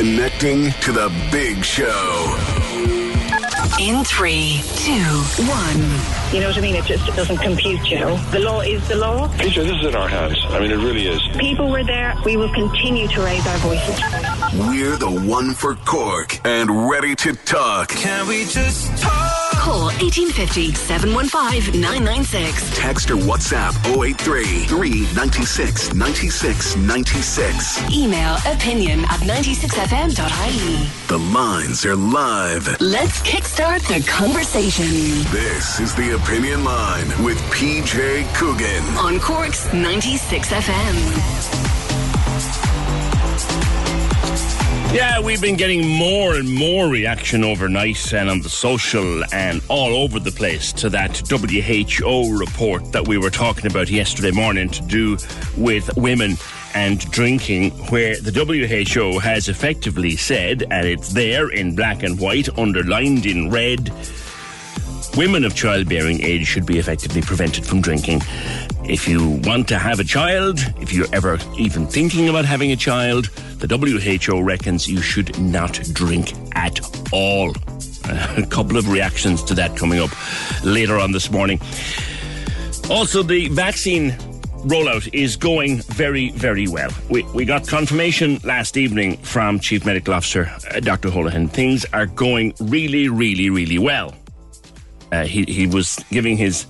Connecting to the big show. In three, two, one. You know what I mean? It just it doesn't compute, you know. The law is the law. PJ, this is in our hands. I mean, it really is. People were there. We will continue to raise our voices. We're the one for Cork and ready to talk. Can we just talk? Call 1850 715 996. Text or WhatsApp 083 396 96 96. Email opinion at 96fm.ie. The lines are live. Let's kickstart the conversation This is the Opinion Line with PJ Coogan. on Cork's 96 FM. Yeah, we've been getting more and more reaction overnight and on the social and all over the place to that WHO report that we were talking about yesterday morning to do with women and drinking, where the WHO has effectively said, and it's there in black and white, underlined in red, women of childbearing age should be effectively prevented from drinking. If you want to have a child, if you're ever even thinking about having a child, the WHO reckons you should not drink at all. A couple of reactions to that coming up later on this morning. Also, the vaccine rollout is going very, very well. We, we got confirmation last evening from Chief Medical Officer uh, Dr. Holohan. Things are going really, really, really well. Uh, he, he was giving his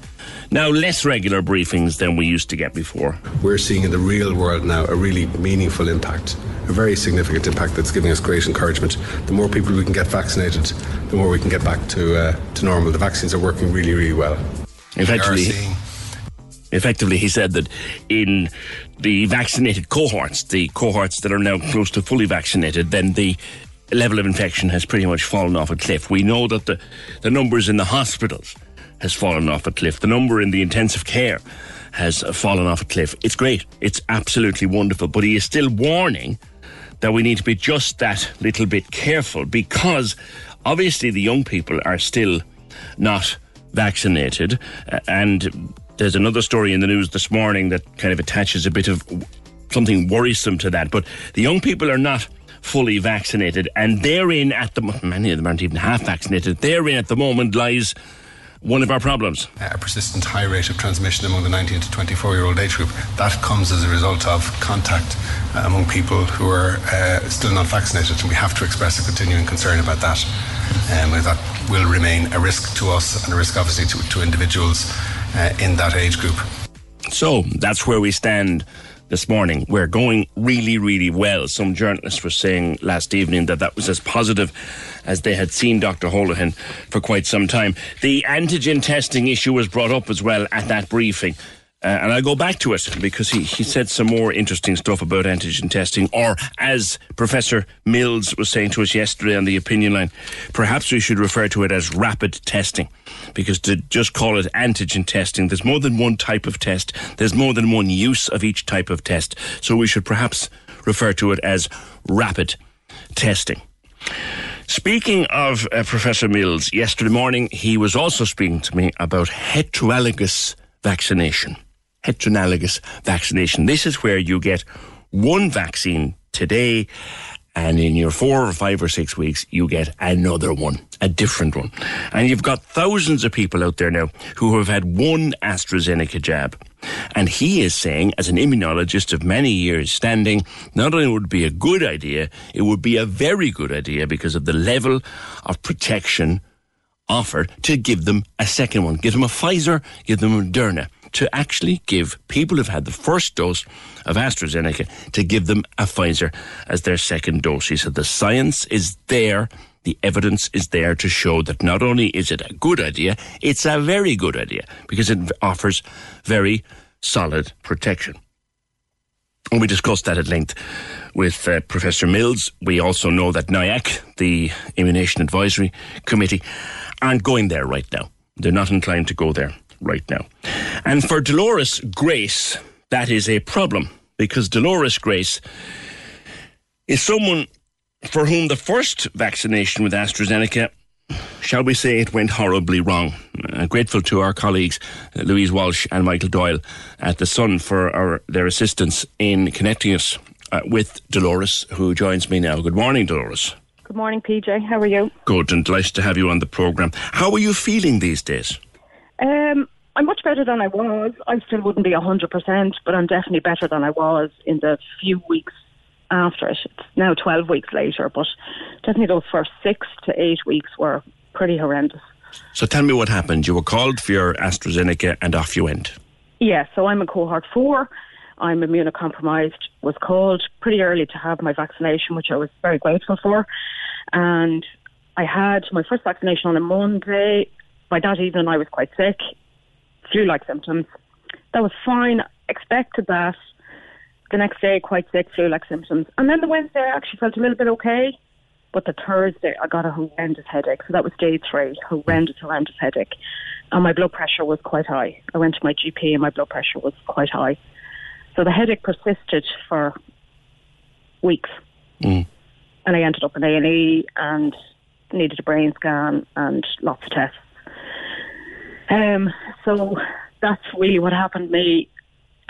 now less regular briefings than we used to get before. We're seeing in the real world now a really meaningful impact, a very significant impact that's giving us great encouragement. The more people we can get vaccinated, the more we can get back to uh, to normal. The vaccines are working really, really well. Effectively, We seeing- effectively, he said that in the vaccinated cohorts, the cohorts that are now close to fully vaccinated, then the level of infection has pretty much fallen off a cliff. We know that the, the numbers in the hospitals has fallen off a cliff. The number in the intensive care has fallen off a cliff. It's great. It's absolutely wonderful. But he is still warning that we need to be just that little bit careful because obviously the young people are still not vaccinated. And there's another story in the news this morning that kind of attaches a bit of something worrisome to that. But the young people are not fully vaccinated, and therein at the many of them aren't even half vaccinated. Therein at the moment lies one of our problems. a persistent high rate of transmission among the 19 to 24 year old age group. That comes as a result of contact uh, among people who are uh, still not vaccinated, and we have to express a continuing concern about that. Um, and that will remain a risk to us and a risk, obviously, to, to individuals uh, in that age group. So that's where we stand this morning. We're going really, really well. Some journalists were saying last evening that that was as positive as they had seen Dr. Holohan for quite some time. The antigen testing issue was brought up as well at that briefing. Uh, and I'll go back to it because he, he said some more interesting stuff about antigen testing, or as Professor Mills was saying to us yesterday on the opinion line, perhaps we should refer to it as rapid testing because to just call it antigen testing, there's more than one type of test, there's more than one use of each type of test. So we should perhaps refer to it as rapid testing. Speaking of uh, Professor Mills, yesterday morning he was also speaking to me about heterologous vaccination. Heterologous vaccination. This is where you get one vaccine today and in your four or five or six weeks, you get another one, a different one. And you've got thousands of people out there now who have had one AstraZeneca jab. And he is saying, as an immunologist of many years standing, not only would it be a good idea, it would be a very good idea because of the level of protection offered to give them a second one. Give them a Pfizer, give them a Moderna. To actually give people who've had the first dose of AstraZeneca to give them a Pfizer as their second dose. He said the science is there the evidence is there to show that not only is it a good idea, it's a very good idea because it offers very solid protection. And we discussed that at length with uh, Professor Mills. We also know that NIAC, the Immunization Advisory Committee, aren't going there right now. They're not inclined to go there right now. And for Dolores Grace, that is a problem because Dolores Grace is someone for whom the first vaccination with AstraZeneca, shall we say, it went horribly wrong. Uh, grateful to our colleagues, uh, Louise Walsh and Michael Doyle at The Sun for our, their assistance in connecting us uh, with Dolores, who joins me now. Good morning, Dolores. Good morning, PJ. How are you? Good, and delighted to have you on the programme. How are you feeling these days? Um, I'm much better than I was. I still wouldn't be 100%, but I'm definitely better than I was in the few weeks after it. It's now 12 weeks later, but definitely those first six to eight weeks were pretty horrendous. So tell me what happened. You were called for your AstraZeneca and off you went. Yeah, so I'm in cohort four. I'm immunocompromised, was called pretty early to have my vaccination, which I was very grateful for. And I had my first vaccination on a Monday. By that evening, I was quite sick, flu like symptoms. That was fine, expected that. The next day, quite sick, flu-like symptoms. And then the Wednesday, I actually felt a little bit okay. But the Thursday, I got a horrendous headache. So that was day three, horrendous, horrendous headache. And my blood pressure was quite high. I went to my GP and my blood pressure was quite high. So the headache persisted for weeks. Mm. And I ended up in A&E and needed a brain scan and lots of tests. Um, so that's really what happened to me.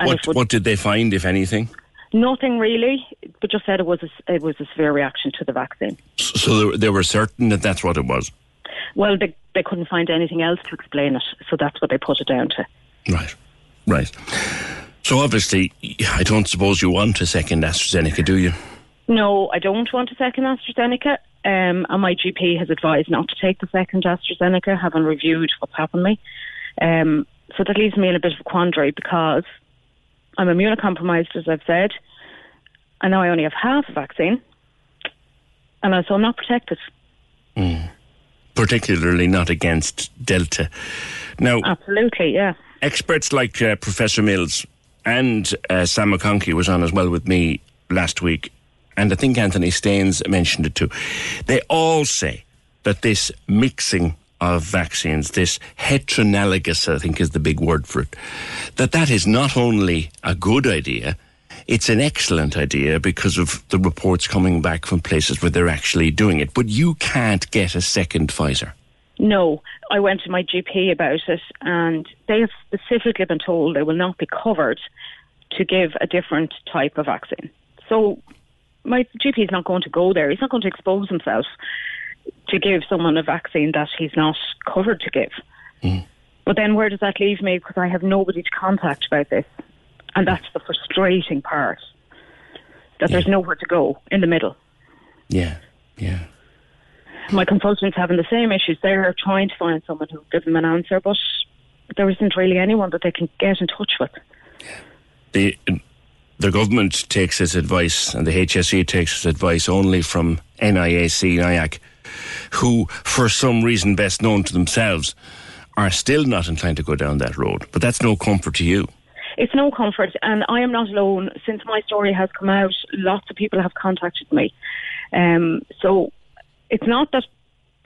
What, would, what did they find, if anything? Nothing really, but just said it was a, it was a severe reaction to the vaccine. So they were certain that that's what it was. Well, they they couldn't find anything else to explain it, so that's what they put it down to. Right, right. So obviously, I don't suppose you want a second AstraZeneca, do you? No, I don't want a second AstraZeneca. Um, and my GP has advised not to take the second AstraZeneca, having reviewed what's happened to me. Um, so that leaves me in a bit of a quandary because I'm immunocompromised, as I've said. and now I only have half a vaccine. And so I'm not protected. Mm. Particularly not against Delta. Now, absolutely, yeah. Experts like uh, Professor Mills and uh, Sam McConkey was on as well with me last week, and I think Anthony Staines mentioned it too. They all say that this mixing of vaccines, this heteroanalogous, I think is the big word for it, that that is not only a good idea, it's an excellent idea because of the reports coming back from places where they're actually doing it. But you can't get a second Pfizer. No, I went to my GP about it, and they have specifically been told they will not be covered to give a different type of vaccine. So my GP is not going to go there. He's not going to expose himself to give someone a vaccine that he's not covered to give. Mm. But then where does that leave me? Because I have nobody to contact about this. And that's the frustrating part. That yeah. there's nowhere to go in the middle. Yeah, yeah. My consultant's having the same issues. They're trying to find someone who gives them an answer, but there isn't really anyone that they can get in touch with. The the government takes its advice, and the HSE takes its advice only from NIAC, NIAC, who, for some reason best known to themselves, are still not inclined to go down that road. But that's no comfort to you. It's no comfort, and I am not alone. Since my story has come out, lots of people have contacted me. Um, so it's not that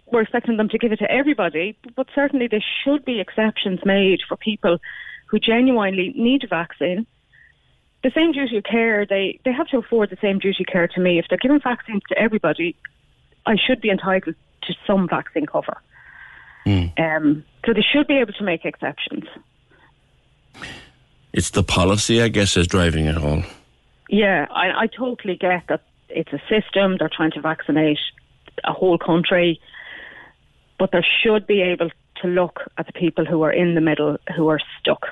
we're expecting them to give it to everybody, but certainly there should be exceptions made for people who genuinely need a vaccine. The same duty of care, they, they have to afford the same duty of care to me. If they're giving vaccines to everybody, I should be entitled to some vaccine cover. Mm. Um, so they should be able to make exceptions. It's the policy, I guess, is driving it all. Yeah, I, I totally get that it's a system. They're trying to vaccinate a whole country, but they should be able to look at the people who are in the middle who are stuck.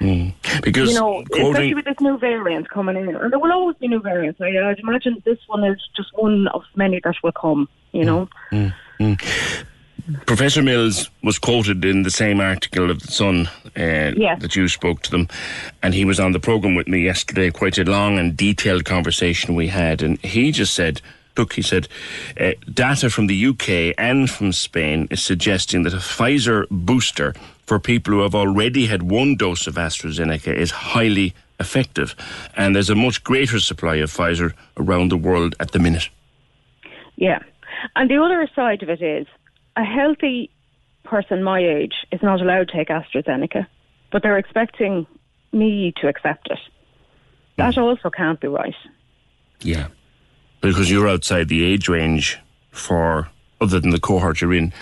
Mm. Because you know, quoting, especially with this new variant coming in, and there will always be new variants. I, I'd imagine this one is just one of many that will come. You know. Mm, mm. Professor Mills was quoted in the same article of the Sun uh, Yes. that you spoke to them, and he was on the program with me yesterday. Quite a long and detailed conversation we had, and he just said. Look, he said, uh, data from the UK and from Spain is suggesting that a Pfizer booster for people who have already had one dose of AstraZeneca is highly effective. And there's a much greater supply of Pfizer around the world at the minute. Yeah. And the other side of it is a healthy person my age is not allowed to take AstraZeneca, but they're expecting me to accept it. That mm. also can't be right. Yeah. Because you're outside the age range for, other than the cohort you're in,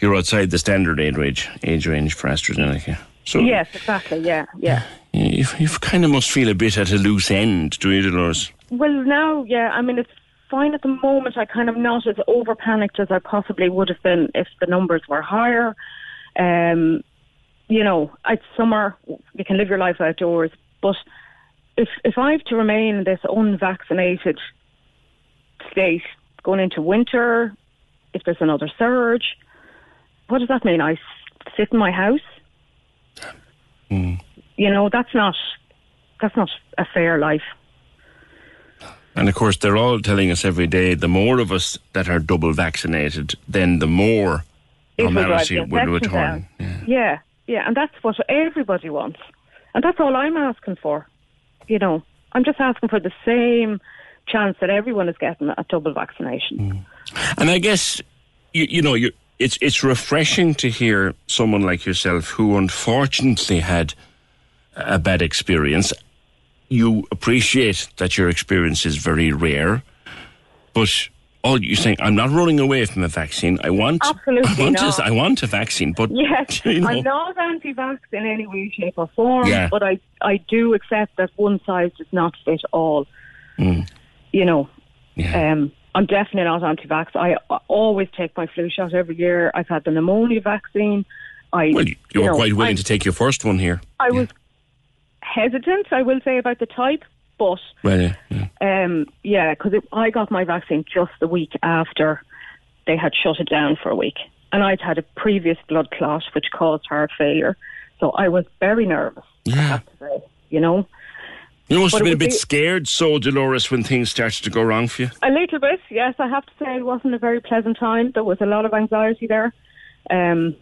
you're outside the standard age range, age range for AstraZeneca. So yes, exactly. Yeah, yeah. you, you kind of must feel a bit at a loose end, do you, Dolores? Well, now, yeah. I mean, it's fine at the moment. I kind of not as over panicked as I possibly would have been if the numbers were higher. Um, you know, it's summer. You can live your life outdoors, but if if I have to remain in this unvaccinated state going into winter, if there's another surge, what does that mean? I sit in my house. Mm. You know, that's not that's not a fair life. And of course, they're all telling us every day the more of us that are double vaccinated, then the more It normality will return. down. Yeah, yeah, and that's what everybody wants, and that's all I'm asking for. You know, I'm just asking for the same chance that everyone is getting at double vaccination. And I guess you, you know you, it's it's refreshing to hear someone like yourself who unfortunately had a bad experience. You appreciate that your experience is very rare, but all you're saying, I'm not running away from a vaccine. I want, Absolutely I want, not. A, I want a vaccine, but Yes, you know, I'm not anti-vax in any way, shape, or form, Yeah. but I I do accept that one size does not fit all. Mm. You know, Yeah. um, I'm definitely not anti-vax. I I always take my flu shot every year. I've had the pneumonia vaccine. I well, you, you were know, quite willing I- to take your first one here. I was hesitant, I will say, about the type, but Well, yeah, yeah. um, yeah, because I got my vaccine just the week after they had shut it down for a week, and I'd had a previous blood clot which caused heart failure, so I was very nervous. I have to say, you know, You must But have been a bit be- scared, so Dolores, when things started to go wrong for you. a little bit. Yes, I have to say it wasn't a very pleasant time. There was a lot of anxiety there. Um,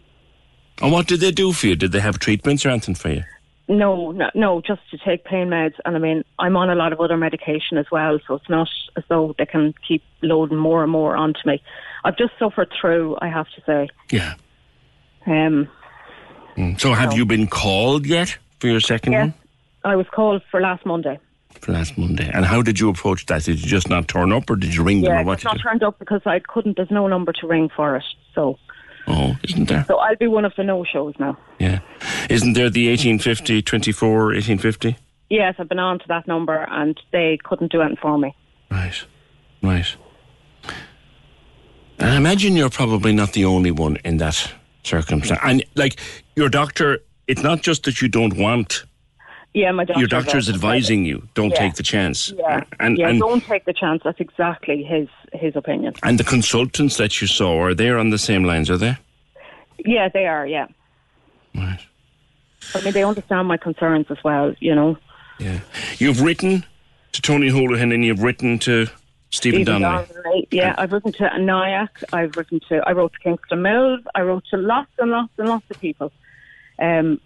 And what did they do for you? Did they have treatments or anything for you? No, no, no, just to take pain meds. And I mean, I'm on a lot of other medication as well, so it's not as though they can keep loading more and more onto me. I've just suffered through, I have to say. Yeah. Um, Mm. So have No. you been called yet for your second yes, one? I was called for last Monday. For last Monday. And how did you approach that? Did you just not turn up or did you ring them Yeah, or what did not turned up because I couldn't. There's no number to ring for it, so Oh, isn't there? so I'll be one of the no shows now. Yeah. Isn't there the 1850, 24, 1850? Yes, I've been on to that number, and they couldn't do anything for me. Right. Right. And I imagine you're probably not the only one in that circumstance. And like your doctor, it's not just that you don't want Yeah, my doctor. your doctor's advising you, don't Yeah. take the chance. Yeah, And yeah. and don't take the chance. That's exactly his his opinion. and the consultants that you saw are they on the same lines, are they? Yeah, they are. Yeah. Right. I mean, they understand my concerns as well. You know, Yeah. You've written to Tony Holohan and you've written to Stephen Stephen Donnelly. Donnelly. Yeah, I've written to NIAC. I've written to. I wrote to Kingston Mills. I wrote to lots and lots and lots of people. Um,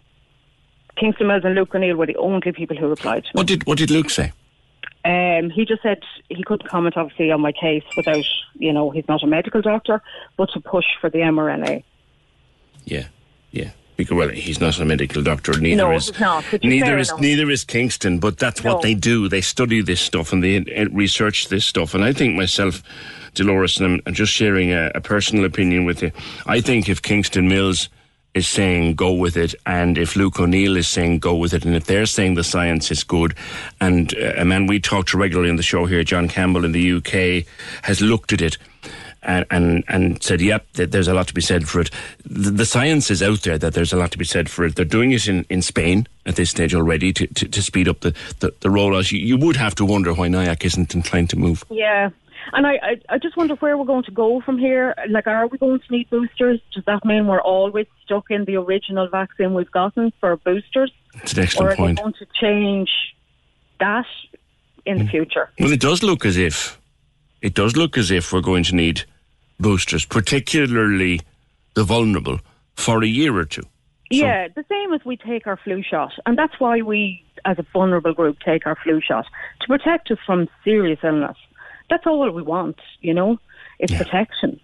Kingston Mills and Luke O'Neill were the only people who replied. What did what did Luke say? Um, he just said he couldn't comment, obviously, on my case without, you know, he's not a medical doctor, but to push for the mRNA. Yeah, yeah. Because well, he's not a medical doctor. Neither No, is not, neither is enough. neither is Kingston. But that's what they do. They study this stuff and they research this stuff. And I think myself, Dolores, and I'm, I'm just sharing a, a personal opinion with you. I think if Kingston Mills is saying go with it, and if Luke O'Neill is saying go with it, and if they're saying the science is good, and uh, a man we talk to regularly on the show here, John Campbell in the UK, has looked at it and and, and said, "Yep, there's a lot to be said for it." The, the, science is out there that there's a lot to be said for it. They're doing it in, in Spain at this stage already to, to, to speed up the, the, the rollout. You, you, would have to wonder why NIAC isn't inclined to move. Yeah. And I, I, I just wonder where we're going to go from here. Like, are we going to need boosters? Does that mean we're always stuck in the original vaccine we've gotten for boosters? It's an excellent or are point. They going to change that in the mm. future? Well, it does look as if it does look as if we're going to need boosters, particularly the vulnerable, for a year or two. So yeah, the same as we take our flu shot. And that's why we, as a vulnerable group, take our flu shot to protect us from serious illness. That's all we want, you know, it's yeah. protection.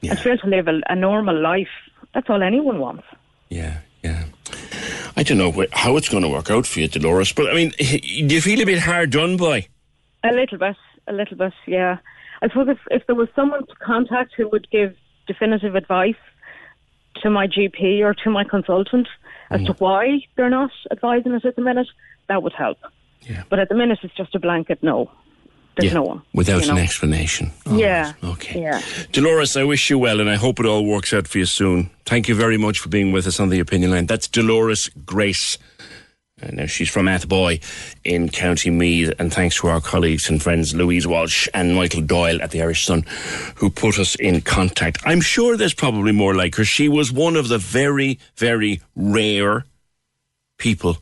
Yeah. And to be able to live a, a normal life. That's all anyone wants. Yeah, yeah. I don't know how it's going to work out for you, Dolores, but I mean, do you feel a bit hard done by? A little bit, a little bit, yeah. I suppose if, if there was someone to contact who would give definitive advice to my GP or to my consultant as mm. to why they're not advising us at the minute, that would help. Yeah. But at the minute, it's just a blanket no. There's yeah, no one. Without you know? an explanation. Oh, yeah. Okay. Yeah. Dolores, I wish you well and I hope it all works out for you soon. Thank you very much for being with us on the opinion line. That's Dolores Grace. Uh, now, she's from Athboy in County Meath, and thanks to our colleagues and friends Louise Walsh and Michael Doyle at the Irish Sun who put us in contact. I'm sure there's probably more like her. She was one of the very, very rare people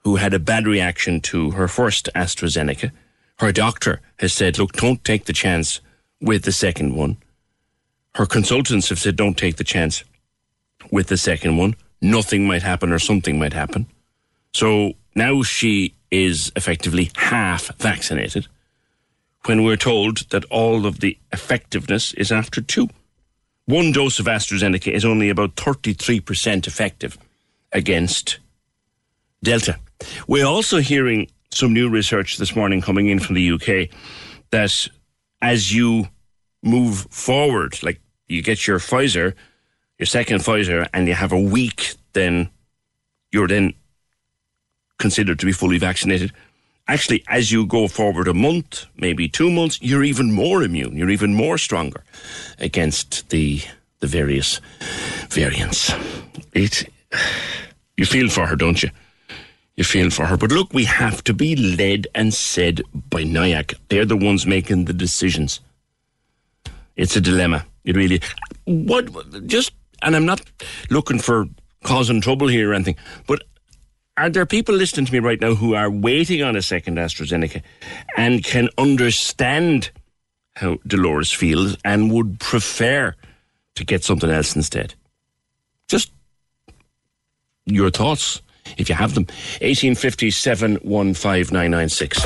who had a bad reaction to her first AstraZeneca. Her doctor has said, look, don't take the chance with the second one. Her consultants have said, don't take the chance with the second one. Nothing might happen or something might happen. So now she is effectively half vaccinated when we're told that all of the effectiveness is after two. One dose of AstraZeneca is only about 33% effective against Delta. We're also hearing some new research this morning coming in from the UK that as you move forward, like you get your Pfizer, your second Pfizer, and you have a week, then you're then considered to be fully vaccinated. Actually, as you go forward a month, maybe two months, you're even more immune. You're even more stronger against the the various variants. It you feel for her, don't you? You feel for her. But look, we have to be led and said by NIAC. They're the ones making the decisions. It's a dilemma. It really what just and I'm not looking for causing trouble here or anything, but are there people listening to me right now who are waiting on a second AstraZeneca and can understand how Dolores feels and would prefer to get something else instead? Just your thoughts, if you have them. 1857 15996.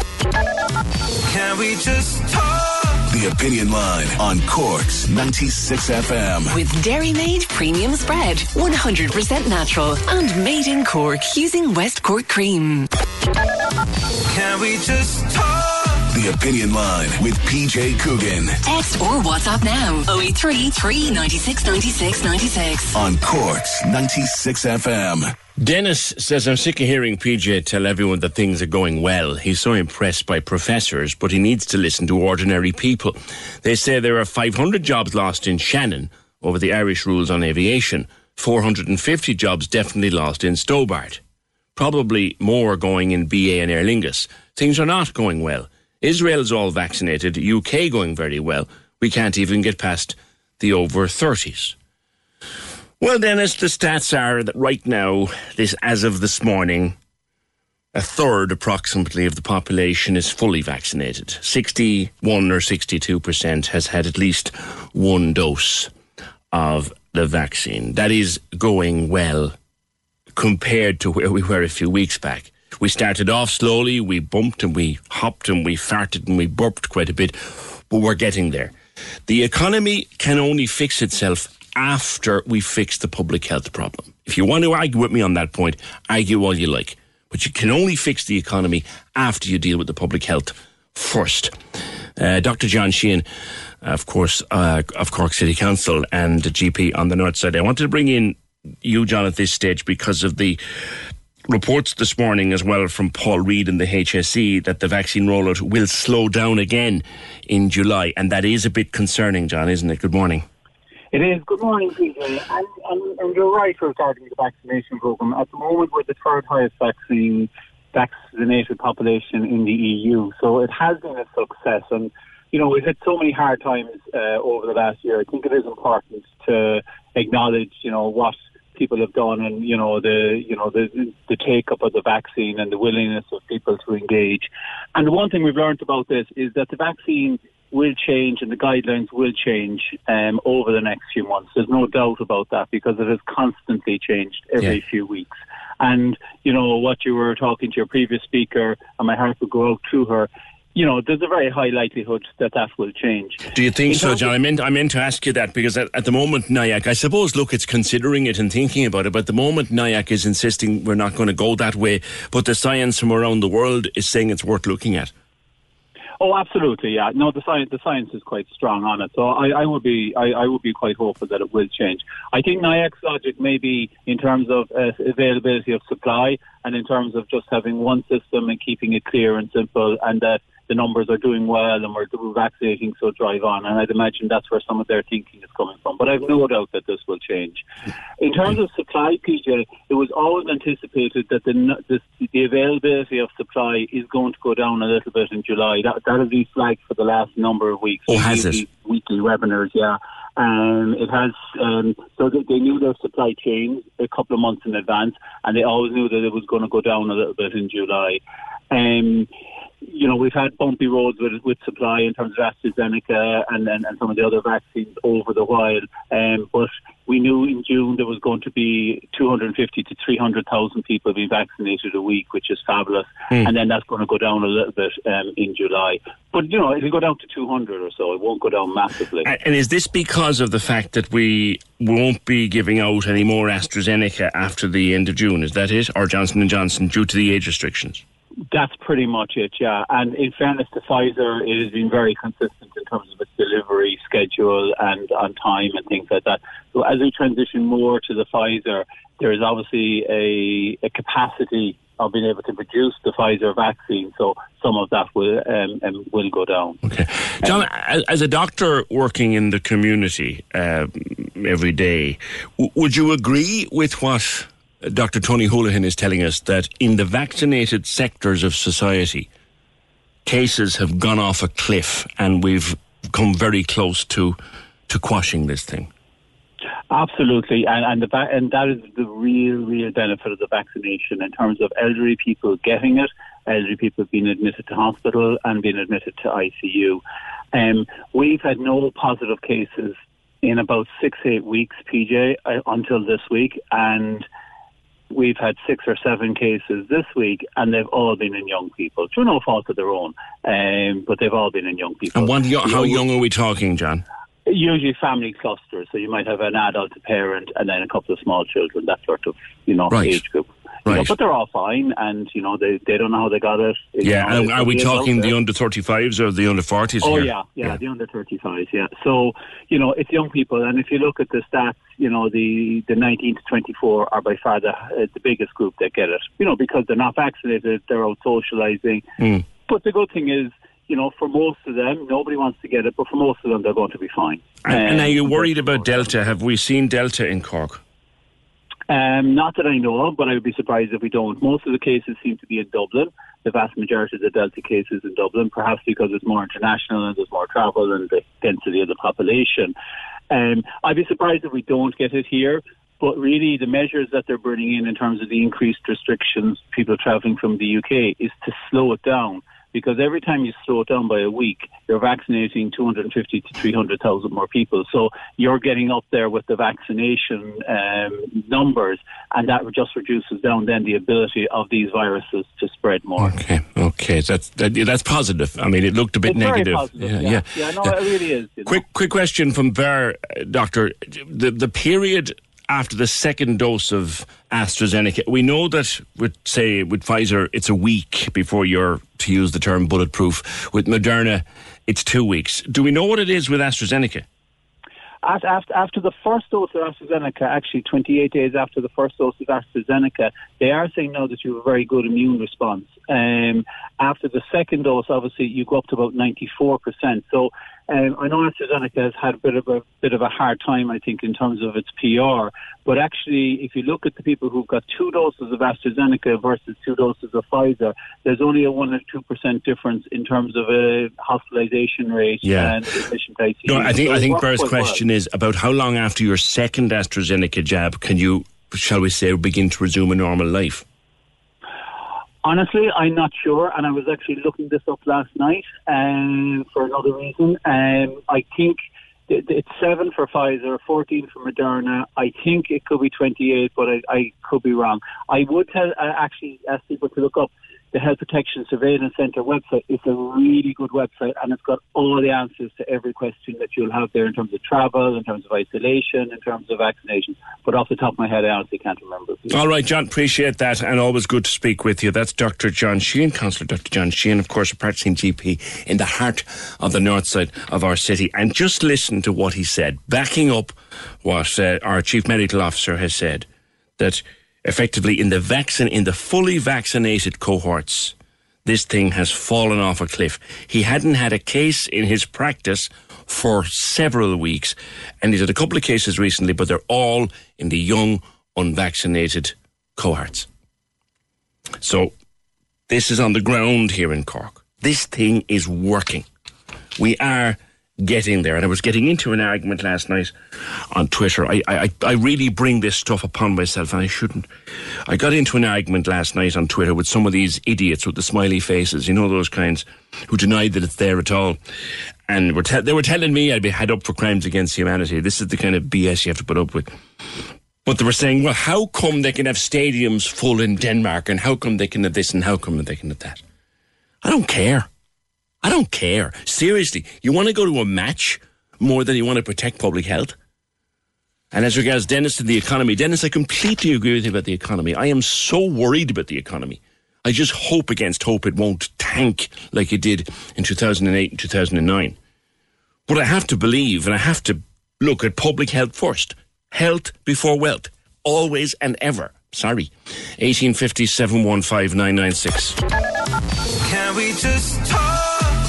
Can we just talk? The Opinion Line on Cork's 96 FM. With Dairymaid Premium Spread, 100% natural and made in Cork using West Cork cream. Can we just talk? The Opinion Line with PJ Coogan. Text or WhatsApp now 083 396 96 96. On Cork's 96 FM. Dennis says, I'm sick of hearing PJ tell everyone that things are going well. He's so impressed by professors, but he needs to listen to ordinary people. They say there are 500 jobs lost in Shannon over the Irish rules on aviation, 450 jobs definitely lost in Stobart. Probably more going in BA and Aer Lingus. Things are not going well. Israel's all vaccinated, UK going very well. We can't even get past the over 30s. Well, Dennis, the stats are that right now, this as of this morning, a third approximately of the population is fully vaccinated. 61 or 62% has had at least one dose of the vaccine. That is going well compared to where we were a few weeks back. We started off slowly, we bumped and we hopped and we farted and we burped quite a bit, but we're getting there. The economy can only fix itself after we fix the public health problem. If you want to argue with me on that point, argue all you like. But you can only fix the economy after you deal with the public health first. Uh, Dr. John Sheehan, of course, uh, of Cork City Council and GP on the north side. I wanted to bring in you, John, at this stage because of the reports this morning as well from Paul Reid and the HSE that the vaccine rollout will slow down again in July. And that is a bit concerning, John, isn't it? Good morning. It is. Good morning, PJ. And, and, and you're right regarding the vaccination programme. At the moment, we're the third highest vaccine vaccinated population in the EU. So it has been a success. And, you know, we've had so many hard times uh, over the last year. I think it is important to acknowledge, you know, what people have done and, you know, the, you know, the, the take up of the vaccine and the willingness of people to engage. And the one thing we've learned about this is that the vaccine will change and the guidelines will change um, over the next few months. There's no doubt about that because it has constantly changed every yeah. few weeks. And, you know, what you were talking to your previous speaker, and my heart would go out to her, you know, there's a very high likelihood that that will change. Do you think so, John? I meant, I meant to ask you that because at, at, the moment, NIAC, I suppose, look, it's considering it and thinking about it, but at the moment, NIAC is insisting we're not going to go that way, but the science from around the world is saying it's worth looking at. Oh, absolutely, yeah. No, the science the science is quite strong on it, so I, I would be I, I would be quite hopeful that it will change. I think NIAC's logic may be in terms of uh, availability of supply and in terms of just having one system and keeping it clear and simple, and that the numbers are doing well and we're, we're vaccinating, so drive on. And I'd imagine that's where some of their thinking is coming from. But I've no doubt that this will change. In terms of supply, PJ, it was always anticipated that the, the, the availability of supply is going to go down a little bit in July. That, that has been flagged for the last number of weeks. Oh, has it? Weekly webinars, yeah. Um, it has um, so they knew their supply chain a couple of months in advance, and they always knew that it was going to go down a little bit in July. Um, you know, we've had bumpy roads with, with supply in terms of AstraZeneca and, and, and some of the other vaccines over the while. Um, but we knew in June there was going to be 250 to 300,000 people being vaccinated a week, which is fabulous. Mm. And then that's going to go down a little bit um, in July. But, you know, it'll go down to 200 or so. It won't go down massively. And is this because of the fact that we won't be giving out any more AstraZeneca after the end of June? Is that it? Or Johnson & Johnson due to the age restrictions? That's pretty much it, yeah. And in fairness to Pfizer, it has been very consistent in terms of its delivery schedule and on time and things like that. So as we transition more to the Pfizer, there is obviously a, a capacity of being able to produce the Pfizer vaccine. So some of that will um, um, will go down. Okay, John, um, as a doctor working in the community uh, every day, w- would you agree with what Dr. Tony Holohan is telling us that in the vaccinated sectors of society, cases have gone off a cliff and we've come very close to, to quashing this thing. Absolutely, and and, the, and that is the real, real benefit of the vaccination in terms of elderly people getting it, elderly people being admitted to hospital and being admitted to ICU. Um, we've had no positive cases in about six, eight weeks, PJ, uh, until this week, and we've had six or seven cases this week, and they've all been in young people, through no fault of their own, um, but they've all been in young people. And one, how young are we talking, John? Usually family clusters, so you might have an adult, a parent, and then a couple of small children, that sort of you know right. age group. Right. Know, but they're all fine, and you know they, they don't know how they got it. Yeah, know, are we talking the under thirty fives or the under forties? Oh yeah, yeah, yeah, the under thirty fives. Yeah, so you know it's young people, and if you look at the stats, you know the the nineteen to twenty four are by far the uh, the biggest group that get it. You know because they're not vaccinated, they're out socialising. Mm. But the good thing is you know, for most of them, nobody wants to get it, but for most of them, they're going to be fine. And, um, and are you worried about Delta? Have we seen Delta in Cork? Um, not that I know of, but I would be surprised if we don't. Most of the cases seem to be in Dublin. The vast majority of the Delta cases in Dublin, perhaps because it's more international and there's more travel and the density of the population. Um, I'd be surprised if we don't get it here. But really, the measures that they're bringing in in terms of the increased restrictions, people travelling from the UK, is to slow it down because every time you slow it down by a week, you're vaccinating 250 to 300,000 more people. So you're getting up there with the vaccination um, numbers, and that just reduces down then the ability of these viruses to spread more. Okay, okay, that's that, that's positive. I mean, it looked a bit it's negative. Positive, yeah, yeah, yeah, no, it really is. Quick, know? quick question from Ver, Doctor. The the period after the second dose of AstraZeneca. We know that with say with Pfizer, it's a week before you're to use the term bulletproof. With Moderna, it's two weeks. Do we know what it is with AstraZeneca? after, the first dose of AstraZeneca, actually 28 days after the first dose of AstraZeneca, they are saying now that you have a very good immune response. Um, after the second dose, obviously, you go up to about 94%. So um, I know AstraZeneca has had a bit of a bit of a hard time, I think, in terms of its PR. But actually, if you look at the people who've got two doses of AstraZeneca versus two doses of Pfizer, there's only a one or two percent difference in terms of a hospitalisation rate Yeah. and admission to ICU. No, I think So I think Bear's quite well. question is about how long after your second AstraZeneca jab can you, shall we say, begin to resume a normal life? Honestly, I'm not sure, and I was actually looking this up last night um, for another reason. Um, I think th- th- it's seven for Pfizer, 14 for Moderna. I think it could be 28, but I, I could be wrong. I would tell, uh, actually ask people to look up the Health Protection Surveillance Centre website. It's a really good website, and it's got all the answers to every question that you'll have there in terms of travel, in terms of isolation, in terms of vaccination. But off the top of my head, I honestly can't remember. All right, John, appreciate that, and always good to speak with you. That's Dr. John Sheehan, Councillor Dr. John Sheehan, of course, a practicing GP in the heart of the north side of our city. And just listen to what he said, backing up what uh, our Chief Medical Officer has said, that effectively in the vaccine, in the fully vaccinated cohorts, this thing has fallen off a cliff. He hadn't had a case in his practice for several weeks, and he's had a couple of cases recently, but they're all in the young, unvaccinated cohorts. So, this is on the ground here in Cork. This thing is working. We are getting there. And I was getting into an argument last night on Twitter. I, I, I really bring this stuff upon myself, and I shouldn't. I got into an argument last night on Twitter with some of these idiots with the smiley faces, you know, those kinds who denied that it's there at all. And were te- they were telling me I'd be had up for crimes against humanity. This is the kind of BS you have to put up with. But they were saying, well, how come they can have stadiums full in Denmark, and how come they can have this, and how come they can have that? I don't care. I don't care. Seriously, you want to go to a match more than you want to protect public health? And as regards Dennis and the economy, Dennis, I completely agree with you about the economy. I am so worried about the economy. I just hope against hope it won't tank like it did in 2008 and 2009. But I have to believe and I have to look at public health first. Health before wealth. Always and ever. Sorry. 1850 715 996. Can we just talk?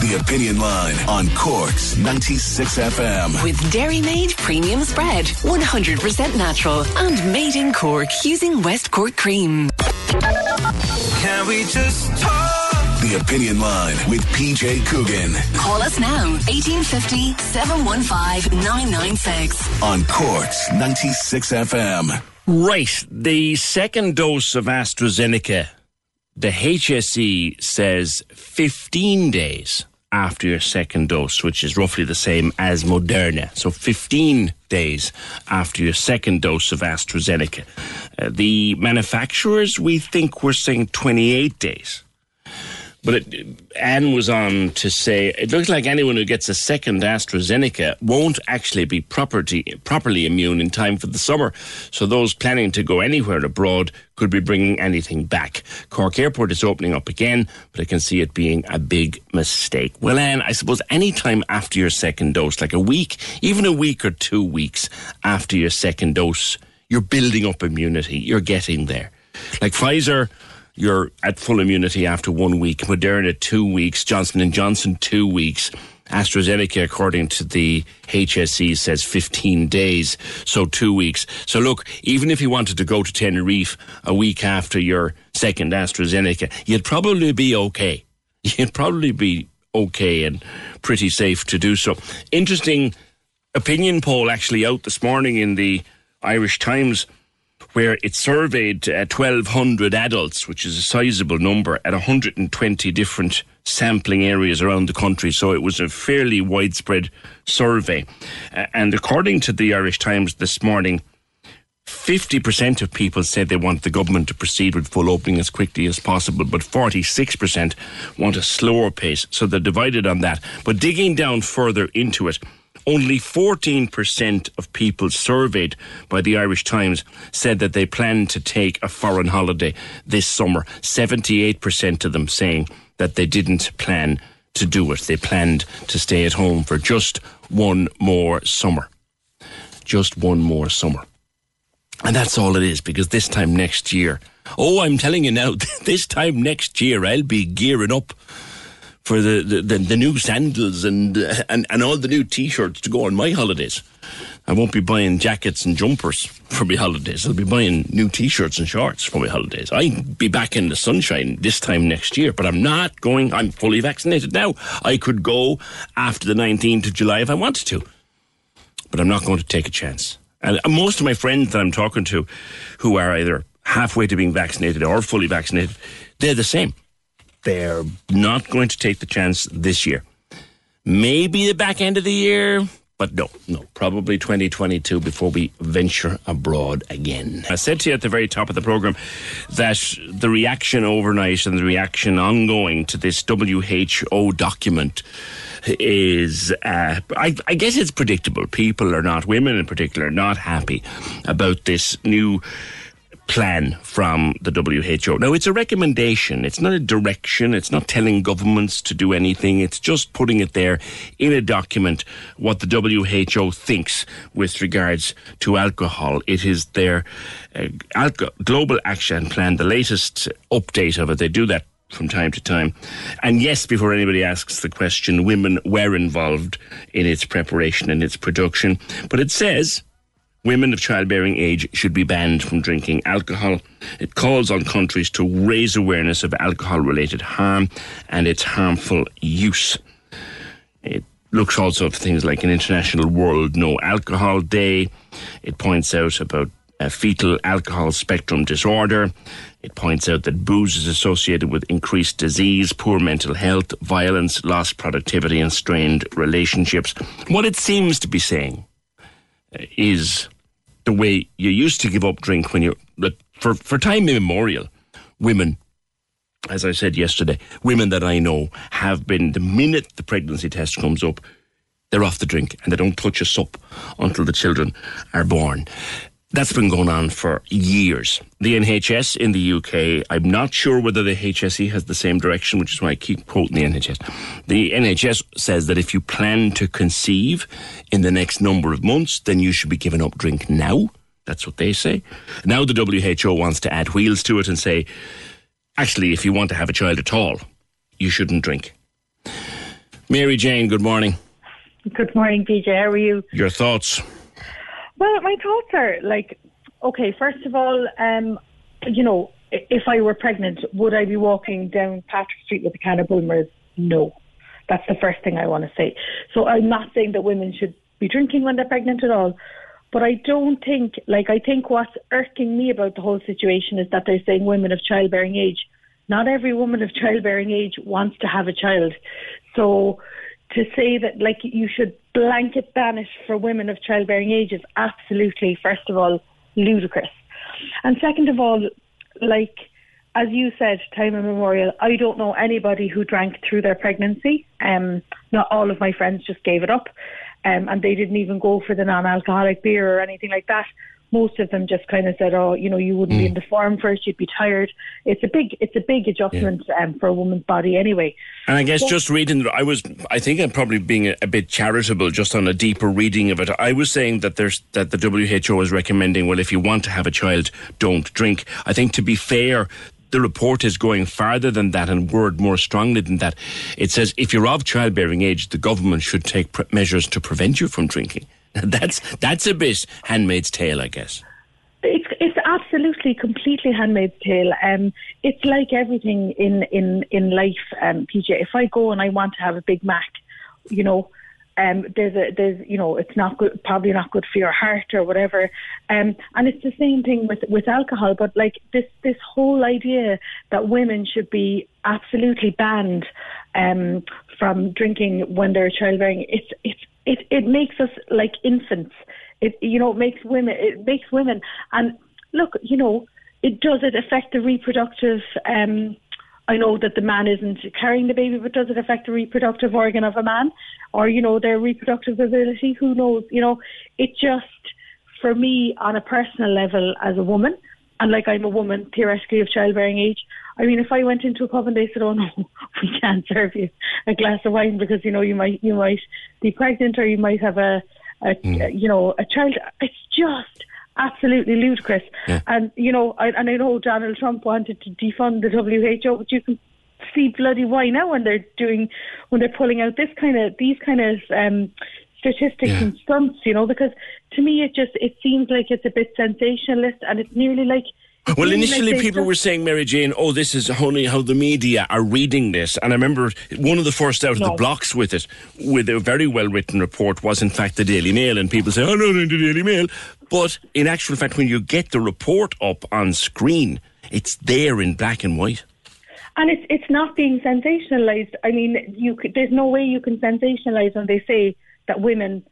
The Opinion Line on Cork's 96 FM. With Dairy Made Premium Spread, 100% natural and made in Cork using West Cork cream. Can we just talk? The Opinion Line with PJ Coogan Call us now, 1850 715 996. on Cork's 96 FM. Right. The second dose of AstraZeneca, the HSE says 15 days after your second dose, which is roughly the same as Moderna. So 15 days after your second dose of AstraZeneca. Uh, the manufacturers, we think, were saying 28 days. But it, Anne was on to say it looks like anyone who gets a second AstraZeneca won't actually be property, properly immune in time for the summer. So those planning to go anywhere abroad could be bringing anything back. Cork Airport is opening up again, but I can see it being a big mistake. Well, Anne, I suppose any time after your second dose, like a week, even a week or two weeks after your second dose, you're building up immunity. You're getting there. Like Pfizer you're at full immunity after one week. Moderna two weeks. Johnson and Johnson two weeks. AstraZeneca, according to the HSE, says 15 days, so two weeks. So look, even if you wanted to go to Tenerife a week after your second AstraZeneca, you'd probably be okay. You'd probably be okay and pretty safe to do so. Interesting opinion poll actually out this morning in the Irish Times where it surveyed uh, 1,200 adults, which is a sizable number, at 120 different sampling areas around the country. So it was a fairly widespread survey. Uh, and according to the Irish Times this morning, 50% of people said they want the government to proceed with full opening as quickly as possible, but 46% want a slower pace. So they're divided on that. But digging down further into it, only 14% of people surveyed by the Irish Times said that they plan to take a foreign holiday this summer. 78% of them saying that they didn't plan to do it. They planned to stay at home for just one more summer. just one more summer. And that's all it is, because this time next year, oh, I'm telling you now, this time next year, I'll be gearing up for the, the, the, the new sandals and, and, and all the new t shirts to go on my holidays. I won't be buying jackets and jumpers for my holidays. I'll be buying new t-shirts and shorts for my holidays. I'll be back in the sunshine this time next year, but I'm not going. I'm fully vaccinated now. I could go after the 19th of July if I wanted to, but I'm not going to take a chance. And most of my friends that I'm talking to, who are either halfway to being vaccinated or fully vaccinated, they're the same. They're not going to take the chance this year. Maybe the back end of the year, but no, no, probably 2022 before we venture abroad again. I said to you at the very top of the programme that the reaction overnight and the reaction ongoing to this WHO document is, uh, I, I, guess it's predictable. People are not, women in particular, are not happy about this new plan from the WHO. Now, it's a recommendation. It's not a direction. It's not telling governments to do anything. It's just putting it there in a document what the WHO thinks with regards to alcohol. It is their uh, alco- global action plan, the latest update of it. They do that from time to time. And yes, before anybody asks the question, women were involved in its preparation and its production. But it says women of childbearing age should be banned from drinking alcohol. It calls on countries to raise awareness of alcohol related harm and its harmful use. It looks also at things like an International World No Alcohol Day. It points out about a fetal alcohol spectrum disorder. It points out that booze is associated with increased disease, poor mental health, violence, lost productivity, and strained relationships. What it seems to be saying is the way you used to give up drink when you for for time immemorial, women. As I said yesterday, women that I know have been the minute the pregnancy test comes up, they're off the drink and they don't touch a sup until the children are born. That's been going on for years. The NHS in the UK, I'm not sure whether the HSE has the same direction, which is why I keep quoting the NHS. The NHS says that if you plan to conceive in the next number of months, then you should be giving up drink now. That's what they say. Now the WHO wants to add wheels to it and say, actually, if you want to have a child at all, you shouldn't drink. Mary Jane, good morning. Good morning, PJ. How are you? Your thoughts? Well, my thoughts are like, okay, first of all, um, you know, if I were pregnant, would I be walking down Patrick Street with a can of Bulmers? No. That's the first thing I want to say. So I'm not saying that women should be drinking when they're pregnant at all. But I don't think, like, I think what's irking me about the whole situation is that they're saying women of childbearing age. Not every woman of childbearing age wants to have a child. So to say that like you should blanket ban it for women of childbearing age is absolutely, first of all, ludicrous. And second of all, like as you said, time immemorial, I don't know anybody who drank through their pregnancy. Um, not all of my friends just gave it up, um, and they didn't even go for the non-alcoholic beer or anything like that most of them just kind of said, "Oh, you know, you wouldn't mm. be in the form first; you'd be tired." It's a big, it's a big adjustment yeah. um, for a woman's body, anyway. And I guess just reading, I was, I think I'm probably being a, a, bit charitable, just on a deeper reading of it. I was saying that there's that the WHO is recommending, well, if you want to have a child, don't drink. I think to be fair, the report is going farther than that and word more strongly than that. It says if you're of childbearing age, the government should take pre- measures to prevent you from drinking. that's that's a bit Handmaid's Tale, I guess. It's it's absolutely completely Handmaid's Tale. Um, it's like everything in in in life, um, PJ. If I go and I want to have a Big Mac, you know, um, there's a there's you know it's not good probably not good for your heart or whatever um, and it's the same thing with with alcohol but like this this whole idea that women should be absolutely banned um, from drinking when they're childbearing it's it's it it makes us like infants. It you know it makes women it makes women and look you know it does it affect the reproductive. Um, I know that the man isn't carrying the baby, but does it affect the reproductive organ of a man, or you know their reproductive ability? Who knows? You know, it just for me on a personal level as a woman, and like I'm a woman theoretically of childbearing age. I mean, if I went into a pub and they said, "Oh no, we can't serve you a glass of wine because you know you might you might be pregnant or you might have a a, Mm. you know, a child. It's just absolutely ludicrous. Yeah. And you know, I, and I know Donald Trump wanted to defund the WHO, but you can see bloody why now when they're doing when they're pulling out this kind of these kind of um, statistics Yeah. and stunts. You know, because to me it just it seems like it's a bit sensationalist, and it's nearly like. Well, initially people were saying, Mary Jane, oh, this is only how the media are reading this. And I remember one of the first out of the blocks with it, with a very well written report, was in fact the Daily Mail. And people say, oh, no, no, the Daily Mail. But in actual fact, when you get the report up on screen, it's there in black and white. And it's it's not being sensationalized. I mean, you could, there's no way you can sensationalize when they say that women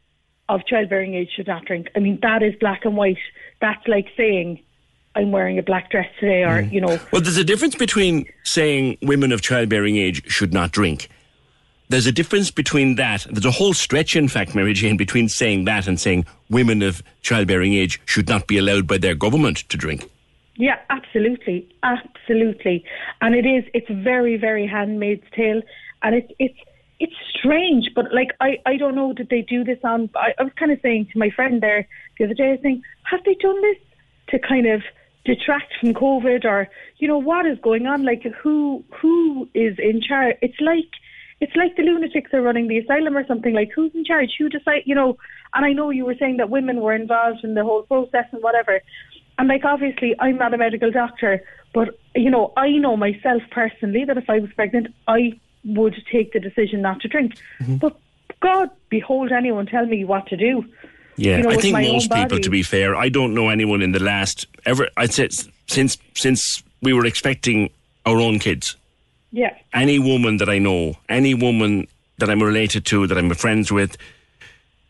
of childbearing age should not drink. I mean, that is black and white. That's like saying I'm wearing a black dress today, or mm. you know, Well, there's a difference between saying women of childbearing age should not drink. There's a difference between that. There's a whole stretch, in fact, Mary Jane, between saying that and saying women of childbearing age should not be allowed by their government to drink. Yeah, absolutely, absolutely. And it is. It's very, very Handmaid's Tale, and it's it's it's strange. But like, I I don't know. Did they do this on? I, I was kind of saying to my friend there the other day. I was saying, have they done this to kind of detract from COVID, or you know what is going on? Like, who who is in charge? It's like. It's like the lunatics are running the asylum or something. Like, who's in charge? Who decide? You know. And I know you were saying that women were involved in the whole process and whatever. And like obviously I'm not a medical doctor, but you know, I know myself personally that if I was pregnant I would take the decision not to drink. Mm-hmm. But God behold anyone tell me what to do. Yeah, You know, I think most people, body. to be fair, I don't know anyone in the last ever. I'd say since since we were expecting our own kids, Yeah. any woman that I know, any woman that I'm related to, that I'm friends with,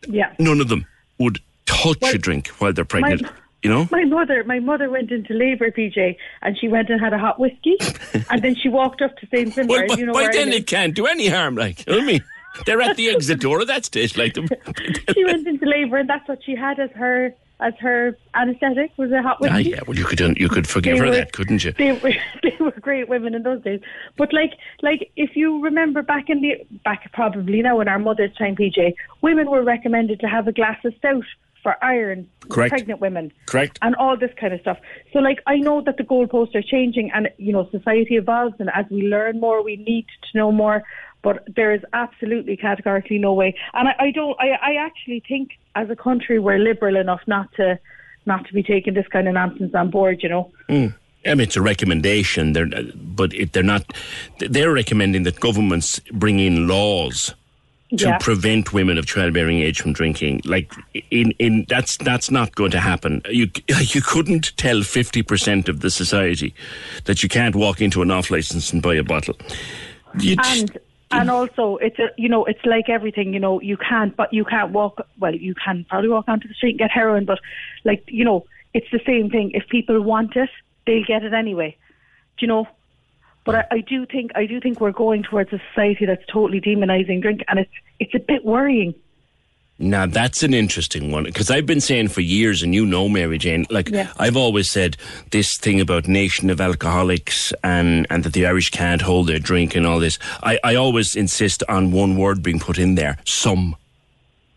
Yeah. none of them would touch Well, a drink while they're pregnant. my- you know, My mother my mother went into labour, PJ, and she went and had a hot whiskey and then she walked up to St. Finbarr, well, by, you know by then live. it can't do any harm. Like, you know what I mean? They're at the exit door at that stage, like them. she went into labour and that's what she had as her as her anaesthetic was a hot whiskey. ah, yeah. Well, you could you could forgive They her were- that, couldn't you? They were they were great women in those days. But like like if you remember back in the back probably now in our mother's time, PJ, women were recommended to have a glass of stout for iron Correct. pregnant women. Correct. And all this kind of stuff. So like I know that the goalposts are changing and you know, society evolves and as we learn more we need to know more. But there is absolutely categorically no way. And I, I don't I, I actually think as a country we're liberal enough not to not to be taking this kind of nonsense on board, you know. Mm. I mean, it's a recommendation, they're, but it, they're not. They're recommending that governments bring in laws to Yeah. prevent women of childbearing age from drinking. Like, in, in that's that's not going to happen. You you couldn't tell fifty percent of the society that you can't walk into an off license and buy a bottle. You just- and and also it's a, you know it's like everything you know you can't but you can't walk well you can probably walk onto the street and get heroin but like you know it's the same thing. If people want it they'll get it anyway. Do you know? But I, I do think I do think we're going towards a society that's totally demonizing drink and it's it's a bit worrying Now that's an interesting one because I've been saying for years, and you know, Mary Jane, like Yeah. I've always said this thing about nation of alcoholics and and that the Irish can't hold their drink and all this. I, I always insist on one word being put in there: some.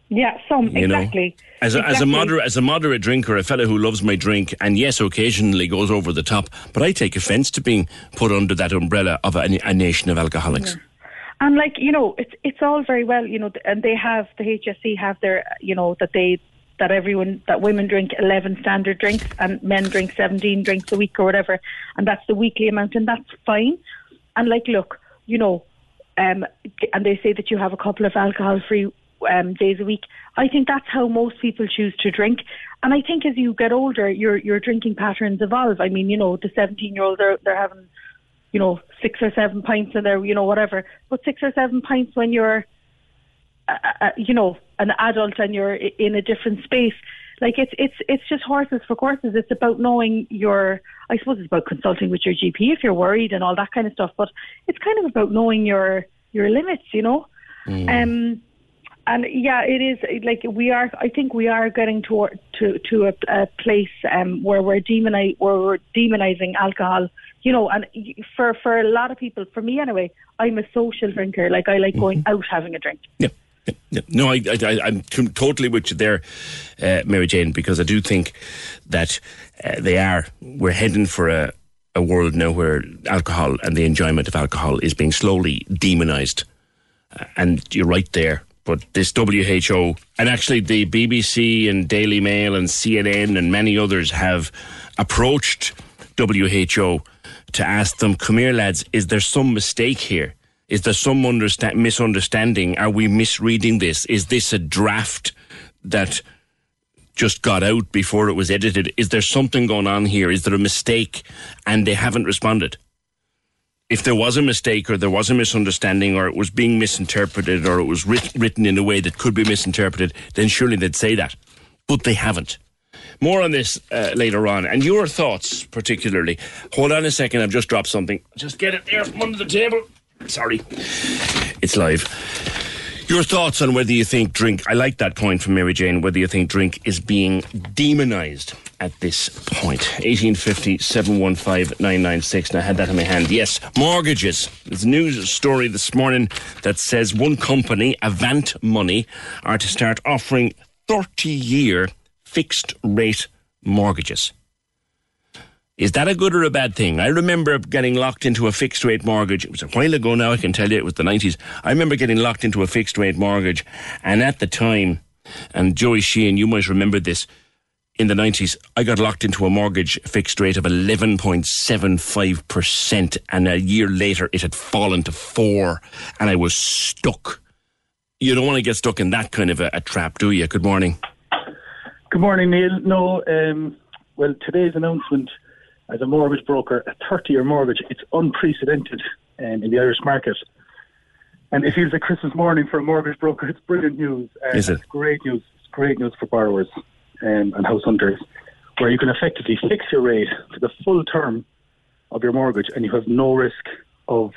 yeah some You exactly know, as a, as a moderate as a moderate drinker, a fellow who loves my drink, and yes, occasionally goes over the top, but I take offence to being put under that umbrella of a, a nation of alcoholics. And like you know, it's it's all very well, you know, and they have the HSE have their, you know, that they that everyone that women drink eleven standard drinks and men drink seventeen drinks a week or whatever, and that's the weekly amount, and that's fine. And like, look, you know, um, and they say that you have a couple of alcohol-free um, days a week. I think that's how most people choose to drink. And I think as you get older, your your drinking patterns evolve. I mean, you know, the seventeen-year-olds are they're having you know, six or seven pints in there, you know, whatever. But six or seven pints when you're, uh, uh, you know, an adult and you're in a different space. Like it's it's it's just horses for courses. It's about knowing your. I suppose it's about consulting with your GP if you're worried and all that kind of stuff. But it's kind of about knowing your your limits, you know. Um, and yeah, it is like we are. I think we are getting to to to a, a place um, where we're demoni- where we're demonizing alcohol. You know, and for for a lot of people, for me anyway, I'm a social drinker. Like I like going out having a drink. Yeah. No, I, am totally with you there, uh, Mary Jane, because I do think that uh, they are. We're heading for a, a world now where alcohol and the enjoyment of alcohol is being slowly demonized. Uh, and you're right there. But this WHO, and actually the BBC and Daily Mail and CNN and many others have approached WHO to ask them, come here, lads, is there some mistake here? Is there some understa- misunderstanding? Are we misreading this? Is this a draft that just got out before it was edited? Is there something going on here? Is there a mistake? And they haven't responded. If there was a mistake or there was a misunderstanding or it was being misinterpreted or it was writ- written in a way that could be misinterpreted, then surely they'd say that. But they haven't. More on this uh, later on. And your thoughts, particularly. Hold on a second, I've just dropped something. Just get it there from under the table. Sorry. It's live. Your thoughts on whether you think drink, I like that point from Mary Jane, whether you think drink is being demonised at this point. 1850 715 996. And I had that in my hand. Yes, mortgages. There's a news story this morning that says one company, Avant Money, are to start offering 30 year fixed rate mortgages. Is that a good or a bad thing? I remember getting locked into a fixed rate mortgage. It was a while ago now, I can tell you, it was the 90s. I remember getting locked into a fixed rate mortgage. And at the time, and Joey Sheehan, you might remember this, in the 90s, I got locked into a mortgage fixed rate of 11.75%. And a year later, it had fallen to four. And I was stuck. You don't want to get stuck in that kind of a, a trap, do you? Good morning. Good morning, Neil. No, um, well, today's announcement as a mortgage broker, a 30 year mortgage, it's unprecedented um, in the Irish market. And it feels like Christmas morning for a mortgage broker. It's brilliant news. Uh, Is it? It's great news. It's great news for borrowers um, and house hunters, where you can effectively fix your rate for the full term of your mortgage and you have no risk of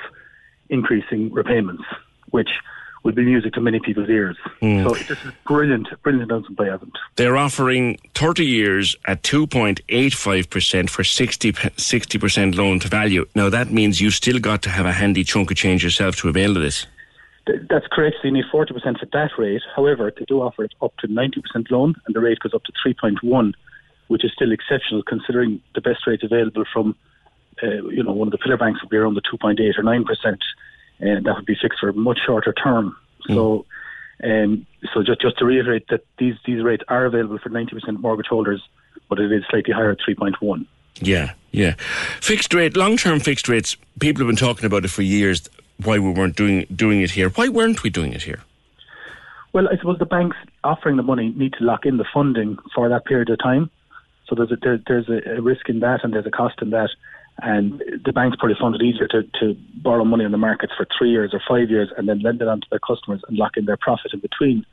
increasing repayments, which would be music to many people's ears. Mm. So this is brilliant, brilliant announcement by Avant. They're offering 30 years at 2.85% for 60, 60% loan to value. Now that means you've still got to have a handy chunk of change yourself to avail of this. That's correct. So you need 40% for that rate. However, they do offer it up to 90% loan, and the rate goes up to 3.1, which is still exceptional considering the best rates available from, uh, you know, one of the pillar banks would be around the 2.8 or 9% and that would be fixed for a much shorter term. Mm. So, um, so just just to reiterate that these these rates are available for ninety percent mortgage holders, but it is slightly higher at three point one. Yeah, yeah. Fixed rate, long term fixed rates. People have been talking about it for years. Why we weren't doing doing it here? Why weren't we doing it here? Well, I suppose the banks offering the money need to lock in the funding for that period of time. So there's a, there, there's a, risk in that, and there's a cost in that and the banks probably found it easier to, to borrow money in the markets for three years or five years and then lend it on to their customers and lock in their profit in between.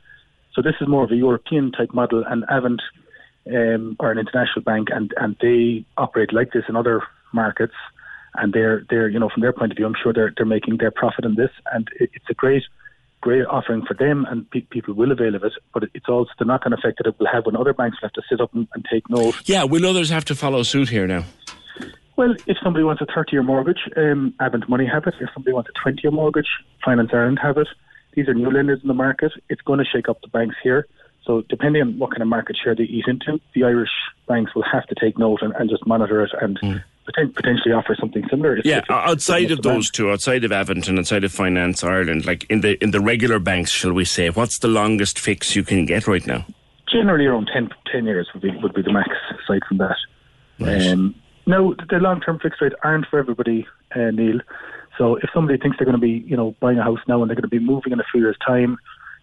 So this is more of a European type model, and Avant um, are an international bank, and, and they operate like this in other markets. And they're they're you know from their point of view, I'm sure they're they're making their profit in this, and it, it's a great great offering for them, and pe- people will avail of it. But it's also the knock-on effect that it will have when other banks have to sit up and, and take note. Yeah, will others have to follow suit here now? Well, if somebody wants a 30 year mortgage, um, Avant Money have it. If somebody wants a 20 year mortgage, Finance Ireland have it. These are new lenders in the market. It's going to shake up the banks here. So, depending on what kind of market share they eat into, the Irish banks will have to take note and, and just monitor it and mm. potentially offer something similar. Yeah, outside of those two, outside of Avant and outside of Finance Ireland, like in the in the regular banks, shall we say, what's the longest fix you can get right now? Generally, around 10, 10 years would be would be the max. Aside from that, right. um, no, the long-term fixed rates aren't for everybody, uh, Neil. So if somebody thinks they're going to be, you know, buying a house now and they're going to be moving in a few years' time,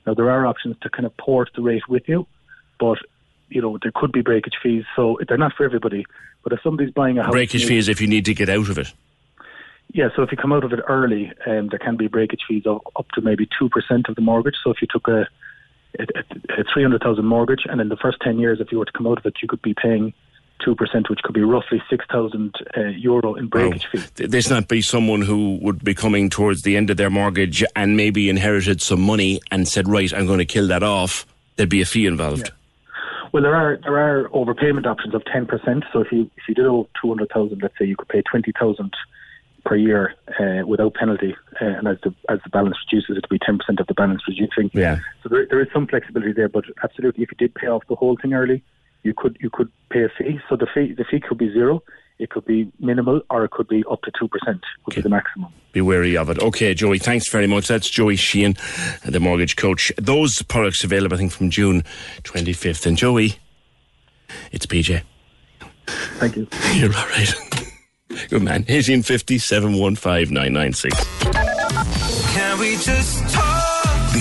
now there are options to kind of port the rate with you, but you know there could be breakage fees. So they're not for everybody. But if somebody's buying a house, breakage fees if you need to get out of it. Yeah, so if you come out of it early, um, there can be breakage fees of up to maybe two percent of the mortgage. So if you took a a, a three hundred thousand mortgage, and in the first ten years, if you were to come out of it, you could be paying 2%, which could be roughly 6,000 uh, euro in breakage fee. This not be someone who would be coming towards the end of their mortgage and maybe inherited some money and said, right, I'm going to kill that off. There'd be a fee involved. Yeah. Well, there are there are overpayment options of 10%. So if you if you did owe 200,000, let's say you could pay 20,000 per year uh, without penalty, uh, and as the as the balance reduces, it'll be ten percent of the balance reducing. Yeah. So there, there is some flexibility there, but absolutely, if you did pay off the whole thing early, you could you could pay a fee. So the fee the fee could be zero, it could be minimal, or it could be up to two percent, would be the maximum. Be wary of it. Okay, Joey, thanks very much. That's Joey Sheehan, the mortgage coach. Those products available, I think, from June 25th. And Joey, it's PJ. Thank you. You're all right. Good man. 1850 715 996. Can we just talk?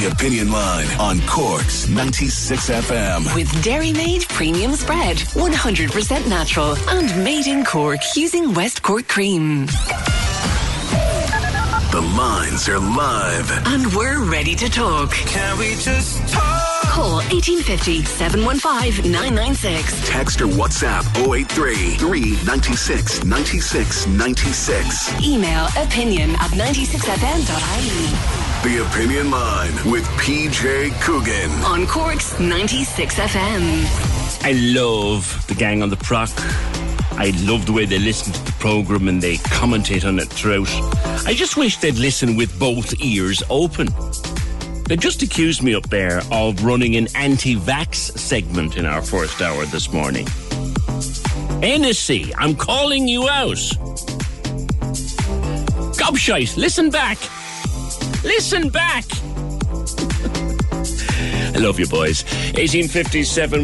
The Opinion Line on Cork's 96 FM. With Dairy Made Premium Spread, 100% natural and made in Cork using West Cork cream. The lines are live. And we're ready to talk. Can we just talk? Call 1850 715 996. Text or WhatsApp 083 396 96 96. Email opinion at 96fm.ie. The Opinion Line with PJ Coogan. On Cork's 96 FM. I love the gang on the proc. I love the way they listen to the programme and they commentate on it throughout. I just wish they'd listen with both ears open. They just accused me up there of running an anti vax segment in our first hour this morning. NSC, I'm calling you out. Gobshite, listen back. Listen back. I love you, boys. 1857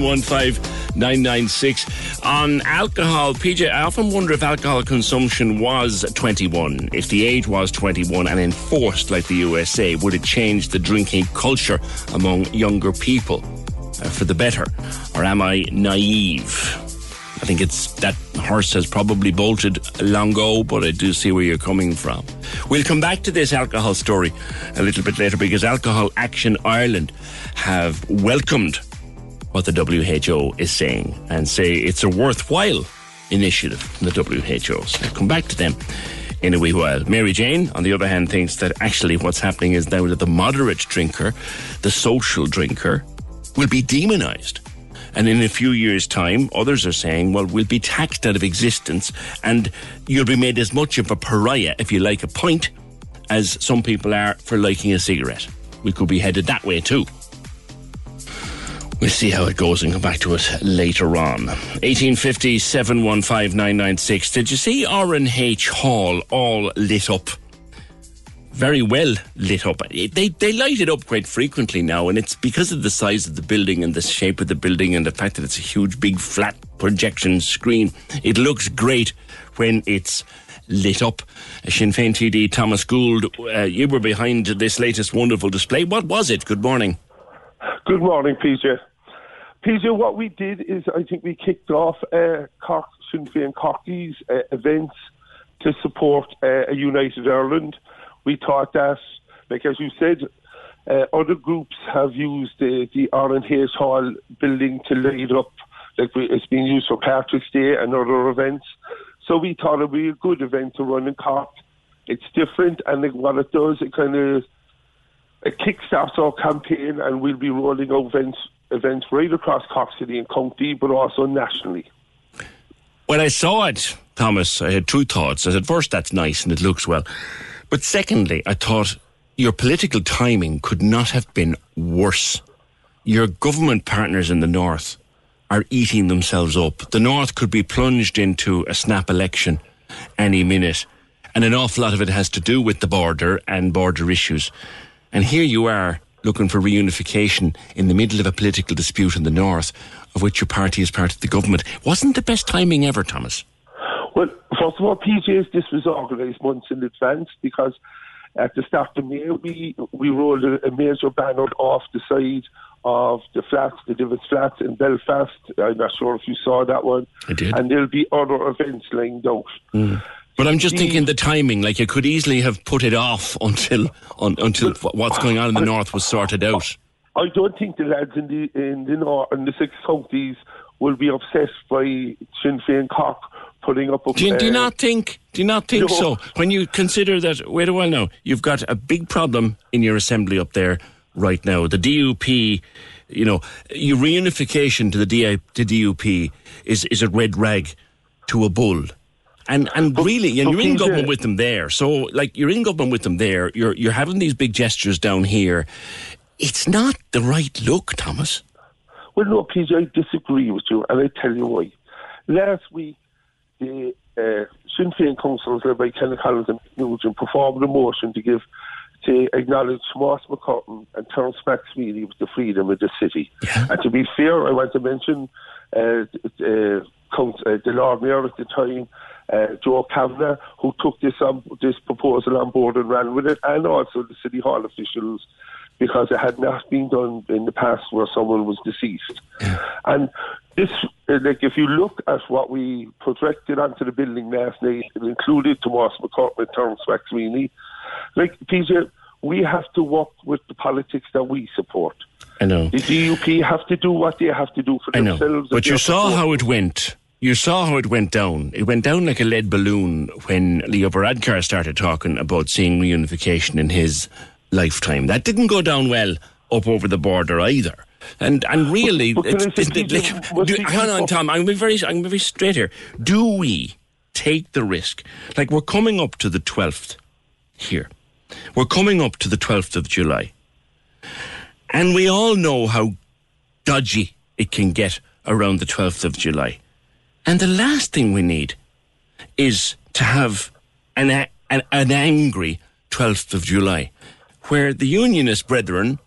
996. On alcohol, PJ, I often wonder if alcohol consumption was 21. If the age was 21 and enforced like the USA, would it change the drinking culture among younger people uh, for the better? Or am I naive? I think it's that horse has probably bolted long ago, but I do see where you're coming from. We'll come back to this alcohol story a little bit later because Alcohol Action Ireland have welcomed what the WHO is saying and say it's a worthwhile initiative from the WHO. So I'll come back to them in a wee while. Mary Jane, on the other hand, thinks that actually what's happening is now that the moderate drinker, the social drinker, will be demonised. And in a few years' time, others are saying, well, we'll be taxed out of existence and you'll be made as much of a pariah if you like a pint as some people are for liking a cigarette. We could be headed that way too. We'll see how it goes and come back to it later on. 1850 715 996. Did you see R&H Hall all lit up? Very well lit up. They they light it up quite frequently now, and it's because of the size of the building and the shape of the building and the fact that it's a huge, big, flat projection screen. It looks great when it's lit up. Sinn Féin TD Thomas Gould, uh, you were behind this latest wonderful display. What was it? Good morning. Good morning, PJ. PJ, what we did is I think we kicked off uh, Cork, Sinn Féin Corky's uh, events to support uh, a United Ireland we thought that, like as you said, uh, other groups have used the, the R&H Hall building to light up, like we, it's been used for Patrick's Day and other events. So we thought it would be a good event to run in Cork. It's different, and like what it does, it kind of it kickstarts our campaign, and we'll be rolling out events events right across Cork City and County, but also nationally. When I saw it, Thomas, I had two thoughts. I said, first, that's nice and it looks well. But secondly, I thought your political timing could not have been worse. Your government partners in the North are eating themselves up. The North could be plunged into a snap election any minute. And an awful lot of it has to do with the border and border issues. And here you are looking for reunification in the middle of a political dispute in the North, of which your party is part of the government. Wasn't the best timing ever, Thomas? First of all, PJs, this was organised months in advance because at the start of May, we, we rolled a, a major banner off the side of the flats, the Divis Flats in Belfast. I'm not sure if you saw that one. I did. And there'll be other events lined out. Mm. But I'm just the, thinking the timing, like you could easily have put it off until un, until what's going on in the I, north was sorted out. I don't think the lads in the in the north in the six counties will be obsessed by Sinn Féin Cork putting up. do, you, do you not think? Do you not think no. so? When you consider that, wait a while now, you've got a big problem in your assembly up there right now. The DUP, you know, your reunification to the, DI, to DUP is is a red rag to a bull. And and really, and you're in government with them there. So, like, you're in government with them there. You're you're having these big gestures down here. It's not the right look, Thomas. Well, no, PJ, I disagree with you, and I tell you why. Last week, the uh, Sinn Féin councillors led by Kenny Collins and Nugent performed a motion to give to acknowledge Moss MacCurtain and Terence MacSwiney with the freedom of the city. And to be fair, I want to mention uh, uh, Count, uh, the Lord Mayor at the time, uh, Joe Kavanagh, who took this on, this proposal on board and ran with it, and also the City Hall officials, because it had not been done in the past where someone was deceased. And this, uh, like, if you look at what we projected onto the building last night, it included Tomas MacCurtain and Terence MacSwiney. Like, PJ, we have to work with the politics that we support. I know. The DUP have to do what they have to do for I know. themselves. But you saw support. how it went. You saw how it went down. It went down like a lead balloon when Leo Varadkar started talking about seeing reunification in his lifetime. That didn't go down well up over the border either. And and really, But- but can it's- it's, like, do, hang on, Tom. I'm very, I'm very straight here. Do we take the risk? Like we're coming up to the twelfth here. We're coming up to the twelfth of July, and we all know how dodgy it can get around the 12th of July. And the last thing we need is to have an, a- an, an angry 12th of July, where the Unionist brethren,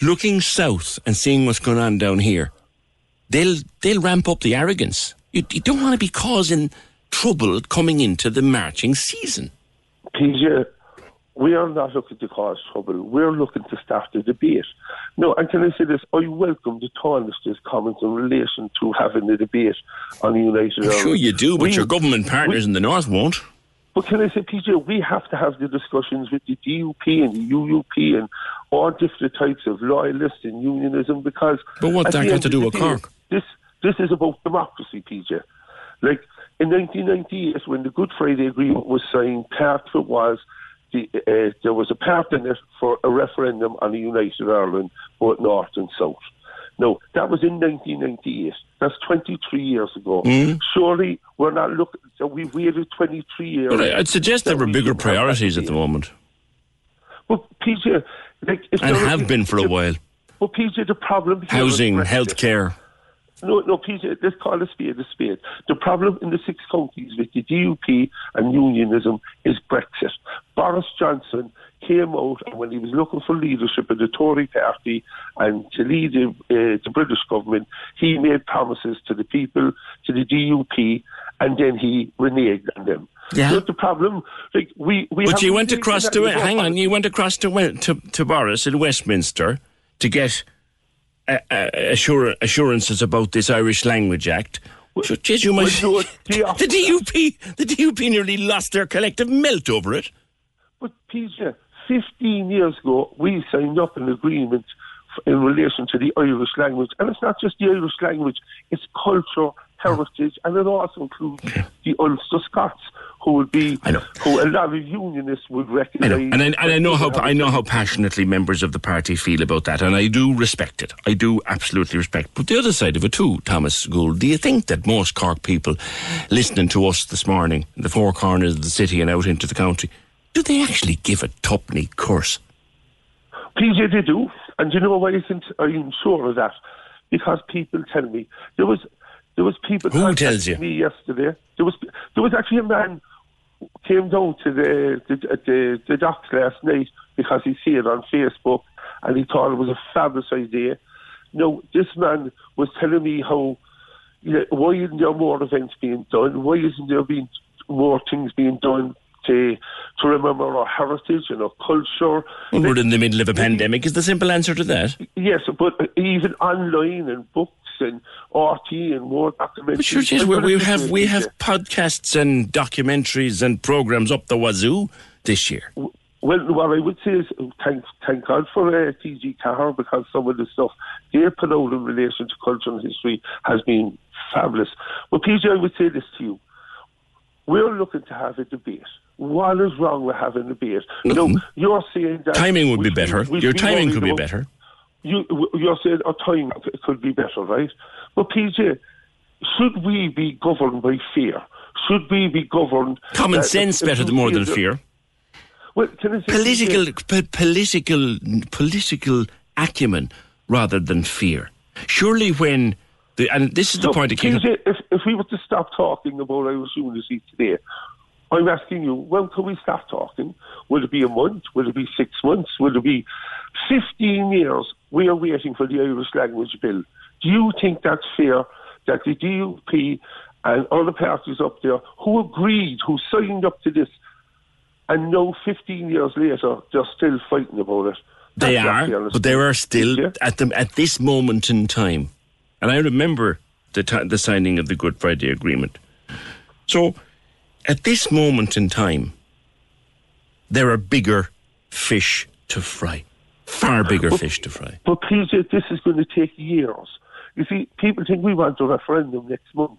looking south and seeing what's going on down here, they'll, they'll ramp up the arrogance. You, you don't want to be causing trouble coming into the marching season. PJ, we are not looking to cause trouble. We're looking to start the debate. No, and can I say this? I welcome the Tánaiste's comments in relation to having a debate on the United Ireland. sure you do, but We- your government partners in the north won't. But can I say, PJ, we have to have the discussions with the DUP and the UUP and all different types of loyalists and unionism because. But what's at that got to do with day, Cork? This this is about democracy, PJ. Like in 1998, when the Good Friday Agreement was signed, part of it was the, uh, there was a part in it for a referendum on a united Ireland, both north and south. No, that was in 1998. That's 23 years ago. Mm. Surely we're not looking. So we've waited 23 years. I'd suggest there were bigger should have that priorities at the moment, But PJ, like, if and have been for a while. But PJ, the problem Housing, healthcare. No, no, PJ, let's call a spade a spade. The problem in the six counties with the DUP and unionism is Brexit. Boris Johnson came out and when he was looking for leadership in the Tory party and to lead the, uh, the British government, he made promises to the people, to the DUP, and then he reneged on them. Yeah. So the problem, like we, we. But you went across to hang on. You went across to to, to Boris in Westminster to get uh, uh, assur- assurances about this Irish Language Act. So, geez, you might, well, the DUP, the DUP nearly lost their collective melt over it. But Peter, 15 years ago, we signed up an agreement in relation to the Irish language. And it's not just the Irish language, it's culture, heritage, and it also includes the Ulster Scots, who would be, who a lot of unionists would recognise. and I, and I know how I know how passionately members of the party feel about that, and I do respect it. I do absolutely respect. But the other side of it too, Thomas Gould. Do you think that most Cork people listening to us this morning, in the four corners of the city and out into the county, do they actually give a tuppenny curse? PJ, they do. And you know why isn't I'm sure of that? Because people tell me there was there was people Who tells you? me yesterday. There was there was actually a man came down to the the, the the docks last night because he see it on Facebook and he thought it was a fabulous idea. No, this man was telling me how you know, why isn't there more events being done? Why isn't there being more things being done to to remember our heritage and our culture? Well, we're in the middle of a pandemic. Is the simple answer to that? Yes, but even online and books and RTÉ and more documentaries. But sure, geez, we, we have we have podcasts and documentaries and programs up the wazoo this year. Well, what I would say is thank thank God for uh, TG4 because some of the stuff they put out in relation to culture and history has been fabulous. But PJ, I would say this to you: we're looking to have a debate. What is wrong with having a debate? No, you're saying that Timing would be better. we- Your we timing could be about- better. you, you're saying our time could be better, right? But PJ, should we be governed by fear? Should we be governed? Common that sense if better than more than fear. Well, can I say Political, po- political, political acumen rather than fear. Surely, when the and this is the point of if, if we were to stop talking about I Irish unity today, I'm asking you, when can we stop talking? Will it be a month? Will it be six months? Will it be 15 years? We are waiting for the Irish language bill. Do you think that's fair that the DUP and other parties up there who agreed, who signed up to this, and now 15 years later, they're still fighting about it? They That's not are, but there are still at the at this moment in time, and I remember the ti the signing of the Good Friday Agreement. So, at this moment in time, there are bigger fish to fry, far bigger But- fish to fry. But PJ, this is going to take years. You see, people think we want a referendum next month.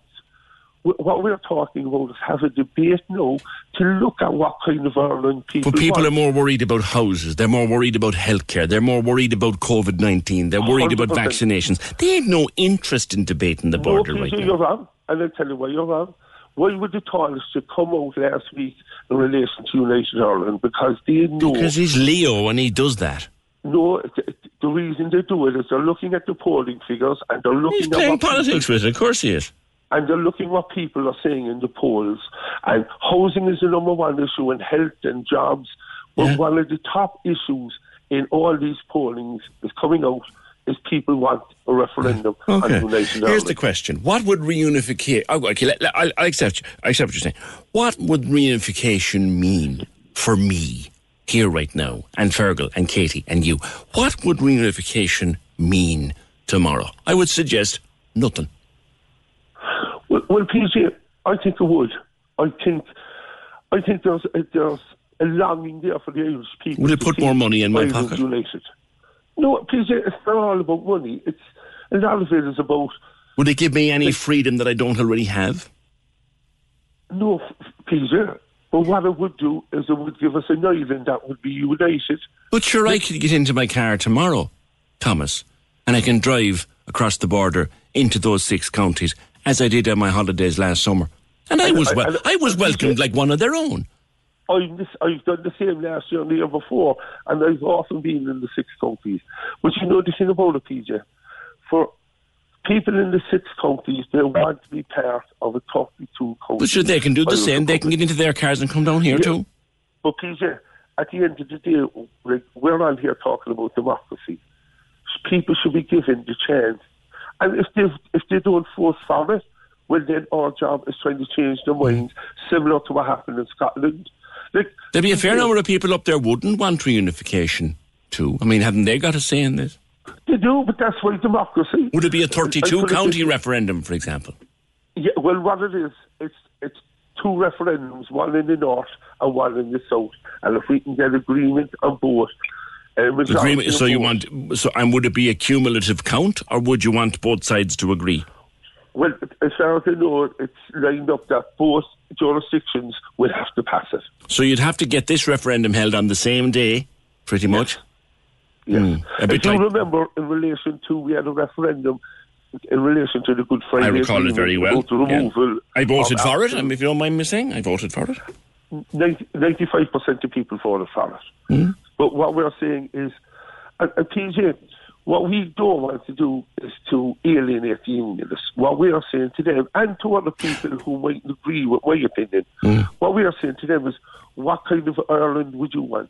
What we're talking about is have a debate now to look at what kind of Ireland people. But people want. are more worried about houses. They're more worried about healthcare. They're more worried about COVID nineteen. They're oh, worried about 100%. vaccinations. They have no interest in debating the border no, right now. you're wrong, and I'll tell you why you're wrong. Why would the Tories come out last week in relation to United Ireland? Because they know. Because he's Leo and he does that. No, th- the reason they do it is they're looking at the polling figures and they're looking He's at playing people- politics with it. Of course he is. and they're looking what people are saying in the polls. And housing is the number one issue, and health and jobs. But one of the top issues in all these pollings is coming out is people want a referendum on Okay. Here's the question: What would reunification? Oh, okay, I, I accept. I accept what you're saying. What would reunification mean for me here right now, and Fergal and Katie and you? What would reunification mean tomorrow? I would suggest nothing. Well, well, PJ, I think it would. I think, I think there's a, there's a longing there for the Irish people. Would it put more money in my pocket? United. No, PJ, it's not all about money. It's a lot of it is about Would it give me any freedom that I don't already have? No, Peter. But what it would do is it would give us an island that would be united. But sure, I could get into my car tomorrow, Thomas, and I can drive across the border into those six counties as I did on my holidays last summer. And I was I- wel- and- I was welcomed like one of their own. I've, this, I've done the same last year and the year before, and I've often been in the six counties. But you know the thing about it, PJ, for people in the six counties, they want to be part of a 32 county. But sure, they can do the same. They can get into their cars and come down here Yeah. too. But PJ, at the end of the day, like, we're on here talking about democracy. People should be given the chance, and if they if they don't force for it, well then our job is trying to change their mm-hmm. minds, similar to what happened in Scotland. There'd be a fair number of people up there wouldn't want reunification too. I mean, haven't they got a say in this? They do, but that's why democracy. Would it be a 32 put it county referendum, for example? Yeah, well, what it is, it's it's two referendums, one in the north and one in the south, and if we can get agreement on both. Uh, Agreement. So you want? So and would it be a cumulative count, or would you want both sides to agree? Well, as far as I know, it's lined up that both jurisdictions will have to pass it. So you'd have to get this referendum held on the same day, pretty much. Yeah. Mm, a bit you like remember, in relation to, we had a referendum in relation to the Good Friday. I recall it very well. the yeah. I voted for it, and if you don't mind me saying, I voted for it. 95 percent of people voted for it. Hmm? But what we're saying is, and, and PJ, what we don't want to do is to alienate the unionists. What we are saying to them, and to other people who might agree with my opinion, Hmm. what we are saying to them is, what kind of Ireland would you want?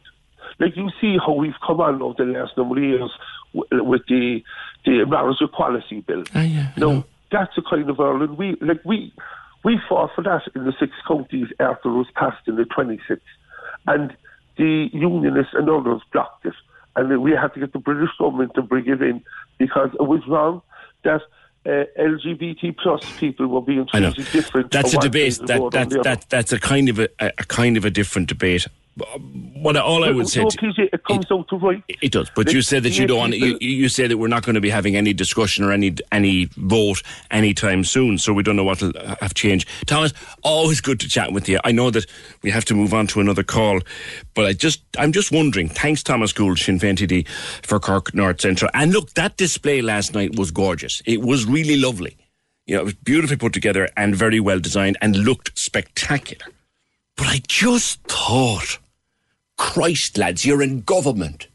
Like you see how we've come on over the last number of years with the the marriage equality bill. Ah, yeah, no, that's the kind of Ireland we like. We we fought for that in the six counties after it was passed in the 26, and the unionists and others blocked it, and we had to get the British government to bring it in because it was wrong that. Uh, LGBT plus people were being treated different. That's a debate. That that that that's a kind of a a kind of a different debate. What all I would say, to- PJ, it comes out to right. it does. But you said that you don't. want- You, you say that we're not going to be having any discussion or any any vote anytime soon. So we don't know what will have changed. Thomas, always good to chat with you. I know that we have to move on to another call, but I just I'm just wondering. Thanks, Thomas Gould, Sinn Féin TD for Cork North Central. And look, that display last night was gorgeous. It was really lovely. You know, it was beautifully put together and very well designed and looked spectacular. But I just thought, Christ, lads, you're in government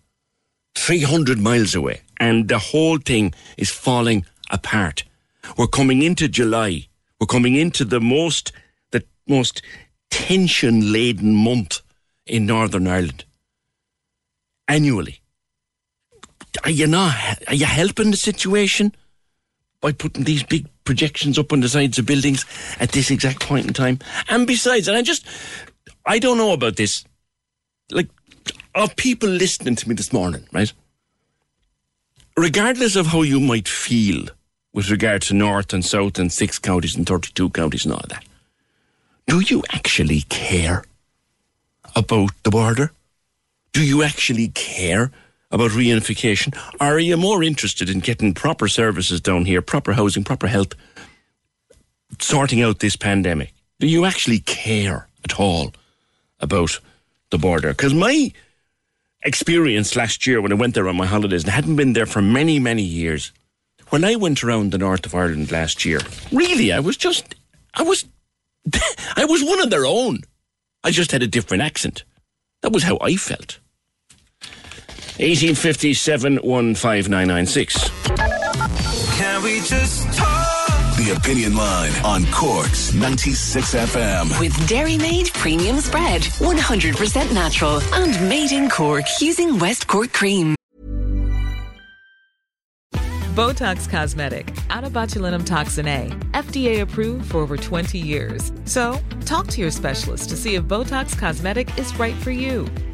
300 miles away and the whole thing is falling apart. We're coming into July. We're coming into the most, the most tension laden month in Northern Ireland annually. Are you not, are you helping the situation by putting these big projections up on the sides of buildings at this exact point in time? And besides, and I just, I don't know about this. Like, of people listening to me this morning, right? Regardless of how you might feel with regard to North and South and six counties and 32 counties and all that, do you actually care about the border? Do you actually care about reunification? Or are you more interested in getting proper services down here, proper housing, proper health, sorting out this pandemic? Do you actually care at all about the border? Because my experience last year when I went there on my holidays and hadn't been there for many, many years, when I went around the north of Ireland last year, really, I was just, I was, I was one of their own. I just had a different accent. That was how I felt. 1857 15996. Can we just talk? The Opinion Line on Corks 96 FM. With Dairymaid Premium Spread, 100% natural and made in Cork using West Cork cream. Botox Cosmetic, out of botulinum toxin A, FDA approved for over 20 years. So, talk to your specialist to see if Botox Cosmetic is right for you.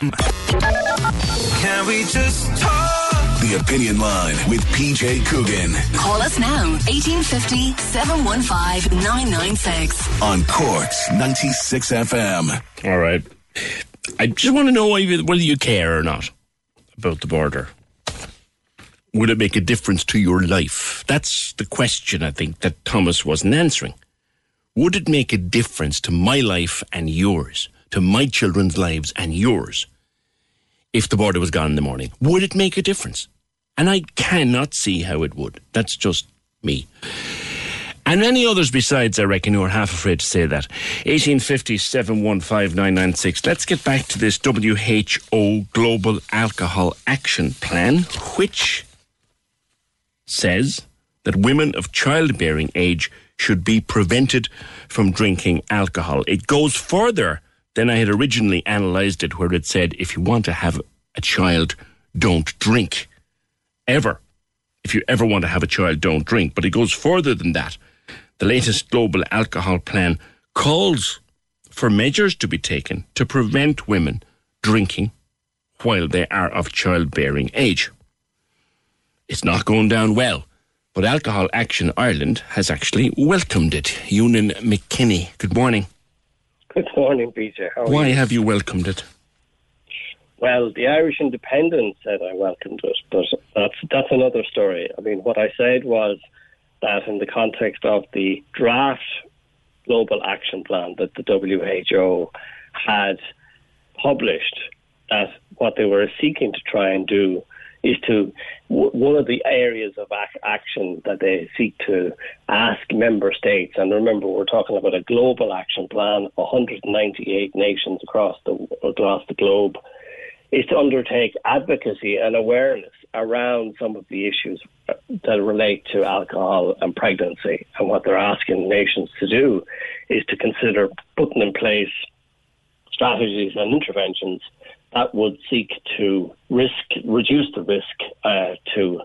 Can we just talk? The Opinion Line with PJ Coogan Call us now, 1850 715 996. on Corks 96 FM. All right. I just want to know whether whether you care or not about the border. Would it make a difference to your life? That's the question I think that Thomas wasn't answering. Would it make a difference to my life and yours, to my children's lives and yours, if the border was gone in the morning? Would it make a difference? And I cannot see how it would. That's just me. And many others besides, I reckon, who are half afraid to say that. 1850 715 Let's get back to this WHO Global Alcohol Action Plan, which says that women of childbearing age should be prevented from drinking alcohol. It goes further than I had originally analysed it, where it said if you want to have a child, don't drink. Ever. If you ever want to have a child, don't drink. But it goes further than that. The latest global alcohol plan calls for measures to be taken to prevent women drinking while they are of childbearing age. It's not going down well, but Alcohol Action Ireland has actually welcomed it. Eunan McKinney, good morning. Good morning, are Why you? have you welcomed it? Well, the Irish Independent said I welcomed it, but that's that's another story. I mean, what I said was that in the context of the draft global action plan that the WHO had published, that what they were seeking to try and do is to one of the areas of ac- action that they seek to ask member states, and remember we're talking about a global action plan, 198 nations across the across the globe, is to undertake advocacy and awareness around some of the issues uh, that relate to alcohol and pregnancy. And what they're asking nations to do is to consider putting in place strategies and interventions that would seek to risk reduce the risk uh, to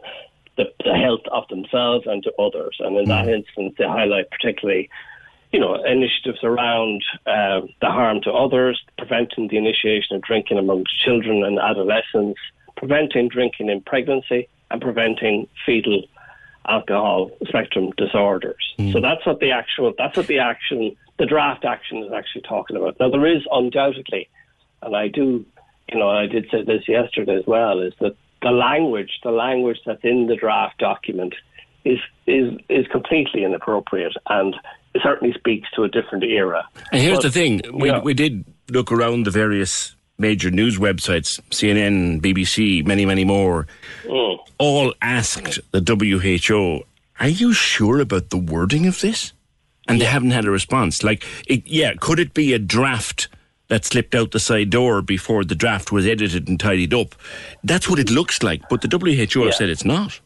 the, the, health of themselves and to others. And in that instance, they highlight particularly, you know, initiatives around uh, the harm to others, preventing the initiation of drinking amongst children and adolescents, preventing drinking in pregnancy, and preventing fetal alcohol spectrum disorders. Mm. So that's what the actual that's what the action the draft action is actually talking about. Now there is undoubtedly, and I do you know, I did say this yesterday as well, is that the language, the language that's in the draft document is is is completely inappropriate and it certainly speaks to a different era. And here's but, the thing, we we did look around the various major news websites, CNN, BBC, many, many more, mm. all asked the WHO, are you sure about the wording of this? And yeah. they haven't had a response. Like, it, yeah, could it be a draft that slipped out the side door before the draft was edited and tidied up. That's what it looks like, but the WHO yeah. have said it's not.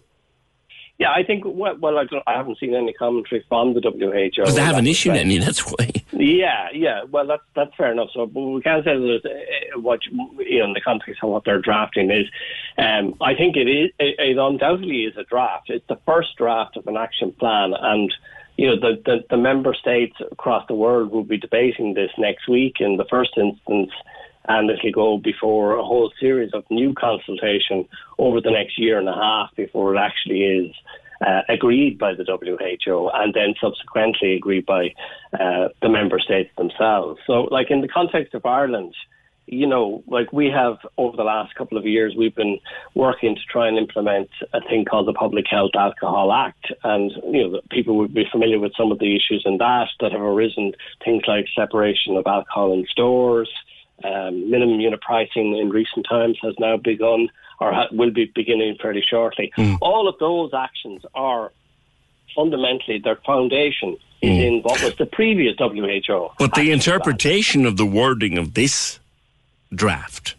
Yeah, I think. Well, well I, I, haven't seen any commentary from the WHO because they haven't issued any. That's why. Yeah, yeah. Well, that's that's fair enough. So but we can't say that uh, what you know in the context of what they're drafting is. Um, I think it is. It, it undoubtedly is a draft. It's the first draft of an action plan, and you know, the, the, the, member states across the world will be debating this next week in the first instance, and it'll go before a whole series of new consultation over the next year and a half before it actually is uh, agreed by the WHO and then subsequently agreed by uh, the member states themselves. So, like in the context of Ireland, you know, like we have over the last couple of years, we've been working to try and implement a thing called the Public Health Alcohol Act. And, you know, people would be familiar with some of the issues in that that have arisen, things like separation of alcohol in stores, um, minimum unit pricing in recent times has now begun or ha- will be beginning fairly shortly. Mm. All of those actions are fundamentally their foundation is mm. in what was the previous WHO. But the interpretation of the wording of this draft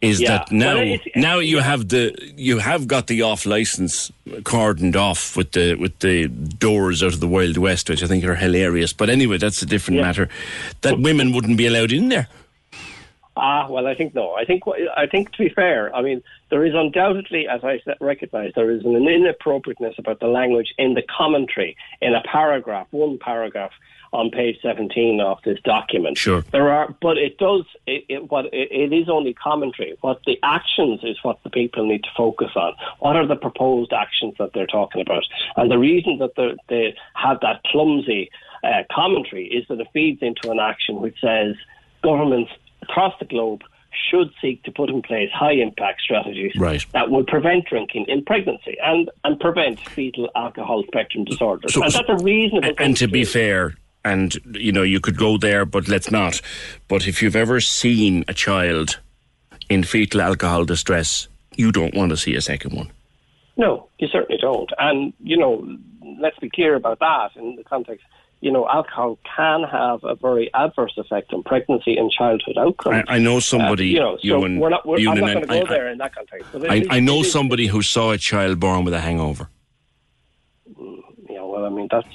is yeah. that now well, now you have the you have got the off license cordoned off with the with the doors out of the Wild West, which I think are hilarious. But anyway, that's a different yeah. matter. That women wouldn't be allowed in there. Ah, well, I think no. I think I think to be fair, I mean there is undoubtedly, as I recognise, there is an inappropriateness about the language in the commentary in a paragraph, one paragraph on page 17 of this document. Sure. There are, but it does, it, it what, it, it is only commentary. What the actions is what the people need to focus on. What are the proposed actions that they're talking about? And the reason that they have that clumsy uh, commentary is that it feeds into an action which says governments across the globe should seek to put in place high impact strategies right. that will prevent drinking in pregnancy and, and prevent fetal alcohol spectrum disorders. So, and that's a reasonable And to be fair, and you know you could go there but let's not but if you've ever seen a child in fetal alcohol distress you don't want to see a second one no you certainly don't and you know let's be clear about that in the context you know, alcohol can have a very adverse effect on pregnancy and childhood outcomes. I, I know somebody. Uh, you know, so we're not. We're, I'm not going to go I, there in that context. I, I know somebody who saw a child born with a hangover. Mm, yeah, well, I mean that's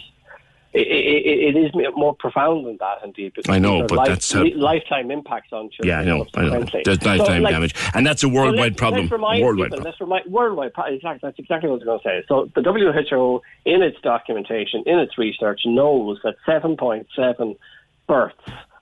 it, it is more profound than that, indeed. I know, but life, that's lifetime impacts on children. Yeah, I know. I know. There's lifetime so, like, damage, and that's a worldwide problem. Let's remind worldwide people, remind, worldwide. Exactly, that's exactly what I was going to say. So the WHO, in its documentation, in its research, knows that 7.7 births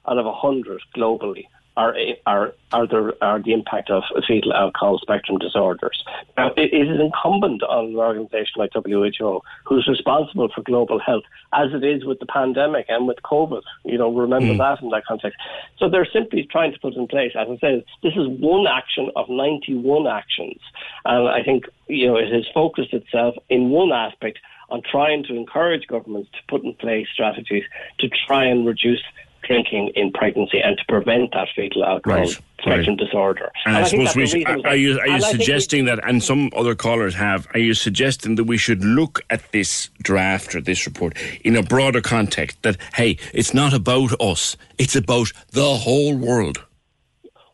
out of 100 globally are are are the are the impact of fetal alcohol spectrum disorders. Now, it, it is incumbent on an organisation like WHO, who's responsible for global health, as it is with the pandemic and with COVID. You know, remember mm. that in that context. So they're simply trying to put in place, as I said, this is one action of 91 actions, and I think you know it has focused itself in one aspect on trying to encourage governments to put in place strategies to try and reduce drinking in pregnancy and to prevent that fetal alcohol right. spectrum right. disorder. And, and I, I suppose we should, are you are you suggesting that, and some other callers have, are you suggesting that we should look at this draft or this report in a broader context? That hey, it's not about us; it's about the whole world.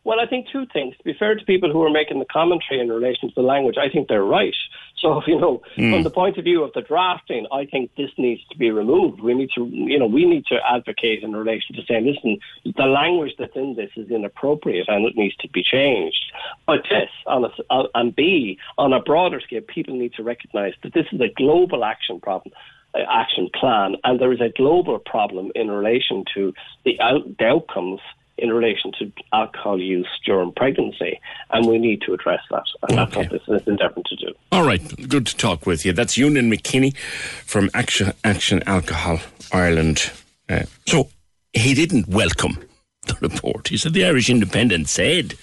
Well, I think two things. To be fair to people who are making the commentary in relation to the language, I think they're right. So, you know, Mm. from the point of view of the drafting, I think this needs to be removed. We need to, you know, we need to advocate in relation to saying, listen, the language that's in this is inappropriate and it needs to be changed. But yes, on a, uh, and B, on a broader scale, people need to recognise that this is a global action problem. uh, Action plan, and there is a global problem in relation to the, out, the outcomes in relation to alcohol use during pregnancy, and we need to address that, and that's what this is endeavouring to do. All right, good to talk with you. That's Eunan McKinney from Action, Action Alcohol Ireland. Uh, so he didn't welcome the report. He said the Irish Independent said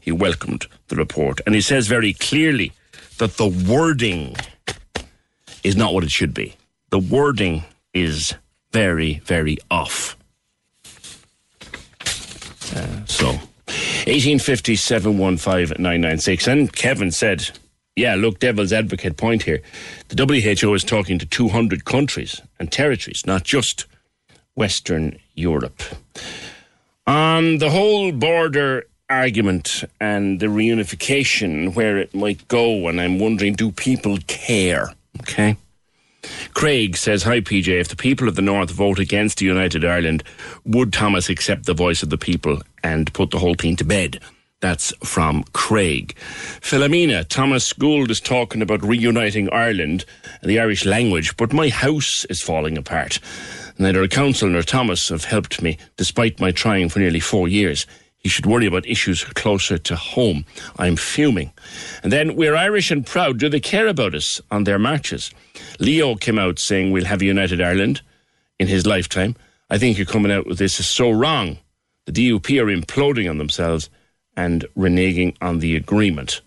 he welcomed the report, and he says very clearly that the wording is not what it should be. The wording is very, very off. So, 1850 715 996. And Kevin said, yeah, look, devil's advocate point here. The WHO is talking to 200 countries and territories, not just Western Europe. On the whole border argument and the reunification, where it might go, and I'm wondering, do people care? Okay. Craig says, Hi, PJ. If the people of the North vote against United Ireland, would Thomas accept the voice of the people and put the whole thing to bed? That's from Craig. Philomena, Thomas Gould is talking about reuniting Ireland and the Irish language, but my house is falling apart. Neither a council nor Thomas have helped me, despite my trying for nearly four years. He should worry about issues closer to home. I'm fuming. And then, we're Irish and proud. Do they care about us on their marches? Leo came out saying we'll have a united Ireland in his lifetime. I think you're coming out with this is so wrong. The DUP are imploding on themselves and reneging on the agreement.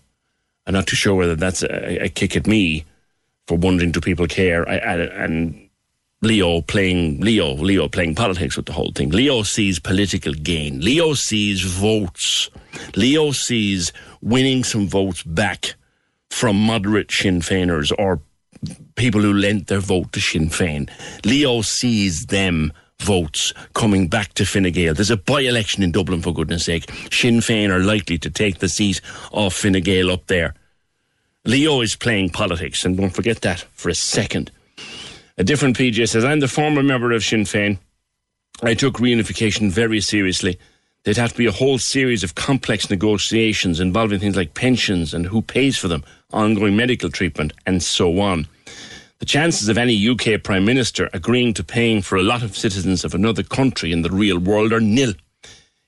I'm not too sure whether that's a, a kick at me for wondering do people care. I, I, and Leo playing Leo, Leo playing politics with the whole thing. Leo sees political gain. Leo sees votes. Leo sees winning some votes back from moderate Sinn Féiners or people who lent their vote to Sinn Féin. Leo sees them votes coming back to Fine Gael. There's a by-election in Dublin, for goodness sake. Sinn Féin are likely to take the seat of Fine Gael up there. Leo is playing politics, and don't forget that for a second. A different PJ says, I'm the former member of Sinn Féin. I took reunification very seriously. There'd have to be a whole series of complex negotiations involving things like pensions and who pays for them, ongoing medical treatment, and so on. The chances of any UK Prime Minister agreeing to paying for a lot of citizens of another country in the real world are nil.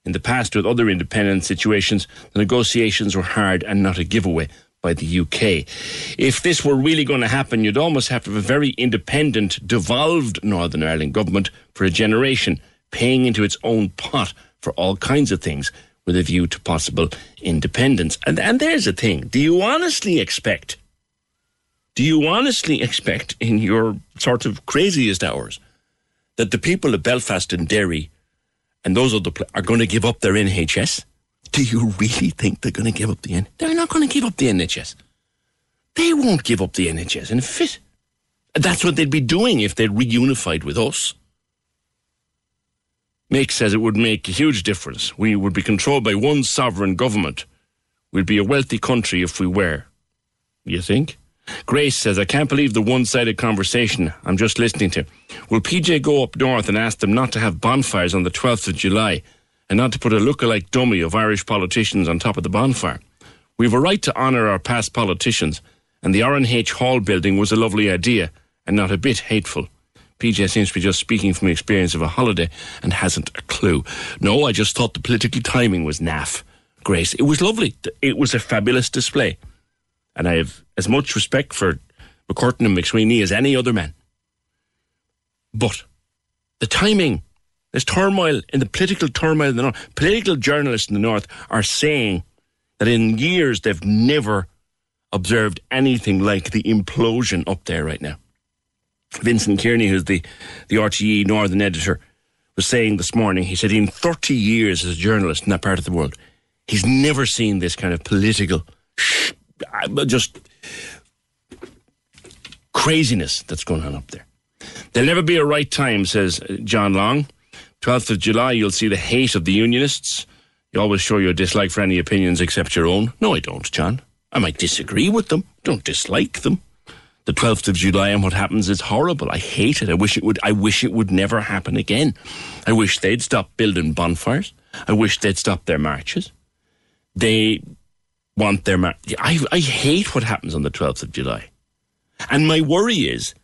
In the past, with other independent situations, the negotiations were hard and not a giveaway by the UK. If this were really going to happen, you'd almost have to have a very independent, devolved Northern Ireland government for a generation, paying into its own pot for all kinds of things with a view to possible independence. And, and there's the thing do you honestly expect, do you honestly expect in your sort of craziest hours that the people of Belfast and Derry and those other pla- are going to give up their NHS? Do you really think they're going to give up the N? They're not going to give up the NHS. They won't give up the NHS in a fit. That's what they'd be doing if they reunified with us. Mick says it would make a huge difference. We would be controlled by one sovereign government. We'd be a wealthy country if we were. You think? Grace says, I can't believe the one sided conversation I'm just listening to. Will PJ go up north and ask them not to have bonfires on the 12th of July and not to put a look-alike dummy of Irish politicians on top of the bonfire? We have a right to honour our past politicians, and the RNH Hall building was a lovely idea and not a bit hateful. PJ seems to be just speaking from experience of a holiday and hasn't a clue. No, I just thought the political timing was naff. Grace, it was lovely. It was a fabulous display. And I have as much respect for MacCurtain and MacSwiney as any other man. But the timing, there's turmoil in the political turmoil in the North. Political journalists in the North are saying that in years they've never observed anything like the implosion up there right now. Vincent Kearney, who's the, the RTÉ Northern editor, was saying this morning, he said in 30 years as a journalist in that part of the world, he's never seen this kind of political, just craziness that's going on up there. There'll never be a right time, says John Long. 12th of July, you'll see the hate of the unionists. You always show your dislike for any opinions except your own. No, I don't, John. I might disagree with them, don't dislike them. the 12th of July and what happens is horrible. I hate it. I wish it would. I wish it would never happen again. I wish they'd stop building bonfires. I wish they'd stop their marches. They want their mar- I I hate what happens on the 12th of July, and my worry is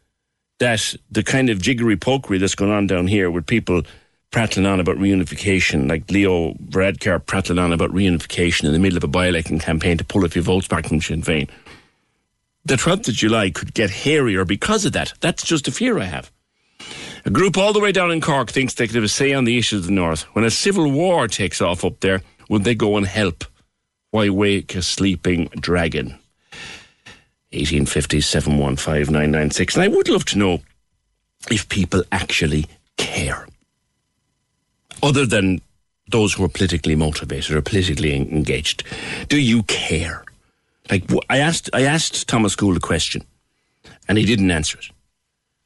that the kind of jiggery pokery that's going on down here with people prattling on about reunification, like Leo Varadkar prattling on about reunification in the middle of a by-election campaign to pull a few votes back from Sinn Féin the 12th of July could get hairier because of that. That's just a fear I have. A group all the way down in Cork thinks they could have a say on the issues of the North. When a civil war takes off up there, would they go and help? Why wake a sleeping dragon? 1850 And I would love to know if people actually care. Other than those who are politically motivated or politically engaged. Do you care? Like I asked, I asked Thomas Gould a question, and he didn't answer it.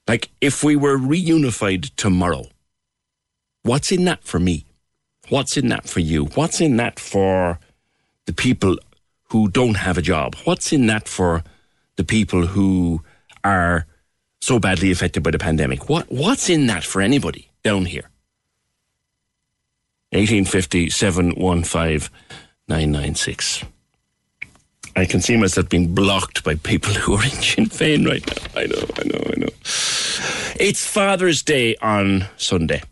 Like if we were reunified tomorrow, what's in that for me? What's in that for you? What's in that for the people who don't have a job? What's in that for the people who are so badly affected by the pandemic? What what's in that for anybody down here? 1850 715 996. I can see myself being blocked by people who are in Sinn Féin right now. I know, I know, I know. It's Father's Day on Sunday.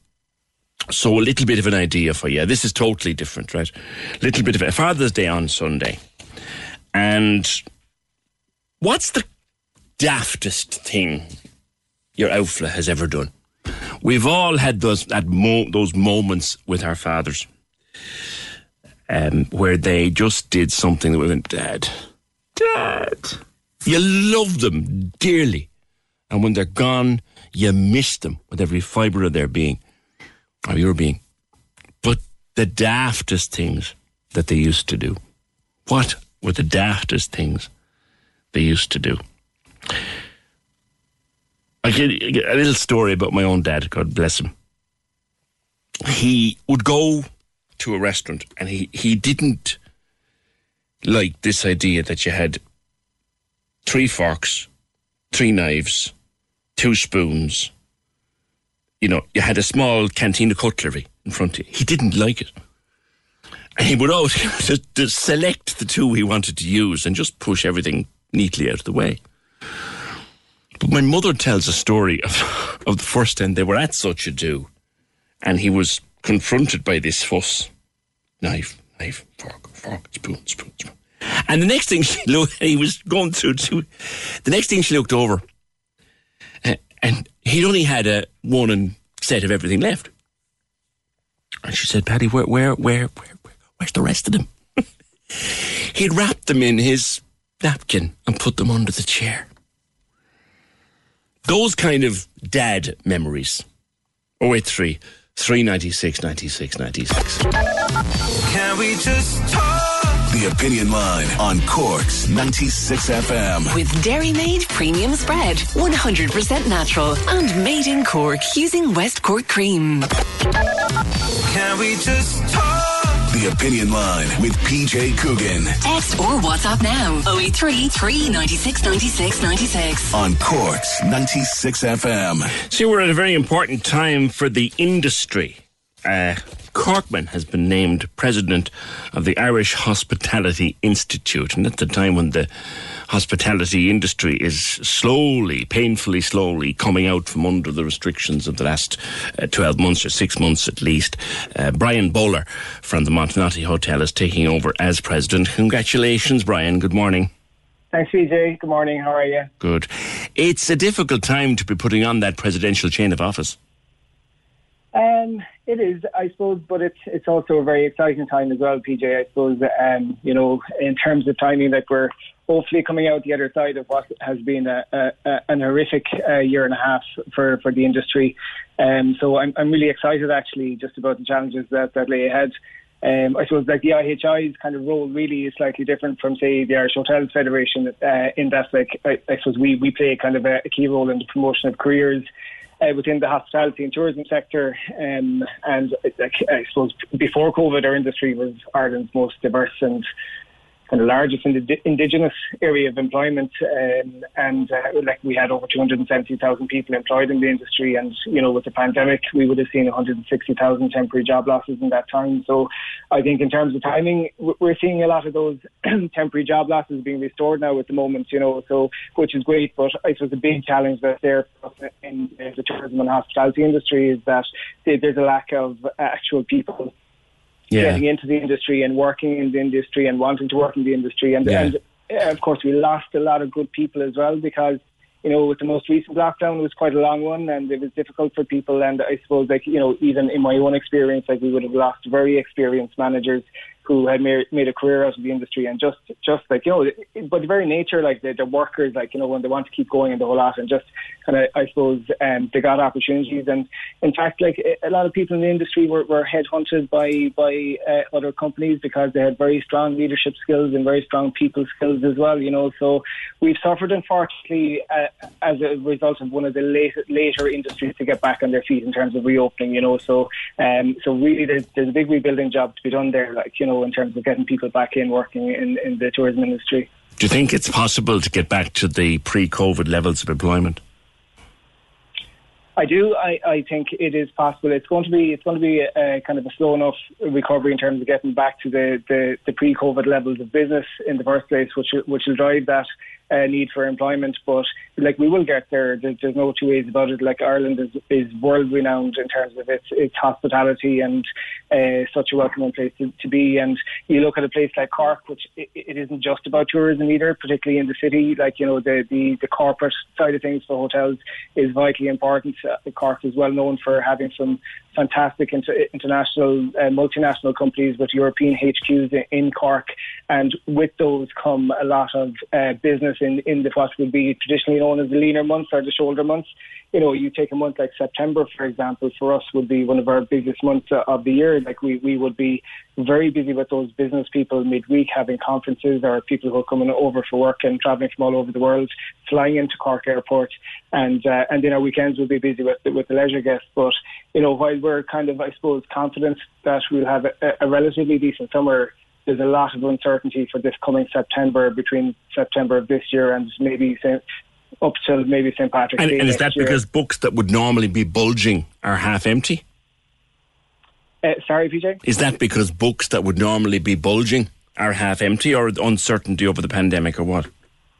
So a little bit of an idea for you. This is totally different, right? Little bit of a Father's Day on Sunday. And what's the daftest thing your outfla has ever done? We've all had those that mo- those moments with our fathers um, where they just did something that we went, Dad, Dad. You love them dearly. And when they're gone, you miss them with every fibre of their being, or your being. But the daftest things that they used to do. What were the daftest things they used to do? I get a little story about my own dad, God bless him. He would go to a restaurant and he, he didn't like this idea that you had three forks, three knives, two spoons. You know, you had a small canteen of cutlery in front of you. He didn't like it. And he would always to, to select the two he wanted to use and just push everything neatly out of the way. But my mother tells a story of, of the first time they were at such a do, and he was confronted by this fuss. Knife, knife, fork, fork, spoon, spoon, spoon. And the next thing she looked, he was going through two. The next thing she looked over, uh, and he'd only had a one and set of everything left. And she said, "Paddy, where, where, where, where, where where's the rest of them?" he'd wrapped them in his napkin and put them under the chair. Those kind of dad memories. Oh wait, three. 396 96 96. Can we just talk? The Opinion Line on Cork's 96 FM. With Dairy Made Premium Spread, 100% natural and made in Cork using West Cork cream. Can we just talk? The Opinion Line with PJ Coogan Text or WhatsApp now 083 396 96 96. on Cork's 96 FM. See, we're at a very important time for the industry. Uh, Corkman has been named president of the Irish Hospitality Institute, and at the time when the hospitality industry is slowly, painfully slowly coming out from under the restrictions of the last uh, 12 months or six months at least, uh, Brian Bowler from the Montenotte Hotel is taking over as president. Congratulations, Brian. Good morning. Thanks, PJ. Good morning. How are you? Good. It's a difficult time to be putting on that presidential chain of office. Um, it is, I suppose, but it's it's also a very exciting time as well, PJ. I suppose, um, you know, in terms of timing, that we're hopefully coming out the other side of what has been a, a, a, an horrific uh, year and a half for, for the industry. Um, so I'm I'm really excited actually just about the challenges that, that lay ahead. Um, I suppose like the IHI's kind of role really is slightly different from say the Irish Hotels Federation uh, in that like I, I suppose we, we play kind of a, a key role in the promotion of careers uh, within the hospitality and tourism sector. Um, and uh, I suppose before COVID, our industry was Ireland's most diverse and kind of largest indi- indigenous area of employment, um, and uh, like we had over 270,000 people employed in the industry, and you know with the pandemic we would have seen 160,000 temporary job losses in that time. So I think in terms of timing, we're seeing a lot of those temporary job losses being restored now at the moment, you know, so which is great. But I suppose the big challenge that's there in the tourism and hospitality industry is that there's a lack of actual people yeah. getting into the industry and working in the industry and wanting to work in the industry. And, yeah. and uh, of course, we lost a lot of good people as well because you know, with the most recent lockdown, it was quite a long one, and it was difficult for people. And I suppose, like you know, even in my own experience, like we would have lost very experienced managers who had made, made a career out of the industry and just just like you know but the very nature like the, the workers like you know when they want to keep going and the whole lot and just kind of I suppose um, they got opportunities. And in fact like a lot of people in the industry were, were headhunted by by uh, other companies because they had very strong leadership skills and very strong people skills as well you know. So we've suffered unfortunately uh, as a result of one of the later, later industries to get back on their feet in terms of reopening you know. So um, so really there's, there's a big rebuilding job to be done there like you know know, in terms of getting people back in working in, in the tourism industry. Do you think it's possible to get back to the pre-COVID levels of employment? I do. I, I think it is possible. It's going to be it's going to be a, a kind of a slow enough recovery in terms of getting back to the, the, the pre-COVID levels of business in the first place, which which will drive that uh, need for employment. But like we will get there. There's, there's no two ways about it. Like Ireland is, is world renowned in terms of its its hospitality and uh, such a welcoming place to, to, be. And you look at a place like Cork, which it, it isn't just about tourism either, particularly in the city. Like you know the the, the corporate side of things for hotels is vitally important. Uh, Cork is well known for having some fantastic inter- international, uh, multinational companies with European HQs in Cork, and with those come a lot of uh, business in in the what would be traditionally known as the leaner months or the shoulder months. You know, you take a month like September, for example, for us would be one of our biggest months of the year. Like we we would be very busy with those business people midweek having conferences or people who are coming over for work and traveling from all over the world, flying into Cork Airport, and uh, and then our weekends will be busy with with the leisure guests. But you know, while we're kind of I suppose confident that we'll have a, a relatively decent summer there's a lot of uncertainty for this coming September between September of this year and maybe up till maybe St Patrick's and, Day. And is that year. because books that would normally be bulging are half empty? Uh, sorry, PJ. Is that because books that would normally be bulging are half empty, or uncertainty over the pandemic, or what?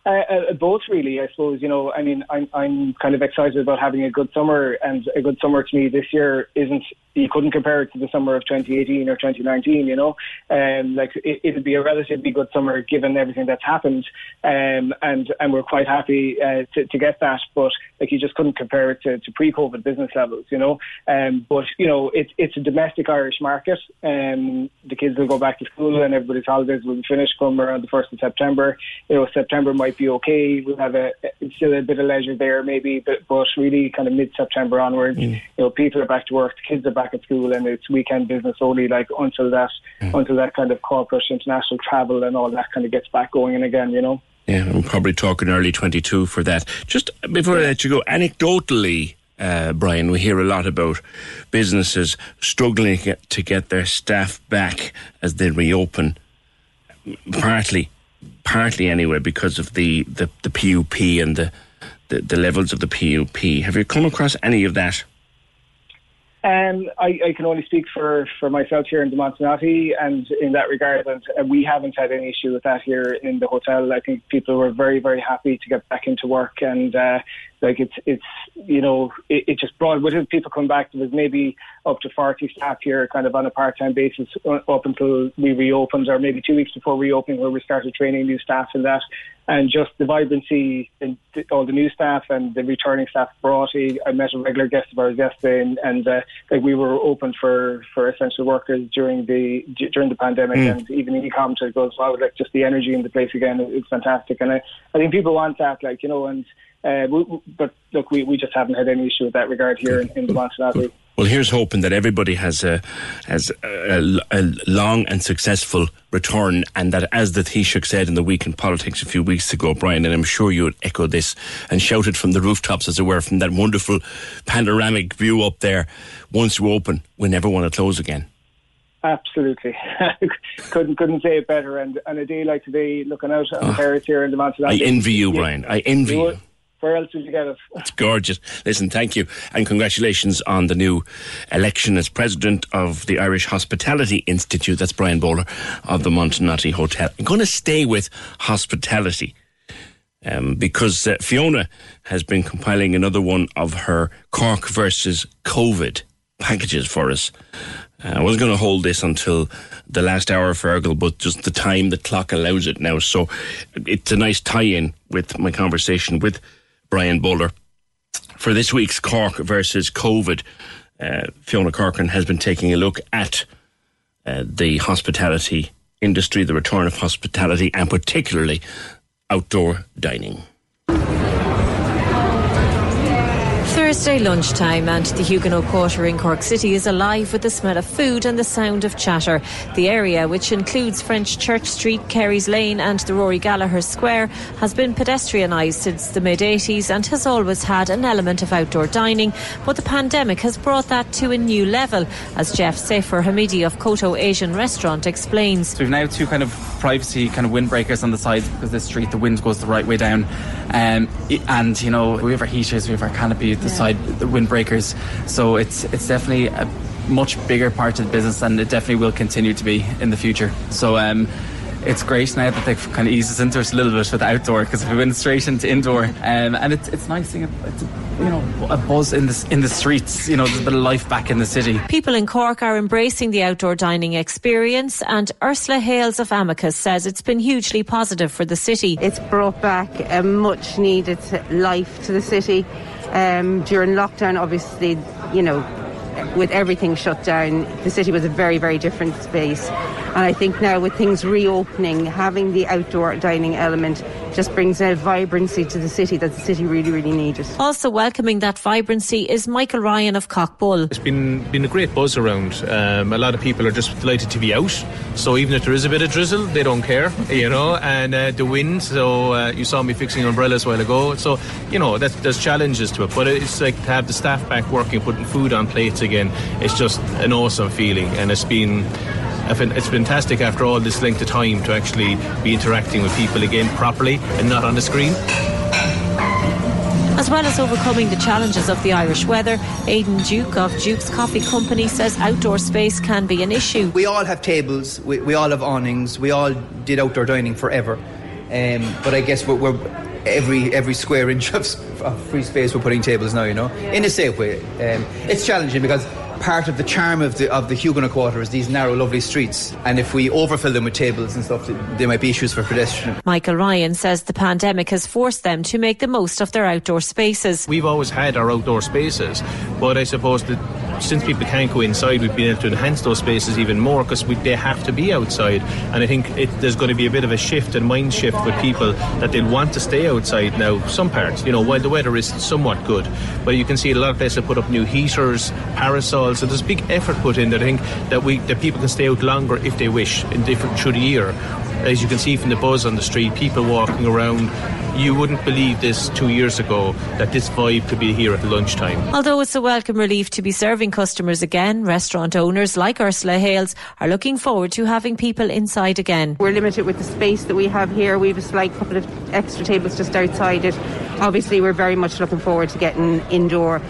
Uh, uh, both, really. I suppose you know. I mean, I'm I'm kind of excited about having a good summer, and a good summer to me this year isn't. You couldn't compare it to the summer of 2018 or 2019. You know, um, like it, it'd be a relatively good summer given everything that's happened, um, and and we're quite happy uh, to to get that. But like you just couldn't compare it to, to pre-COVID business levels. You know, um, but you know it's it's a domestic Irish market. Um, the kids will go back to school, and everybody's holidays will be finished come around the first of September. You know, September might might be okay. We'll have a still a bit of leisure there, maybe, but but really kind of mid September onwards, mm. you know, people are back to work, the kids are back at school, and it's weekend business only. Like until that mm. until that kind of corporate international travel and all that kind of gets back going and again, you know. Yeah, I'm probably talking early 22 for that. Just before I let you go, anecdotally, uh, Brian, we hear a lot about businesses struggling to get their staff back as they reopen, partly partly anyway because of the, the, the PUP and the, the, the levels of the PUP. Have you come across any of that? Um, I, I, can only speak for, for myself here in the Montenotte, and in that regard, and, and we haven't had any issue with that here in the hotel. I think people were very, very happy to get back into work, and uh, like it's it's you know it, it just brought with it people come back. There was maybe up to forty staff here, kind of on a part time basis, uh, up until we reopened, or maybe two weeks before reopening, where we started training new staff and that. And just the vibrancy and all the new staff and the returning staff brought. I met a regular guest of ours yesterday, and, and uh, like we were open for, for essential workers during the during the pandemic, mm. and even the e-com to go as well. Like just the energy in the place again, it's fantastic, and I, I think people want that, like you know, and uh, we, but look, we, we just haven't had any issue with that regard here in, in the Montenotte. Well, here's hoping that everybody has a has a, a, long and successful return, and that, as the Taoiseach said in the week in politics a few weeks ago, Brian, and I'm sure you would echo this and shout it from the rooftops, as it were, from that wonderful panoramic view up there. Once you open, we never want to close again. Absolutely, couldn't couldn't say it better. And on a day like today, looking out on the terrace here in the mountain, I envy you, Brian. I envy you. Where else would you get it? It's gorgeous. Listen, thank you, and congratulations on the new election as president of the Irish Hospitality Institute. That's Brian Bowler of the Montenotte Hotel. I'm going to stay with hospitality. Um, because uh, Fiona has been compiling another one of her Cork versus COVID packages for us. Uh, I wasn't going to hold this until the last hour, Fergal, but just the time the clock allows it now. So it's a nice tie in with my conversation with Brian Bowler. For this week's Cork versus COVID, uh, Fiona Corcoran has been taking a look at uh, the hospitality industry, the return of hospitality, and particularly outdoor dining. Thursday lunchtime and the Huguenot Quarter in Cork City is alive with the smell of food and the sound of chatter. The area, which includes French Church Street, Carey's Lane and the Rory Gallagher Square, has been pedestrianised since the mid-80s and has always had an element of outdoor dining, but the pandemic has brought that to a new level, as Jeff Safer Hamidi of Koto Asian Restaurant explains. So we've now two kind of privacy kind of windbreakers on the sides because this street the wind goes the right way down um, and you know we have our heaters we have our canopy the yeah. Side the windbreakers. So it's it's definitely a much bigger part of the business and it definitely will continue to be in the future. So um, it's great now that they've kind of eased us into it a little bit with outdoor because we went straight into indoor um, and it's, it's nice seeing it's a, you know a buzz in the in the streets you know there's a bit of life back in the city. People in Cork are embracing the outdoor dining experience and Ursula Hales of Amicus says it's been hugely positive for the city. It's brought back a much needed life to the city um, during lockdown obviously you know with everything shut down, the city was a very, very different space. And I think now with things reopening, having the outdoor dining element just brings a vibrancy to the city that the city really, really needed. Also welcoming that vibrancy is Michael Ryan of Coqbull. It's been been a great buzz around. Um, a lot of people are just delighted to be out. So even if there is a bit of drizzle, they don't care, you know. And uh, the wind. So uh, you saw me fixing umbrellas a while ago. So you know there's challenges to it, but it's like to have the staff back working, putting food on plates again. It's just an awesome feeling, and it's been it's fantastic after all this length of time to actually be interacting with people again properly and not on the screen. As well as overcoming the challenges of the Irish weather, Aidan Duke of Duke's Coffee Company says outdoor space can be an issue. We all have tables, we, we all have awnings, we all did outdoor dining forever. Um, but I guess we're, we're, every every square inch of, of, free space we're putting tables now, you know, in a safe way. Um, it's challenging because part of the charm of the of the Huguenot Quarter is these narrow, lovely streets. And if we overfill them with tables and stuff, there might be issues for pedestrians. Michael Ryan says the pandemic has forced them to make the most of their outdoor spaces. We've always had our outdoor spaces, but I suppose that since people can't go inside, we've been able to enhance those spaces even more because they have to be outside. And I think it, there's going to be a bit of a shift and mind shift with people that they'll want to stay outside now. Some parts, you know, while the weather is somewhat good, but you can see a lot of places have put up new heaters, parasols. So there's big effort put in that I think that we that people can stay out longer if they wish in different through the year. As you can see from the buzz on the street, people walking around you wouldn't believe this two years ago that this vibe could be here at lunchtime. Although it's a welcome relief to be serving customers again, restaurant owners like Ursula Hales are looking forward to having people inside again. We're limited with the space that we have here. We have a slight couple of extra tables just outside it. Obviously, we're very much looking forward to getting indoor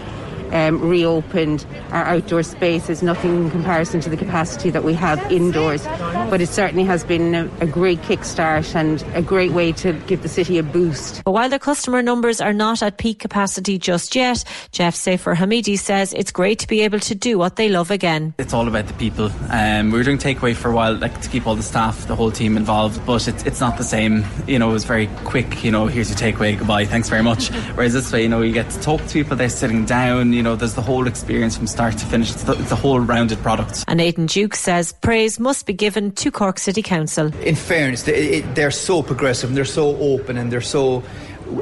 um, reopened our outdoor spaces, nothing in comparison to the capacity that we have indoors. But it certainly has been a, a great kickstart and a great way to give the city a boost. But while the customer numbers are not at peak capacity just yet, Jeff Safer Hamidi says it's great to be able to do what they love again. It's all about the people. Um, we were doing takeaway for a while, like to keep all the staff, the whole team involved, but it's, it's not the same. You know, it was very quick, you know, here's your takeaway, goodbye, thanks very much. Whereas this way, you know, you get to talk to people, they're sitting down, you know, there's the whole experience from start to finish. It's the, it's the whole rounded product. And Aidan Duke says praise must be given to Cork City Council. In fairness, they, they're so progressive and they're so open and they're so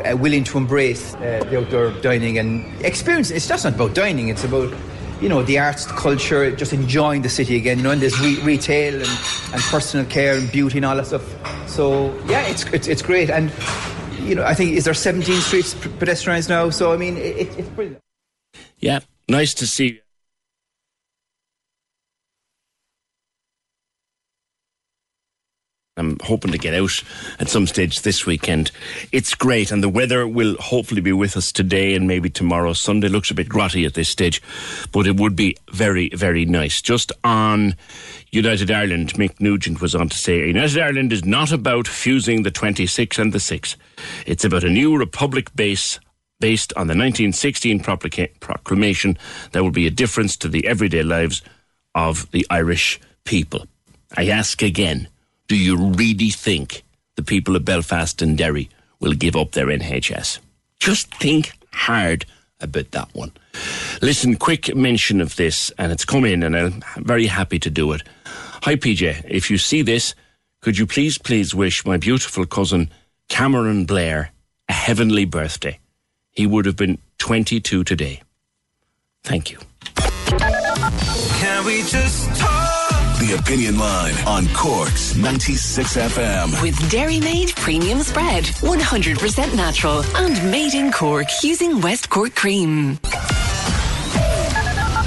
uh, willing to embrace uh, the outdoor dining and experience. It's just not about dining, it's about you know, the arts, the culture, just enjoying the city again, you know, and there's re- retail and, and personal care and beauty and all that stuff. So, yeah, it's, it's, it's great. And, you know, I think, is there 17 streets pedestrianised now? So, I mean, it, it's brilliant. Yeah, nice to see I'm hoping to get out at some stage this weekend. It's great, and the weather will hopefully be with us today and maybe tomorrow. Sunday looks a bit grotty at this stage, but it would be very, very nice. Just on United Ireland, Mick Nugent was on to say United Ireland is not about fusing the 26 and the 6. It's about a new republic base based on the 1916 proclama- proclamation there will be a difference to the everyday lives of the Irish people. I ask again do you really think the people of Belfast and Derry will give up their NHS? Just think hard about that one. Listen, quick mention of this, and it's come in, and I'm very happy to do it. Hi, PJ. If you see this, could you please, please wish my beautiful cousin Cameron Blair a heavenly birthday? He would have been 22 today. Thank you. Can we just talk? The Opinion Line on Cork's 96 FM. With Dairy Made Premium Spread, 100% natural and made in Cork using West Cork cream.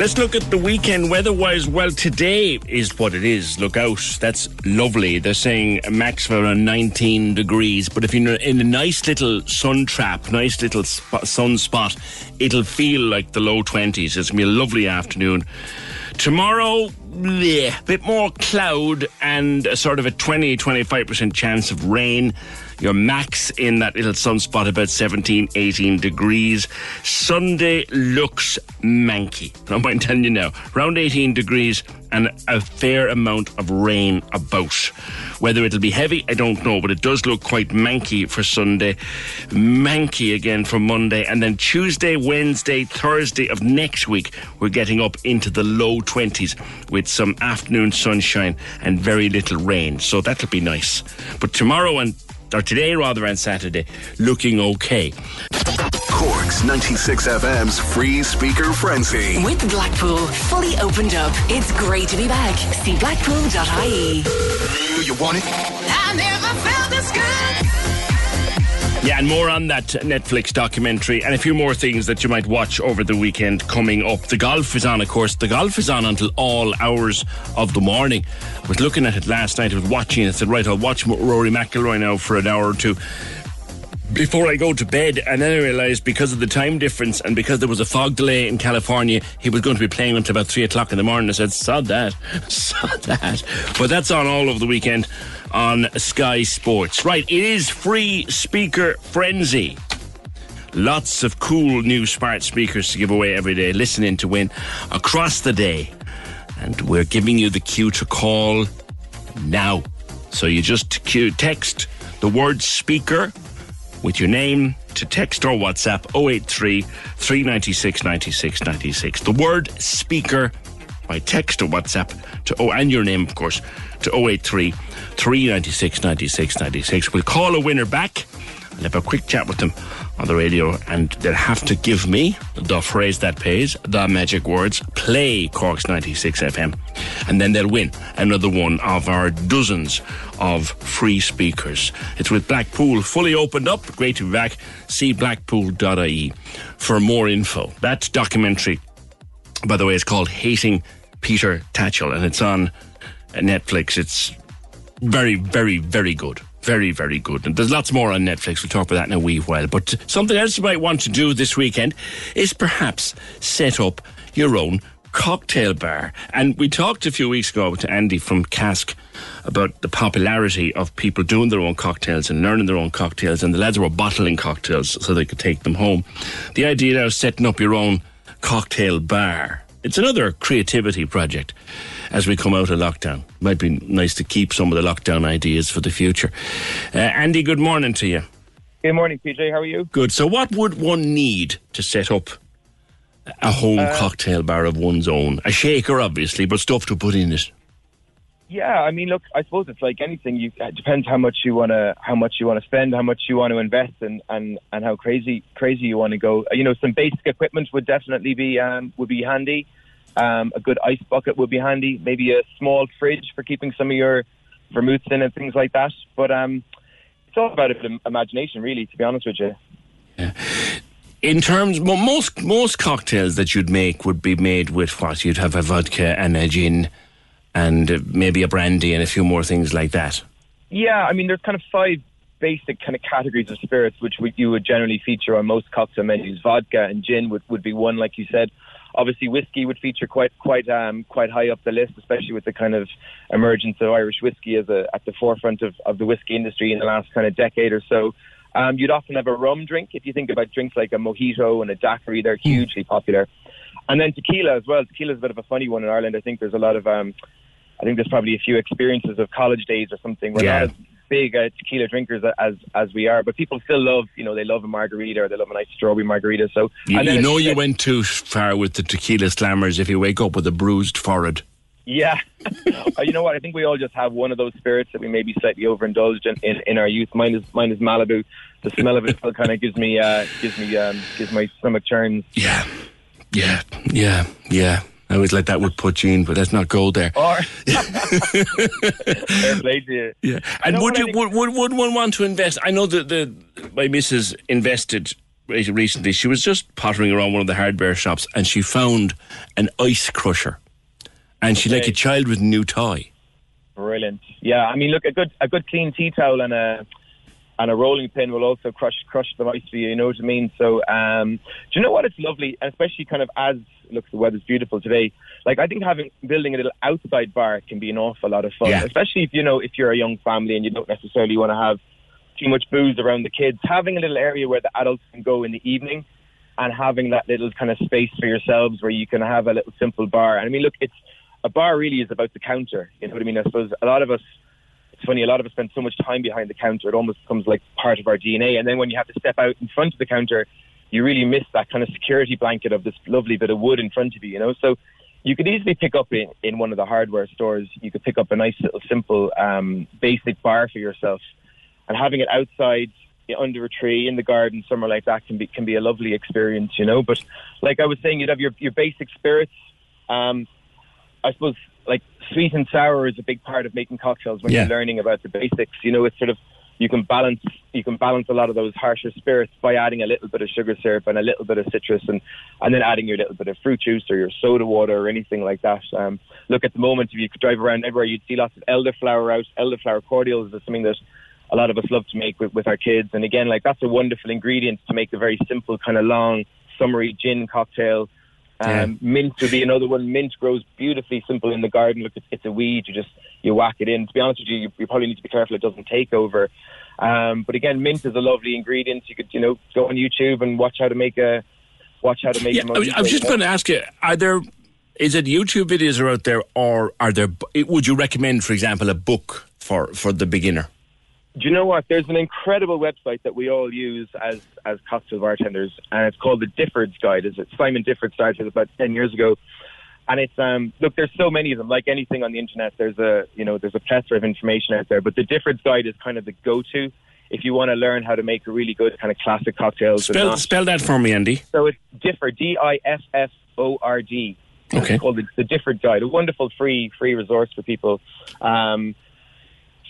Let's look at the weekend weather-wise. Well, today is what it is. Look out. That's lovely. They're saying max around 19 degrees. But if you're in a nice little sun trap, nice little sun spot, it'll feel like the low 20s. It's going to be a lovely afternoon. Tomorrow, a bit more cloud and a sort of a 20 25% chance of rain. Your max in that little sunspot about 17, 18 degrees. Sunday looks manky. i'm not mind telling you now. Around 18 degrees and a fair amount of rain about. Whether it'll be heavy, I don't know, but it does look quite manky for Sunday. Manky again for Monday. And then Tuesday, Wednesday, Thursday of next week, we're getting up into the low 20s with some afternoon sunshine and very little rain. So that'll be nice. But tomorrow and or today rather and Saturday, looking okay. Cork's 96 FM's free speaker frenzy. With Blackpool fully opened up, it's great to be back. See blackpool.ie. Do you want it? I never felt this good. Yeah, and more on that Netflix documentary and a few more things that you might watch over the weekend coming up. The golf is on, of course. The golf is on until all hours of the morning. I was looking at it last night. I was watching it. I said, right, I'll watch Rory McIlroy now for an hour or two before I go to bed, and then I realised because of the time difference and because there was a fog delay in California, he was going to be playing until about three o'clock in the morning. I said, sod that, sod that. But that's on all over the weekend on Sky Sports. Right, it is free speaker frenzy. Lots of cool new smart speakers to give away every day. Listen in to win across the day. And we're giving you the cue to call now. So you just cue, text the word speaker with your name to text or WhatsApp 083 396 96 96. The word speaker by text or WhatsApp to oh and your name of course to 083 396 96 96. We'll call a winner back and have a quick chat with them on the radio and they'll have to give me the phrase that pays, the magic words, play Cork's 96 FM. And then they'll win another one of our dozens of free speakers. It's with Blackpool fully opened up. Great to be back. See blackpool.ie for more info. That documentary, by the way, is called Hating Peter Tatchell and it's on Netflix. It's very, very, very good. Very, very good. And there's lots more on Netflix. We'll talk about that in a wee while. But something else you might want to do this weekend is perhaps set up your own cocktail bar. And we talked a few weeks ago to Andy from Cask about the popularity of people doing their own cocktails and learning their own cocktails. And the lads were bottling cocktails so they could take them home. The idea now is setting up your own cocktail bar. It's another creativity project as we come out of lockdown. Might be nice to keep some of the lockdown ideas for the future. Uh, Andy, good morning to you. Good morning, PJ. How are you? Good. So, what would one need to set up a home Uh, cocktail bar of one's own? A shaker, obviously, but stuff to put in it. Yeah, I mean, look, I suppose it's like anything. You it depends how much you want to, how much you want to spend, how much you want to invest, and and and how crazy crazy you want to go. You know, some basic equipment would definitely be um, would be handy. Um, a good ice bucket would be handy. Maybe a small fridge for keeping some of your vermouths in and things like that. But um, it's all about im- imagination, really. To be honest with you. In terms, mo- most most cocktails that you'd make would be made with what you'd have a vodka and a gin, and uh, maybe a brandy and a few more things like that. Yeah, I mean, there's kind of five basic kind of categories of spirits which would, you would generally feature on most cocktail menus. Vodka and gin would, would be one, like you said. Obviously, whiskey would feature quite quite um, quite high up the list, especially with the kind of emergence of Irish whiskey as a, at the forefront of, of the whiskey industry in the last kind of decade or so. Um, you'd often have a rum drink. If you think about drinks like a mojito and a daiquiri, they're hugely popular. And then tequila as well. Tequila is a bit of a funny one in Ireland. I think there's a lot of, um, I think there's probably a few experiences of college days or something. We're Yeah. not as big uh, tequila drinkers as as we are, but people still love, you know, they love a margarita or they love a nice strawberry margarita. So You, you know you went too far with the tequila slammers if you wake up with a bruised forehead. Yeah. Uh, you know what? I think we all just have one of those spirits that we maybe slightly overindulged in, in, in our youth. Mine is mine is Malibu. The smell of it still kind of gives me uh, gives me um, gives my stomach churns. Yeah. Yeah, yeah, yeah. I always like that would put you in, but let's not go there. Or fair play to you. Yeah, and would you would, would would one want to invest? I know that the my missus invested recently. She was just pottering around one of the hardware shops, and she found an ice crusher, and she like a child with a new toy. Brilliant. Yeah, I mean, look, a good a good clean tea towel and a and a rolling pin will also crush crush the ice for you. You know what I mean? So, um, do you know what? It's lovely, especially kind of as look, the weather's beautiful today. Like, I think having building a little outside bar can be an awful lot of fun, Yeah. especially if you know if you're a young family and you don't necessarily want to have too much booze around the kids. Having a little area where the adults can go in the evening. And having that little kind of space for yourselves where you can have a little simple bar. And I mean, look, it's a bar really is about the counter. You know what I mean? I suppose a lot of us, it's funny, a lot of us spend so much time behind the counter, it almost becomes like part of our DNA. And then when you have to step out in front of the counter, you really miss that kind of security blanket of this lovely bit of wood in front of you, you know? So you could easily pick up in, in one of the hardware stores, you could pick up a nice little simple, um, basic bar for yourself. And having it outside under a tree in the garden, somewhere like that can be can be a lovely experience, you know. But like I was saying, you'd have your your basic spirits. Um, I suppose like sweet and sour is a big part of making cocktails when Yeah. you're learning about the basics. You know, it's sort of you can balance you can balance a lot of those harsher spirits by adding a little bit of sugar syrup and a little bit of citrus and and then adding your little bit of fruit juice or your soda water or anything like that. Um, look at the moment if you could drive around everywhere you'd see lots of elderflower out. Elderflower cordials is something that a lot of us love to make with, with our kids. And again, like that's a wonderful ingredient to make a very simple kind of long summery gin cocktail. Um, Mint would be another one. Mint grows beautifully simple in the garden. Look, it's, it's a weed. You just you whack it in. To be honest with you, you, you probably need to be careful it doesn't take over. Um, but again, mint is a lovely ingredient. You could you know go on YouTube and watch how to make a watch how to make Yeah, a I was, I was just going to ask you: Are there is it YouTube videos are out there, or are there? Would you recommend, for example, a book for for the beginner? Do you know what? There's an incredible website that we all use as as cocktail bartenders, and it's called the Difford's Guide. Is it Simon Difford started about ten years ago, and it's um look, there's so many of them. Like anything on the internet, there's a you know there's a plethora of information out there, but the Difford's Guide is kind of the go-to if you want to learn how to make a really good kind of classic cocktails. Spell spell that for me, Andy. so it's Difford, D I F F O R D. Okay. It's called the, the Difford Guide, a wonderful free free resource for people. Um,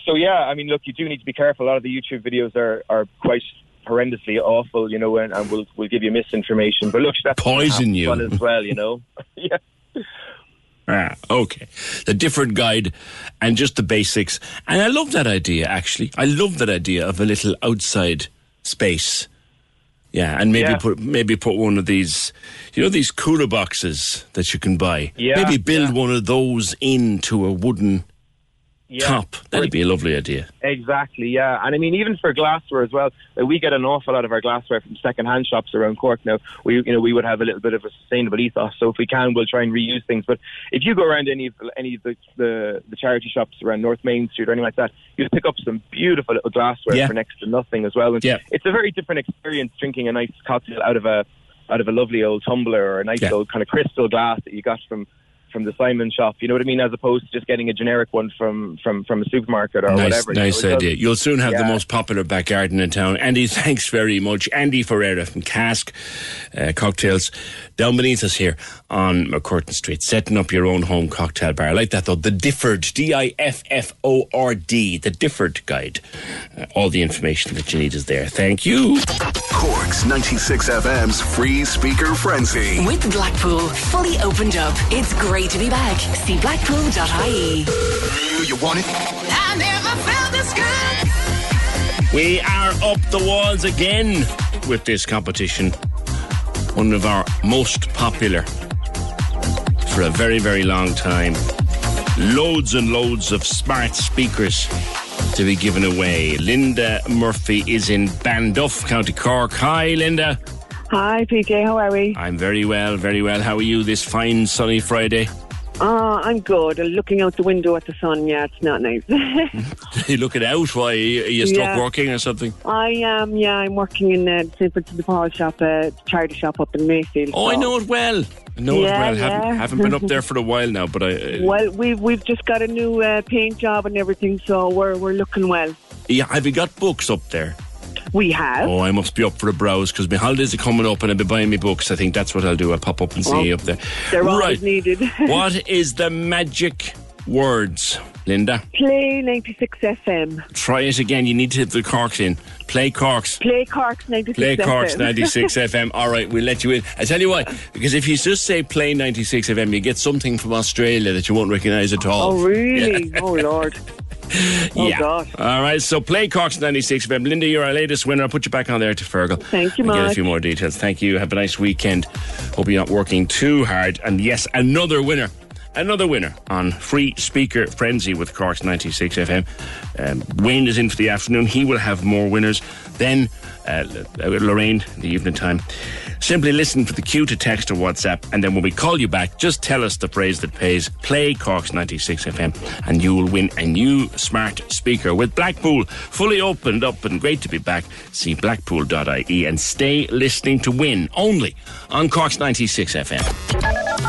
so yeah, I mean, look, you do need to be careful. A lot of the YouTube videos are, are quite horrendously awful, you know, and, and will will give you misinformation. But look, that's Poison you. as well, you know. yeah. Ah, okay. The Difford guide and just the basics. And I love that idea, actually. I love that idea of a little outside space. Yeah, and maybe Yeah. put maybe put one of these, you know, these cooler boxes that you can buy. Yeah, maybe build one of those into a wooden Yeah. top. That'd be a lovely idea. Exactly, yeah. And I mean, even for glassware as well, we get an awful lot of our glassware from second-hand shops around Cork. Now, we, you know, we would have a little bit of a sustainable ethos, so if we can, we'll try and reuse things. But if you go around any of any of the the, the charity shops around North Main Street or anything like that, you'll pick up some beautiful little glassware Yeah. for next to nothing as well. And Yeah. it's a very different experience drinking a nice cocktail out of a out of a lovely old tumbler or a nice Yeah. old kind of crystal glass that you got from from the Simon shop. You know what I mean? As opposed to just getting a generic one from from from a supermarket or nice, whatever. you know, nice does- idea. You'll soon have the most popular back garden in town. Andy, thanks very much. Andy Ferreira from Cask uh, Cocktails down beneath us here on MacCurtain Street, setting up your own home cocktail bar. I like that though. The Difford, D I F F O R D, the Difford Guide. Uh, all the information that you need is there. Thank you. Cork's 96 FM's free speaker frenzy. With Blackpool fully opened up, it's great to be back. See blackpool.ie. You want it? I never felt this good. We are up the walls again with this competition. One of our most popular for a very, very long time. Loads and loads of smart speakers to be given away. Linda Murphy is in Banduff, County Cork. Hi, Linda. Hi, PJ. How are we? I'm very well, very well. How are you this fine sunny Friday? Oh, I'm good. Looking out the window at the sun, yeah, it's not nice. you looking out? Why? Are you, stuck Yeah. working or something? I am, yeah, I'm working in uh, St. Vincent de Paul shop, uh, charity shop up in Mayfield. Oh, I know it well. I know Yeah, it well. Haven't, haven't been up there for a while now, but I. Uh, Well, we've we've just got a new uh, paint job and everything, so we're we're looking well. yeah, have you got books up there? We have. Oh, I must be up for a browse because my holidays are coming up and I'll be buying me books. I think that's what I'll do. I'll pop up and see Well, you up there. They're right. always needed. what is the magic words, Linda? Play 96 FM. Try it again. You need to hit the corks in. Play corks. Play Corks 96 Play Corks 96 FM. All right, we'll let you in. I tell you why, because if you just say play 96 FM, you get something from Australia that you won't recognise at all. Oh, really? Oh, Lord. Oh, yeah. God. All right, so play Corks 96 FM. Linda, you're our latest winner. I'll put you back on there to Fergal. Thank you, and Get a few more details. Thank you. Have a nice weekend. Hope you're not working too hard. And yes, another winner. Another winner on Free Speaker Frenzy with Corks 96 FM. Um, Wayne is in for the afternoon. He will have more winners. Then uh, Lorraine, in the evening time. Simply listen for the cue to text or WhatsApp, and then when we call you back, just tell us the phrase that pays. Play Corks 96 FM, and you will win a new smart speaker with Blackpool fully opened up and great to be back. See blackpool.ie and stay listening to win only on Corks 96 FM.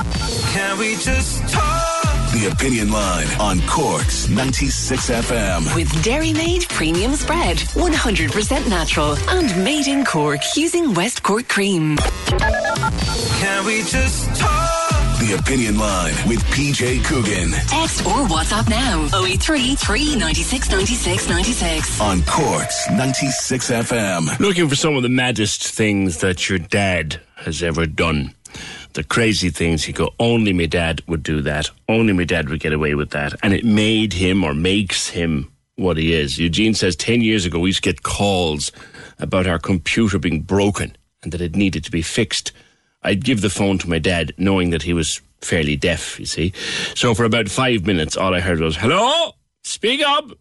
Can we just talk? The Opinion Line on Cork's 96 FM. With Dairy Made Premium Spread, 100% natural and made in Cork using West Cork cream. Can we just talk? The Opinion Line with PJ Coogan Text or WhatsApp now 083 396 96 96. on Cork's 96 FM. Looking for some of the maddest things that your dad has ever done. The crazy things you go, only my dad would do that. Only my dad would get away with that. And it made him or makes him what he is. Eugene says 10 years ago we used to get calls about our computer being broken and that it needed to be fixed. I'd give the phone to my dad knowing that he was fairly deaf, you see. So for about five minutes, all I heard was, hello? Speak up. "H-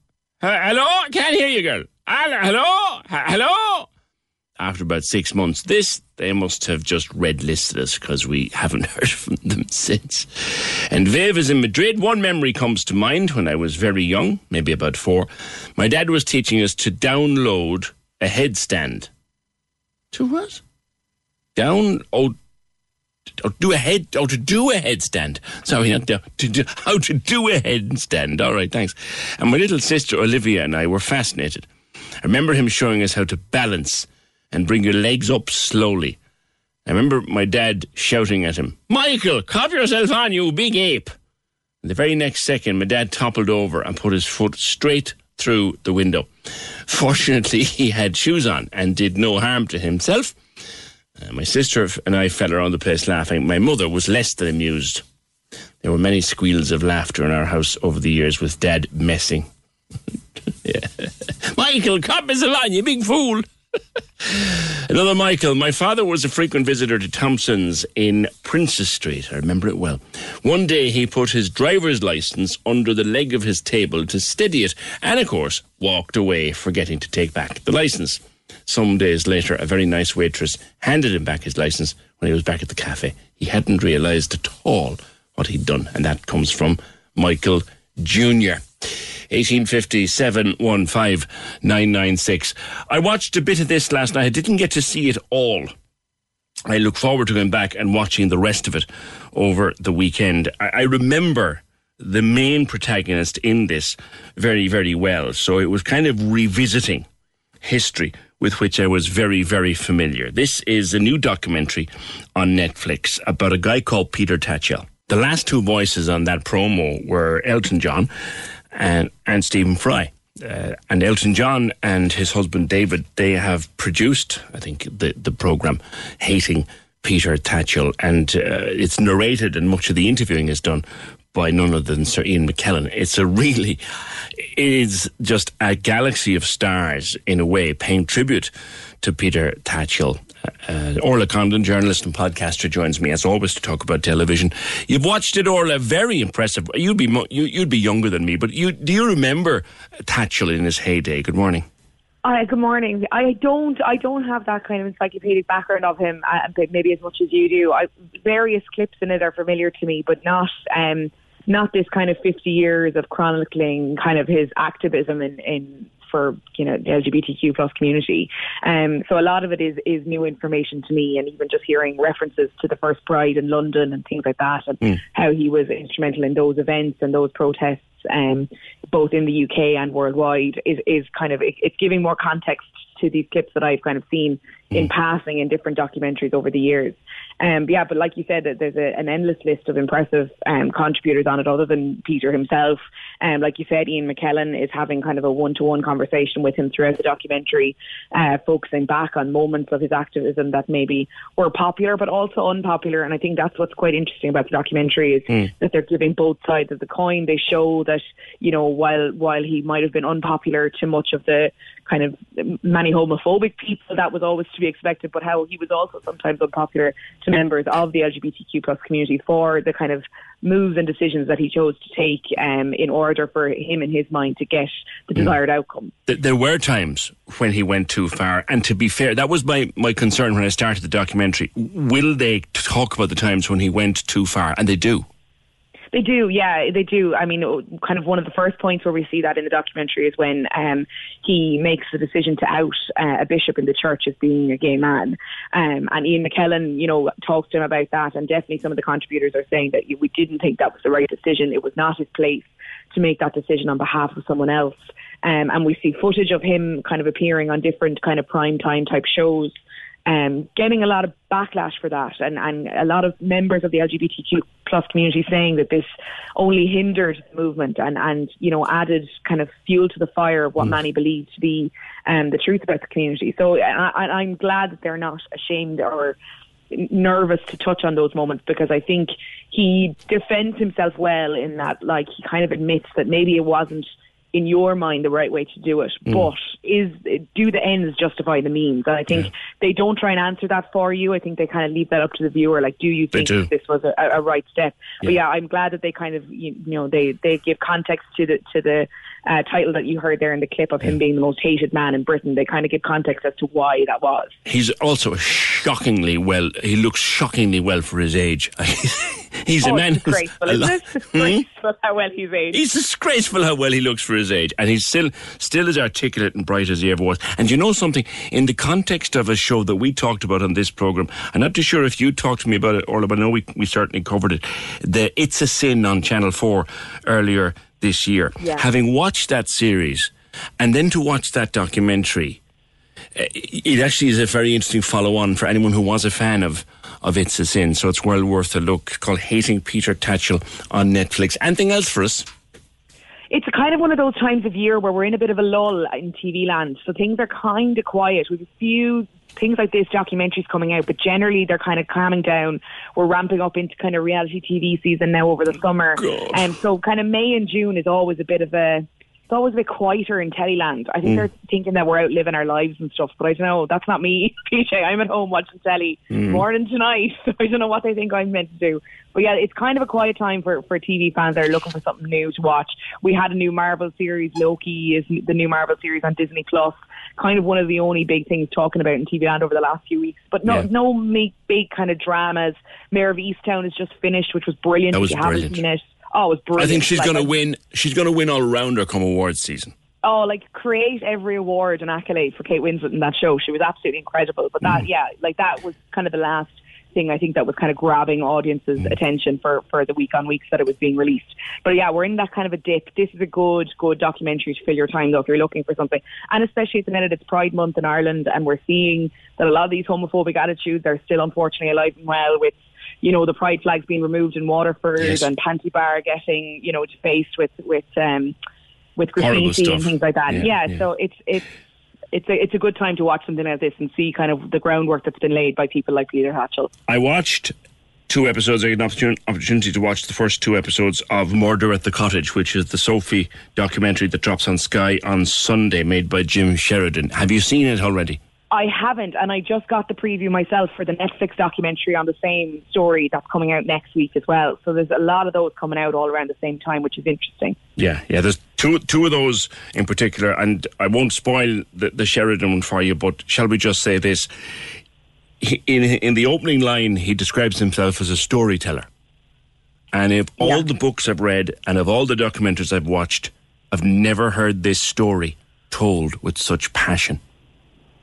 Hello? Can't hear you, girl. Hello? Hello? After about six months, this, they must have just red listed us because we haven't heard from them since. And Viv is in Madrid. One memory comes to mind when I was very young, maybe about four. My dad was teaching us to download a headstand. To what? Down, oh, oh, do a head, oh, to do a headstand. Sorry, not to do, how to do a headstand. All right, thanks. And my little sister Olivia and I were fascinated. I remember him showing us how to balance and bring your legs up slowly. I remember my dad shouting at him, Michael, cover yourself on, you big ape. And the very next second, my dad toppled over and put his foot straight through the window. Fortunately, he had shoes on and did no harm to himself. Uh, my sister and I fell around the place laughing. My mother was less than amused. There were many squeals of laughter in our house over the years with Dad messing. yeah. Michael, come as line, you big fool. Another Michael. My father was a frequent visitor to Thompson's in Princes Street. I remember it well. One day he put his driver's license under the leg of his table to steady it and, of course, walked away, forgetting to take back the license. Some days later, a very nice waitress handed him back his license when he was back at the cafe. He hadn't realised at all what he'd done, and that comes from Michael Jr. 1857 996. I watched a bit of this last night. I didn't get to see it all. I look forward to going back and watching the rest of it over the weekend. I, I remember the main protagonist in this very, very well. So it was kind of revisiting history with which I was very, very familiar. This is a new documentary on Netflix about a guy called Peter Tatchell. The last two voices on that promo were Elton John and, and Stephen Fry. Uh, and Elton John and his husband David, they have produced, I think, the, the program Hating Peter Tatchell. And uh, it's narrated and much of the interviewing is done by none other than Sir Ian McKellen. It's a really, it is just a galaxy of stars in a way, paying tribute to Peter Tatchell. Uh, Orla Condon, journalist and podcaster, joins me as always to talk about television. You've watched it, Orla. Very impressive. You'd be mo- you, you'd be younger than me, but you do you remember Tatchell in his heyday? Good morning. Hi, good morning. I don't, I don't have that kind of encyclopedic background of him, uh, maybe as much as you do. I, various clips in it are familiar to me, but not, um, not this kind of 50 years of chronicling kind of his activism in, in for you know the LGBTQ plus community. Um, so a lot of it is is new information to me, and even just hearing references to the first Pride in London and things like that, and Mm. how he was instrumental in those events and those protests. Um, both in the UK and worldwide is, is kind of it, it's giving more context to these clips that I've kind of seen in passing in different documentaries over the years. Um, yeah, but like you said, there's a, an endless list of impressive um, contributors on it, other than Peter himself. Um, like you said, Ian McKellen is having kind of a one-to-one conversation with him throughout the documentary, uh, focusing back on moments of his activism that maybe were popular but also unpopular. And I think that's what's quite interesting about the documentary is Mm. that they're giving both sides of the coin. They show that you know while while he might have been unpopular to much of the kind of many homophobic people, that was always to be expected. But how he was also sometimes unpopular to members of the LGBTQ plus community for the kind of moves and decisions that he chose to take um, in order for him, in his mind, to get the desired outcome. There were times when he went too far, and to be fair, that was my, my concern when I started the documentary. Will they talk about the times when he went too far? And they do. They do, yeah, they do. I mean, kind of one of the first points where we see that in the documentary is when um, he makes the decision to out uh, a bishop in the church as being a gay man. Um, and Ian McKellen, you know, talks to him about that. And definitely some of the contributors are saying that we didn't think that was the right decision. It was not his place to make that decision on behalf of someone else. Um, and we see footage of him kind of appearing on different kind of prime time type shows um, getting a lot of backlash for that, and, and a lot of members of the LGBTQ plus community saying that this only hindered the movement and, and you know added kind of fuel to the fire of what many believe to be um, the truth about the community. So I, I- I'm glad that they're not ashamed or nervous to touch on those moments because I think he defends himself well in that like he kind of admits that maybe it wasn't in your mind the right way to do it Mm. but is do the ends justify the means and I think they don't try and answer that for you I think they kind of leave that up to the viewer like do you think do. this was a, a right step but Yeah. yeah I'm glad that they kind of you know they they give context to the to the uh, title that you heard there in the clip of him being the most hated man in Britain they kind of give context as to why that was He's also shockingly well, he looks shockingly well for his age. He's a oh, man. it's who's disgraceful a lot- It's disgraceful how well he's aged He's disgraceful how well he looks for his age, and he's still still as articulate and bright as he ever was. And you know something? In the context of a show that we talked about on this program, I'm not too sure if you talked to me about it, Orla, but I know we we certainly covered it. The It's a Sin on Channel Four earlier this year. Yeah. Having watched that series, and then to watch that documentary, uh, it actually is a very interesting follow-on for anyone who was a fan of of It's a Sin. So it's well worth a look. Called Hating Peter Tatchell on Netflix. Anything else for us? It's kind of one of those times of year where we're in a bit of a lull in TV land. So things are kind of quiet. We've a few things like this documentaries coming out, but generally they're kind of calming down. We're ramping up into kind of reality TV season now over the summer. And um, so kind of May and June is always a bit of a it's always a bit quieter in Tellyland. I think Mm. they're thinking that we're out living our lives and stuff, but I don't know. That's not me, PJ. I'm at home watching telly Mm. morning to night. So I don't know what they think I'm meant to do. But yeah, it's kind of a quiet time for, for TV fans that are looking for something new to watch. We had a new Marvel series. Loki is the new Marvel series on Disney Plus. Kind of one of the only big things talking about in TV land over the last few weeks. But no, Yeah. no big, big kind of dramas. Mare of Easttown is just finished, which was brilliant. That If was you haven't brilliant. seen it, oh, it was brilliant. I think she's Like, going to win. She's going to win all rounder come awards season. oh, like create every award and accolade for Kate Winslet in that show. She was absolutely incredible. But that, mm. yeah, like that was kind of the last thing I think that was kind of grabbing audiences' mm. attention for for the week on weeks that it was being released. But yeah, we're in that kind of a dip. This is a good good documentary to fill your time though if you're looking for something. And especially at the minute it's Pride Month in Ireland, and we're seeing that a lot of these homophobic attitudes are still unfortunately alive and well with. You know the pride flags being removed in Waterford Yes. and Pantibar getting you know defaced with with um, with graffiti and things like that. Yeah, Yeah, yeah. so it's it's it's a it's a good time to watch something like this and see kind of the groundwork that's been laid by people like Peter Tatchell. I watched two episodes. I had an opportun- opportunity to watch the first two episodes of Murder at the Cottage, which is the Sophie documentary that drops on Sky on Sunday, made by Jim Sheridan. Have you seen it already? I haven't, and I just got the preview myself for the Netflix documentary on the same story that's coming out next week as well. So there's a lot of those coming out all around the same time, which is interesting. Yeah, yeah. There's two two of those in particular, and I won't spoil the, the Sheridan one for you. But shall we just say this? He, in in the opening line, he describes himself as a storyteller, and of all the books I've read and of all the documentaries I've watched, I've never heard this story told with such passion.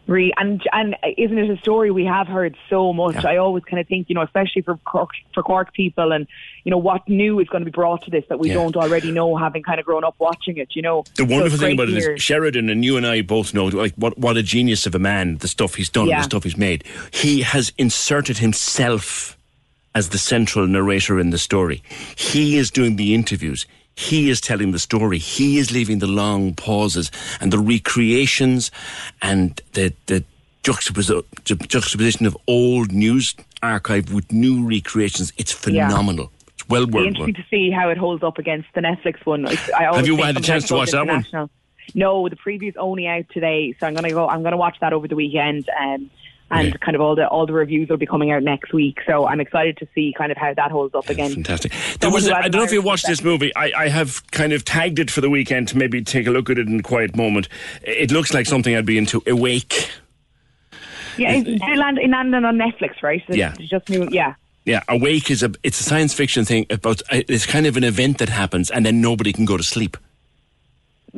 Re- and and isn't it a story we have heard so much? I always kind of think, you know, especially for Cork, for Cork people, and you know what new is going to be brought to this that we Yeah. don't already know, having kind of grown up watching it. You know, The wonderful it's thing about it is Sheridan and you and I both know like what what a genius of a man. The stuff he's done, Yeah. the stuff he's made. He has inserted himself as the central narrator in the story. He is doing the interviews. He is telling the story. He is leaving the long pauses and the recreations and the the juxtapos- juxtaposition of old news archive with new recreations. It's Yeah. phenomenal. It's well worth interesting to see how it holds up against the Netflix one. Have you had a chance to watch that one? No, the preview's only out today, so I'm gonna go. I'm gonna watch that over the weekend, um, and kind of all the all the reviews will be coming out next week. So I'm excited to see kind of how that holds up again. Fantastic. There was. A, I don't know if you watched this movie. I, I have kind of tagged it for the weekend to maybe take a look at it in a quiet moment. It looks like something I'd be into. Awake. Yeah, landed, it on Netflix, right? Yeah. just new. Yeah, Yeah, Awake is a. It's a science fiction thing about. uh, It's kind of an event that happens, and then nobody can go to sleep.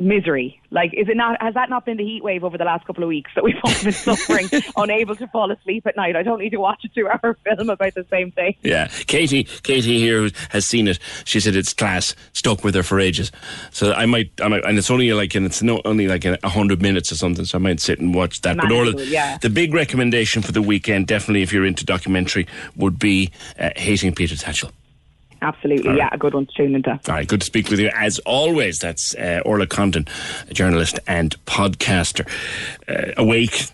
Misery. Like, is it not? Has that not been the heat wave over the last couple of weeks that we've all been suffering, unable to fall asleep at night? I don't need to watch a two-hour film about the same thing. Yeah, Katie. Katie here has seen it. She said it's class. Stuck with her for ages. So I might. I might and it's only like and it's not only like a hundred minutes or something. So I might sit and watch that. but Orla, Manageable, yeah. the big recommendation for the weekend, definitely if you're into documentary, would be uh, hating Peter Tatchell. Absolutely, right. yeah, a good one to tune into. All right, good to speak with you as always. That's uh, Orla Condon, a journalist and podcaster. Uh, Awake,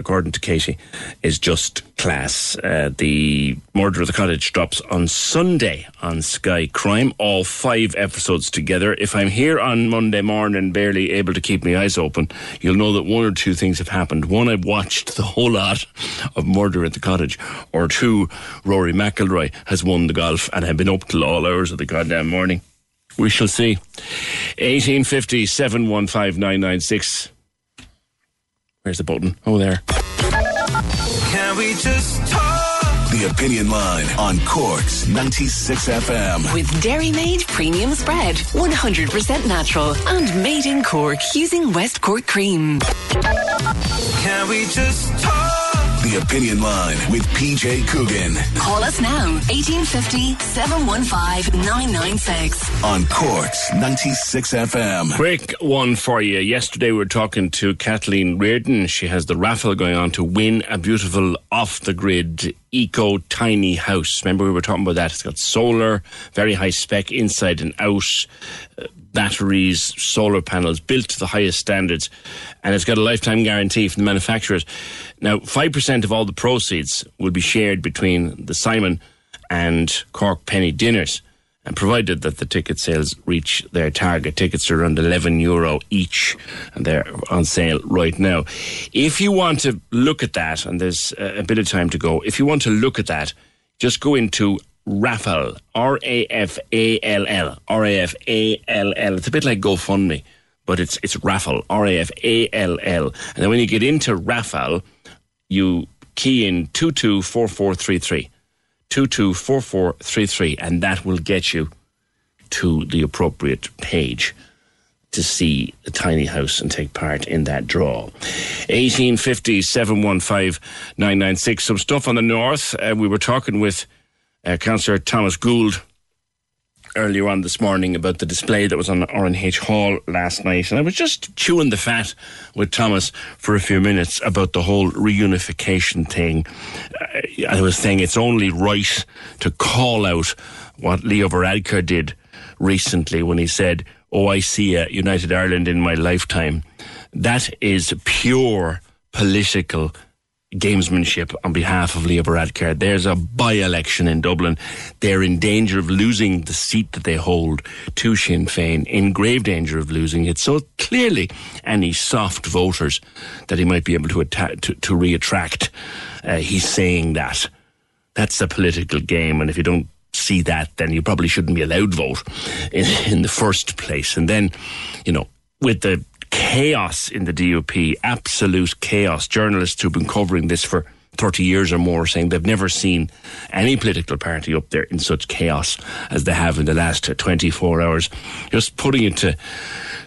according to Katie, is just class. Uh, the Murder of the Cottage drops on Sunday on Sky Crime, all five episodes together. If I'm here on Monday morning, barely able to keep my eyes open, you'll know that one or two things have happened. One, I've watched the whole lot of Murder at the Cottage, or two, Rory McIlroy has won the golf and have been up till all hours of the goddamn morning. We shall see. 1850 715 996. Where's the button? Oh, there. Can we just talk? The Opinion Line on Corks 96 FM. With Dairy Made Premium Spread, 100% natural and made in Cork using West Cork cream. Can we just talk? The Opinion Line with PJ Coogan Call us now, 1850 715 996. on Corks 96 FM. Quick one for you. Yesterday we were talking to Kathleen Reardon. She has the raffle going on to win a beautiful off the grid eco tiny house. Remember we were talking about that? It's got solar, very high spec inside and out, uh, batteries, solar panels built to the highest standards, and it's got a lifetime guarantee from the manufacturers. Now, 5% of all the proceeds will be shared between the Simon and Cork Penny dinners and provided that the ticket sales reach their target. Tickets are around 11 euro each, and they're on sale right now. If you want to look at that, and there's a, bit of time to go, if you want to look at that, just go into Raffall, R A F A L L, R A F A L L. It's a bit like GoFundMe, but it's it's Raffall, R A F A L L. And then when you get into Raffall, you key in 224433. 224433, and that will get you to the appropriate page. to see the tiny house and take part in that draw. 1850 715 996. Some stuff on the north. Uh, we were talking with uh, Councillor Thomas Gould earlier on this morning about the display that was on RNH Hall last night. And I was just chewing the fat with Thomas for a few minutes about the whole reunification thing. Uh, I was saying it's only right to call out what Leo Varadkar did recently when he said, Oh, I see a United Ireland in my lifetime. That is pure political gamesmanship on behalf of Leo Varadkar. There's a by-election in Dublin. They're in danger of losing the seat that they hold to Sinn Féin, in grave danger of losing it. So clearly, any soft voters that he might be able to, atta- to, to re-attract, uh, he's saying that. That's the political game, and if you don't see that, then you probably shouldn't be allowed to vote in, in the first place. And then, you know, with the chaos in the DUP, absolute chaos. Journalists who've been covering this for 30 years or more saying they've never seen any political party up there in such chaos as they have in the last 24 hours. Just putting it to,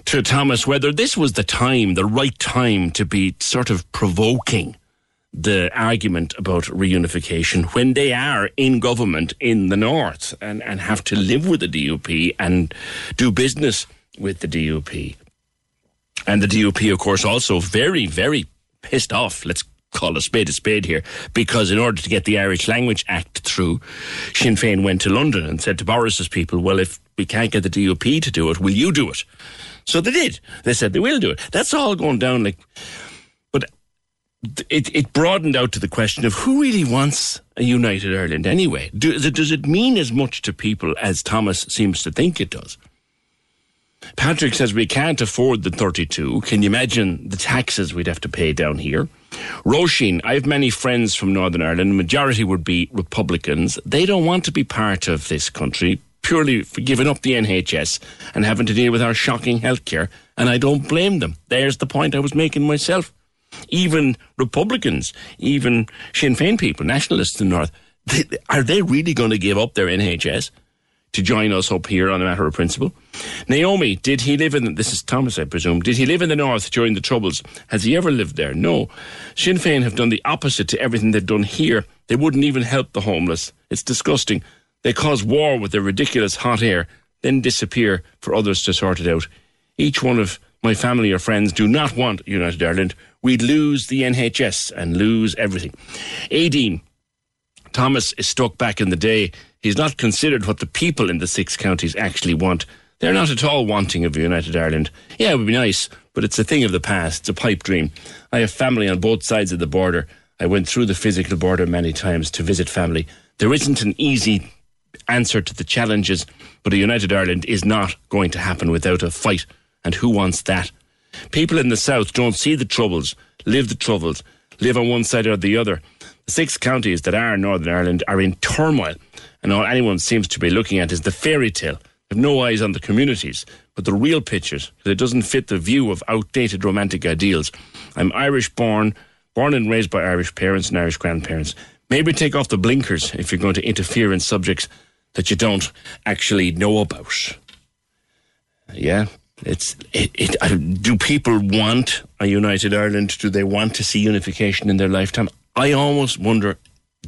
to Thomas whether this was the time, the right time to be sort of provoking the argument about reunification when they are in government in the north and, and have to live with the DUP and do business with the DUP. And the DUP, of course, also very, very pissed off. Let's call a spade a spade here, because in order to get the Irish Language Act through, Sinn Féin went to London and said to Boris's people, well, if we can't get the DUP to do it, will you do it? So they did. They said they will do it. That's all going down like, but it, it broadened out to the question of who really wants a united Ireland anyway? Do, does it mean as much to people as Thomas seems to think it does? Patrick says we can't afford the 32. Can you imagine the taxes we'd have to pay down here? Roisin, I have many friends from Northern Ireland. The majority would be Republicans. They don't want to be part of this country purely for giving up the NHS and having to deal with our shocking healthcare. And I don't blame them. There's the point I was making myself. Even Republicans, even Sinn Féin people, nationalists in the North, they, are they really going to give up their NHS? To join us up here on a matter of principle. Naomi, did he live in, this is Thomas, I presume, did he live in the north during the Troubles? Has he ever lived there? No. Sinn Féin have done the opposite to everything they've done here. They wouldn't even help the homeless. It's disgusting. They cause war with their ridiculous hot air, then disappear for others to sort it out. Each one of my family or friends do not want United Ireland. We'd lose the NHS and lose everything. Aideen, Thomas is stuck back in the day He's not considered what the people in the six counties actually want. They're not at all wanting of a united Ireland. Yeah, it would be nice, but it's a thing of the past. It's a pipe dream. I have family on both sides of the border. I went through the physical border many times to visit family. There isn't an easy answer to the challenges, but a united Ireland is not going to happen without a fight. And who wants that? People in the south don't see the troubles, live the troubles, live on one side or the other. The six counties that are Northern Ireland are in turmoil and all anyone seems to be looking at is the fairy tale. They have no eyes on the communities, but the real pictures, because it doesn't fit the view of outdated romantic ideals. I'm Irish born, born and raised by Irish parents and Irish grandparents. Maybe take off the blinkers if you're going to interfere in subjects that you don't actually know about. Yeah, it's it, it, do people want a united Ireland? Do they want to see unification in their lifetime? I almost wonder,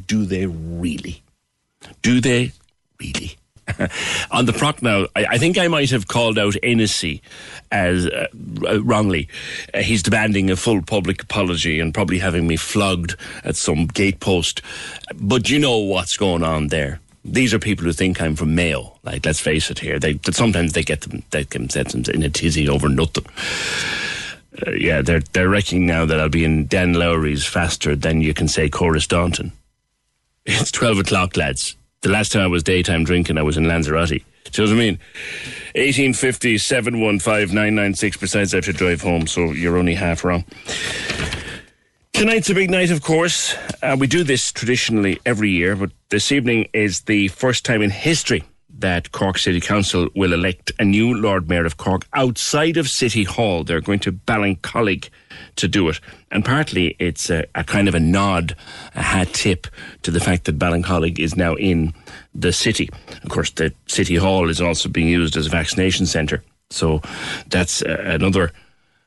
do they really? Do they really? on the proc now, I, I, think I might have called out Hennessy as uh, wrongly. Uh, he's demanding a full public apology and probably having me flogged at some gatepost. But you know what's going on there. These are people who think I'm from Mayo. Like, let's face it here. They sometimes they get them they can set them in a tizzy over nothing. Uh, yeah, they're they're reckoning now that I'll be in Dan Lowry's faster than you can say Chorus Corisdaunton. It's 12 o'clock, lads. The last time I was daytime drinking, I was in Lanzarote. Do you know what I mean? 1850 715 996 besides I have to drive home, so you're only half wrong. Tonight's a big night, of course. Uh, we do this traditionally every year, but this evening is the first time in history that Cork City Council will elect a new Lord Mayor of Cork outside of City Hall. They're going to Ballincollig to do it. And partly it's a, a, kind of a nod, a hat tip to the fact that Ballincollig is now in the city. Of course, the City Hall is also being used as a vaccination centre. So that's uh, another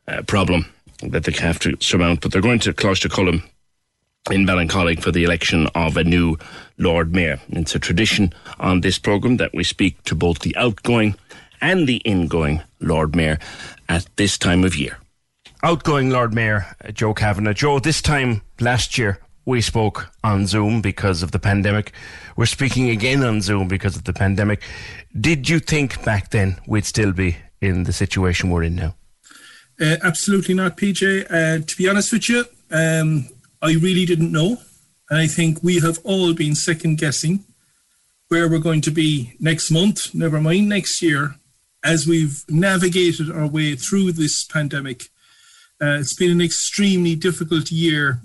uh, problem that they have to surmount. But they're going to Cloistercullen in Ballincollig for the election of a new Lord Mayor. It's a tradition on this programme that we speak to both the outgoing and the ingoing Lord Mayor at this time of year. Outgoing Lord Mayor uh, Joe Kavanagh. Joe, this time last year we spoke on Zoom because of the pandemic. We're speaking again on Zoom because of the pandemic. Did you think back then we'd still be in the situation we're in now? Uh, absolutely not, PJ. Uh, to be honest with you, um, I really didn't know. And I think we have all been second guessing where we're going to be next month, never mind next year, as we've navigated our way through this pandemic. Uh, it's been an extremely difficult year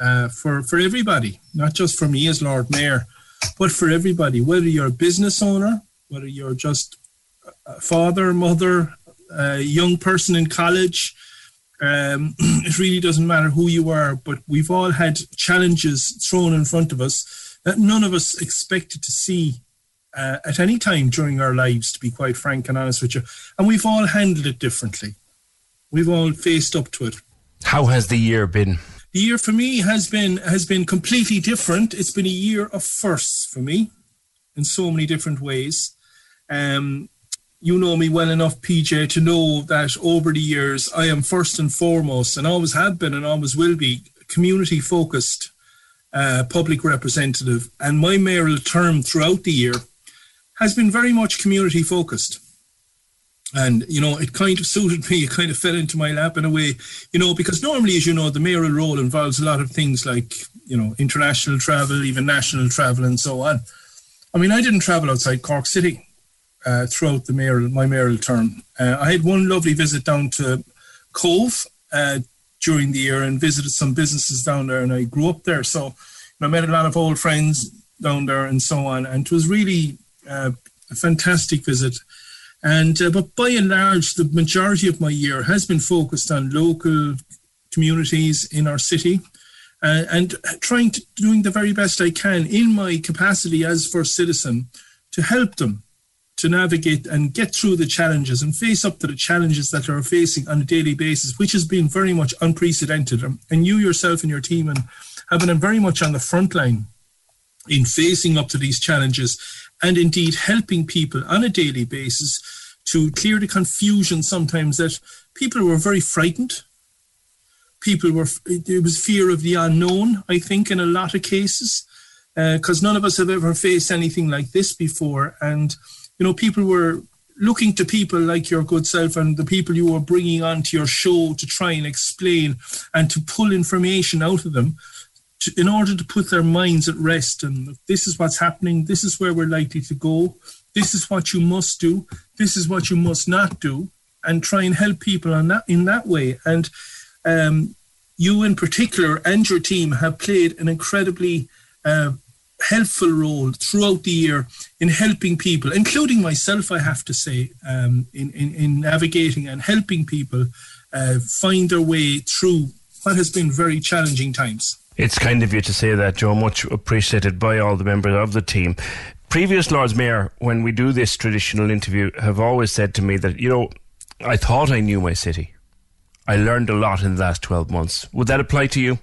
uh, for, for everybody, not just for me as Lord Mayor, but for everybody, whether you're a business owner, whether you're just a father, mother, a young person in college, um, it really doesn't matter who you are, but we've all had challenges thrown in front of us that none of us expected to see uh, at any time during our lives, to be quite frank and honest with you. And we've all handled it differently. We've all faced up to it. How has the year been? The year for me has been has been completely different. It's been a year of firsts for me in so many different ways. Um, you know me well enough, PJ, to know that over the years I am first and foremost, and always have been and always will be, community focused uh, public representative. And my mayoral term throughout the year has been very much community focused. And, you know, it kind of suited me. It kind of fell into my lap in a way, you know, because normally, as you know, the mayoral role involves a lot of things like, you know, international travel, even national travel, and so on. I mean, I didn't travel outside Cork City uh, throughout the mayoral, my mayoral term. Uh, I had one lovely visit down to Cobh uh, during the year and visited some businesses down there, and I grew up there. So I met a lot of old friends down there and so on. And it was really uh, a fantastic visit. And uh, but by and large, the majority of my year has been focused on local communities in our city, uh, and trying to doing the very best I can in my capacity as first citizen to help them to navigate and get through the challenges and face up to the challenges that are facing on a daily basis, which has been very much unprecedented. And you yourself and your team and have been very much on the front line in facing up to these challenges and indeed helping people on a daily basis to clear the confusion sometimes that people were very frightened. People were, there was fear of the unknown, I think, in a lot of cases, because uh, none of us have ever faced anything like this before. And, you know, people were looking to people like your good self and the people you were bringing onto your show to try and explain and to pull information out of them to, in order to put their minds at rest and this is what's happening, this is where we're likely to go, this is what you must do, this is what you must not do, and try and help people on that in that way. And um, you in particular and your team have played an incredibly uh, helpful role throughout the year in helping people, including myself, I have to say, um, in, in, in, navigating and helping people uh, find their way through what has been very challenging times. It's kind of you to say that, Joe. Much appreciated by all the members of the team. Previous Lords Mayor, when we do this traditional interview, have always said to me that, you know, I thought I knew my city. I learned a lot in the last 12 months. Would that apply to you?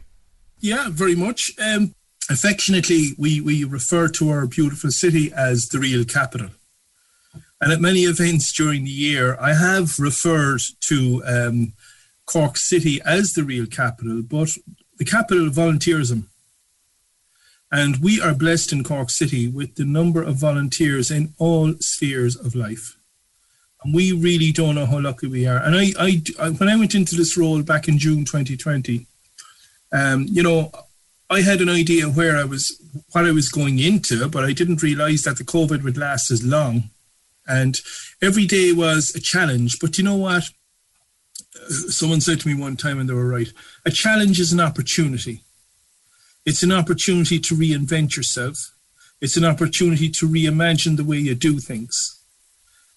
Yeah, very much. Um, affectionately, we, we refer to our beautiful city as the real capital. And at many events during the year, I have referred to um, Cork City as the real capital, but the capital of volunteerism. And we are blessed in Cork City with the number of volunteers in all spheres of life. And we really don't know how lucky we are. And I, I, I when I went into this role back in June 2020, um, you know, I had an idea where I was, what I was going into, but I didn't realize that the COVID would last as long. And every day was a challenge. But you know what? Someone said to me one time, and they were right a challenge is an opportunity. It's an opportunity to reinvent yourself, it's an opportunity to reimagine the way you do things.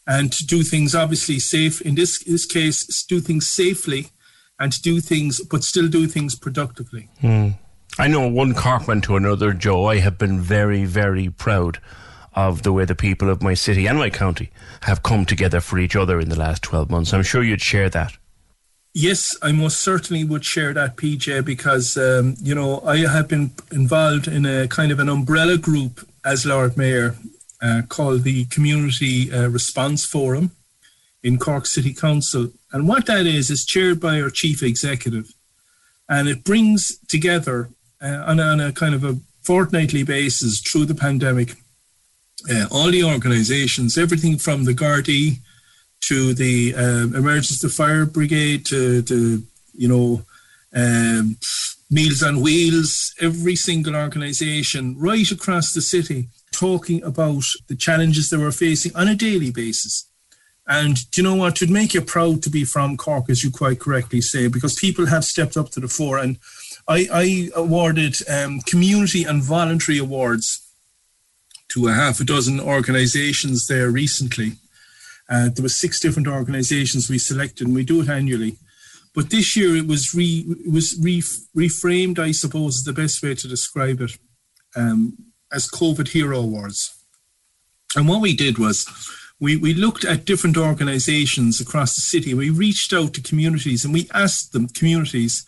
And to do things obviously safe, in this, this case, do things safely and to do things, but still do things productively. Mm. I know one Corkman to another, Joe. I have been very, very proud of the way the people of my city and my county have come together for each other in the last 12 months. I'm sure you'd share that. Yes, I most certainly would share that, PJ, because, um, you know, I have been involved in a kind of an umbrella group as Lord Mayor uh, called the Community uh, Response Forum in Cork City Council. And what that is, is chaired by our chief executive. And it brings together uh, on, a, on, a, kind of a fortnightly basis through the pandemic uh, all the organisations, everything from the Gardaí to the uh, emergency fire brigade to, to you know um, Meals on Wheels, every single organisation right across the city talking about the challenges they were facing on a daily basis. And do you know what? It'd make you proud to be from Cork, as you quite correctly say, because people have stepped up to the fore. And I, I awarded um, community and voluntary awards to a half a dozen organisations there recently. Uh, there were six different organisations we selected, and we do it annually. But this year it was re, was re, reframed, I suppose, is the best way to describe it, um, as COVID Hero Awards. And what we did was we, we looked at different organisations across the city. We reached out to communities and we asked them, communities,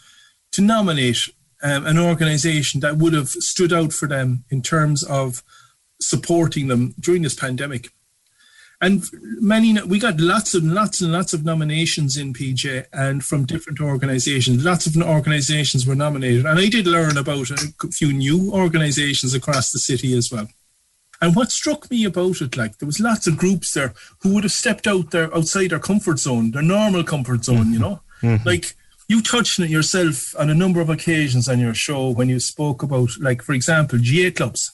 to nominate um, an organisation that would have stood out for them in terms of supporting them during this pandemic. And many, we got lots and lots and lots of nominations in PJ and from different organizations. Lots of organizations were nominated. And I did learn about a few new organizations across the city as well. And what struck me about it, like there was lots of groups there who would have stepped out there outside their comfort zone, their normal comfort zone, mm-hmm. you know? Mm-hmm. Like you touched on it yourself on a number of occasions on your show when you spoke about, like, for example, GAA clubs.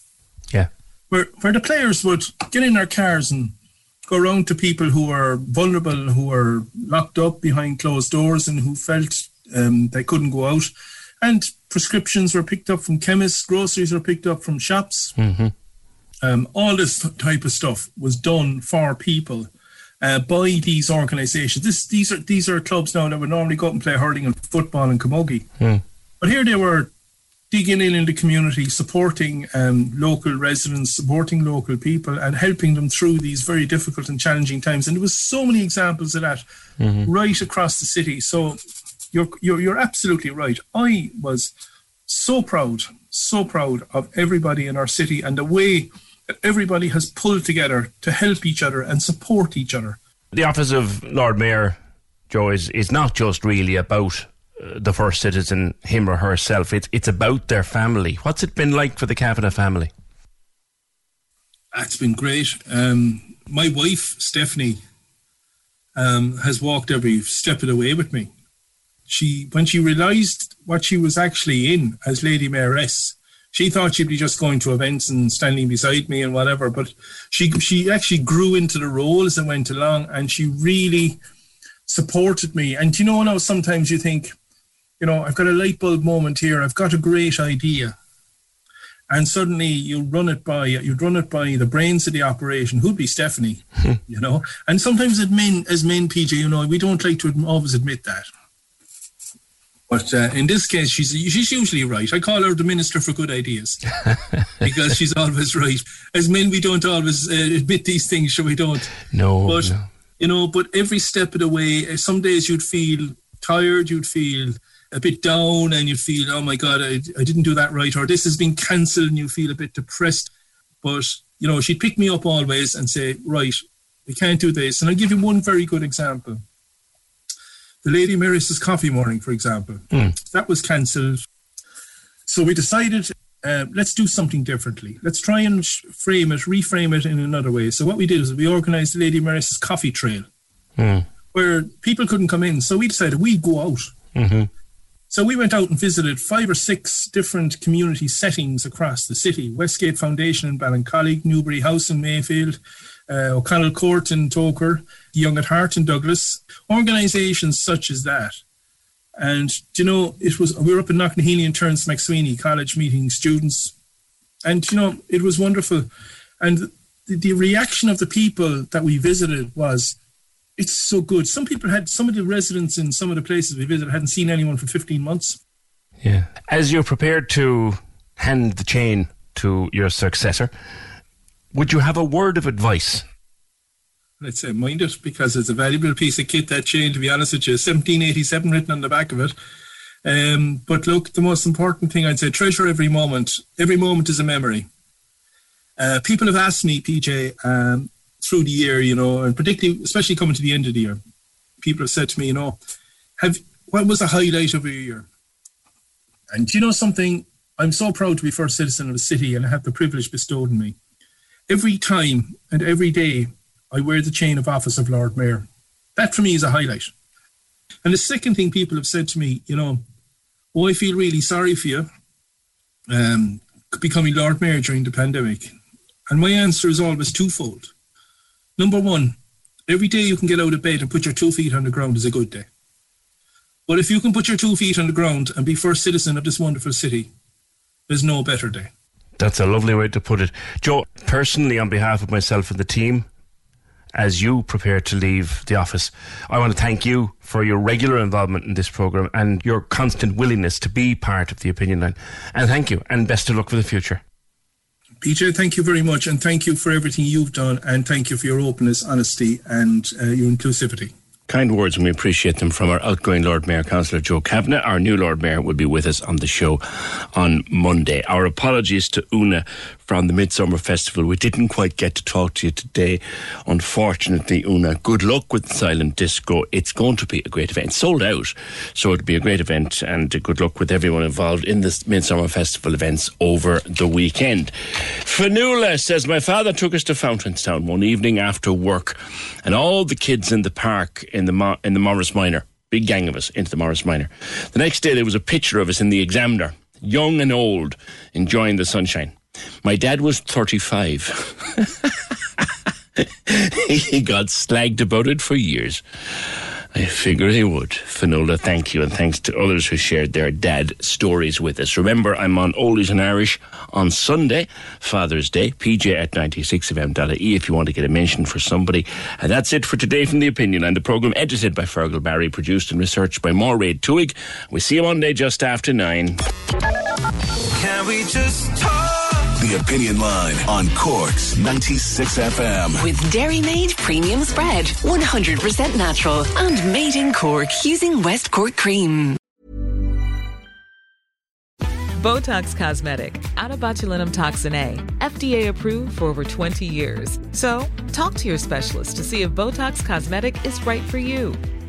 Yeah. Where, where the players would get in their cars and go around to people who are vulnerable, who are locked up behind closed doors, and who felt um, they couldn't go out. And prescriptions were picked up from chemists, groceries were picked up from shops. Mm-hmm. Um, all this type of stuff was done for people uh, by these organisations. This, these are these are clubs now that would normally go out and play hurling and football and camogie. Mm. But here they were digging in in the community, supporting um, local residents, supporting local people, and helping them through these very difficult and challenging times. And there was so many examples of that mm-hmm. right across the city. So you're, you're you're absolutely right. I was so proud, so proud of everybody in our city and the way that everybody has pulled together to help each other and support each other. The office of Lord Mayor, Joe, is, is not just really about the first citizen, him or herself. It's it's about their family. What's it been like for the Kavanagh family? It's been great. Um, my wife Stephanie um, has walked every step of the way with me. She when she realised what she was actually in as Lady Mayoress, she thought she'd be just going to events and standing beside me and whatever. But she she actually grew into the role as it went along, and she really supported me. And you know, now sometimes you think you know, I've got a light bulb moment here. I've got a great idea. And suddenly you run it by you'd run it by the brains of the operation, who'd be Stephanie, you know. And sometimes as men, as men, PJ, you know, we don't like to always admit that. But uh, in this case, she's she's usually right. I call her the minister for good ideas because she's always right. As men, we don't always uh, admit these things, so we don't. No, but no. you know, but every step of the way, uh, some days you'd feel tired, you'd feel a bit down and you feel, oh my God, I, I didn't do that right, or this has been cancelled and you feel a bit depressed. But, you know, she'd pick me up always and say, right, we can't do this. And I'll give you one very good example. The Lady Mayoress coffee morning, for example, mm. that was cancelled. So we decided, uh, let's do something differently. Let's try and frame it, reframe it in another way. So what we did is we organised the Lady Mayoress coffee trail, mm. where people couldn't come in. So we decided we'd go out. Mm-hmm. So we went out and visited five or six different community settings across the city Westgate Foundation in Ballincollig, Newbury House in Mayfield, uh, O'Connell Court in Togher, Young at Heart in Douglas, organisations such as that. And you know, it was we were up in Knocknaheeny and Terence MacSwiney College meeting students, and you know, it was wonderful. And the, the reaction of the people that we visited was, it's so good. Some people had some of the residents in some of the places we visited hadn't seen anyone for 15 months. Yeah. As you're prepared to hand the chain to your successor, would you have a word of advice? I'd say mind it because it's a valuable piece of kit, that chain, to be honest with you. 1787 written on the back of it. Um, but look, the most important thing I'd say, treasure every moment. Every moment is a memory. Uh, people have asked me, PJ, um, through the year, you know, and particularly, especially coming to the end of the year, people have said to me, you know, have what was the highlight of your year? And you know something? I'm so proud to be first citizen of the city and have the privilege bestowed on me. Every time and every day, I wear the chain of office of Lord Mayor. That for me is a highlight. And the second thing people have said to me, you know, oh, I feel really sorry for you um, becoming Lord Mayor during the pandemic. And my answer is always twofold. Number one, every day you can get out of bed and put your two feet on the ground is a good day. But if you can put your two feet on the ground and be first citizen of this wonderful city, there's no better day. That's a lovely way to put it. Joe, personally, on behalf of myself and the team, as you prepare to leave the office, I want to thank you for your regular involvement in this programme and your constant willingness to be part of the opinion line. And thank you, and best of luck for the future. PJ, thank you very much, and thank you for everything you've done, and thank you for your openness, honesty, and uh, your inclusivity. Kind words, and we appreciate them from our outgoing Lord Mayor, Councillor Joe Kavanagh. Our new Lord Mayor will be with us on the show on Monday. Our apologies to Una from the Midsummer Festival. We didn't quite get to talk to you today. Unfortunately, Una, good luck with Silent Disco. It's going to be a great event. Sold out, so it'll be a great event, and good luck with everyone involved in the Midsummer Festival events over the weekend. Finola says, My father took us to Fountainstown one evening after work, and all the kids in the park in the, in the Morris Minor, big gang of us into the Morris Minor. The next day, there was a picture of us in the Examiner, young and old, enjoying the sunshine. My dad was 35. he got slagged about it for years. I figure he would. Finola, thank you, and thanks to others who shared their dad stories with us. Remember, I'm on Oldies and Irish on Sunday, Father's Day, pj at 96fm.ie if you want to get a mention for somebody. And that's it for today from The Opinion and the programme edited by Fergal Barry, produced and researched by Maureen Tuig. We see you Monday just after nine. Can we just talk? The Opinion Line on Corks 96 FM. With Dairy Made Premium Spread, 100% natural and made in Cork using West Cork cream. Botox Cosmetic, onabotulinumtoxinA, FDA approved for over 20 years. So, talk to your specialist to see if Botox Cosmetic is right for you.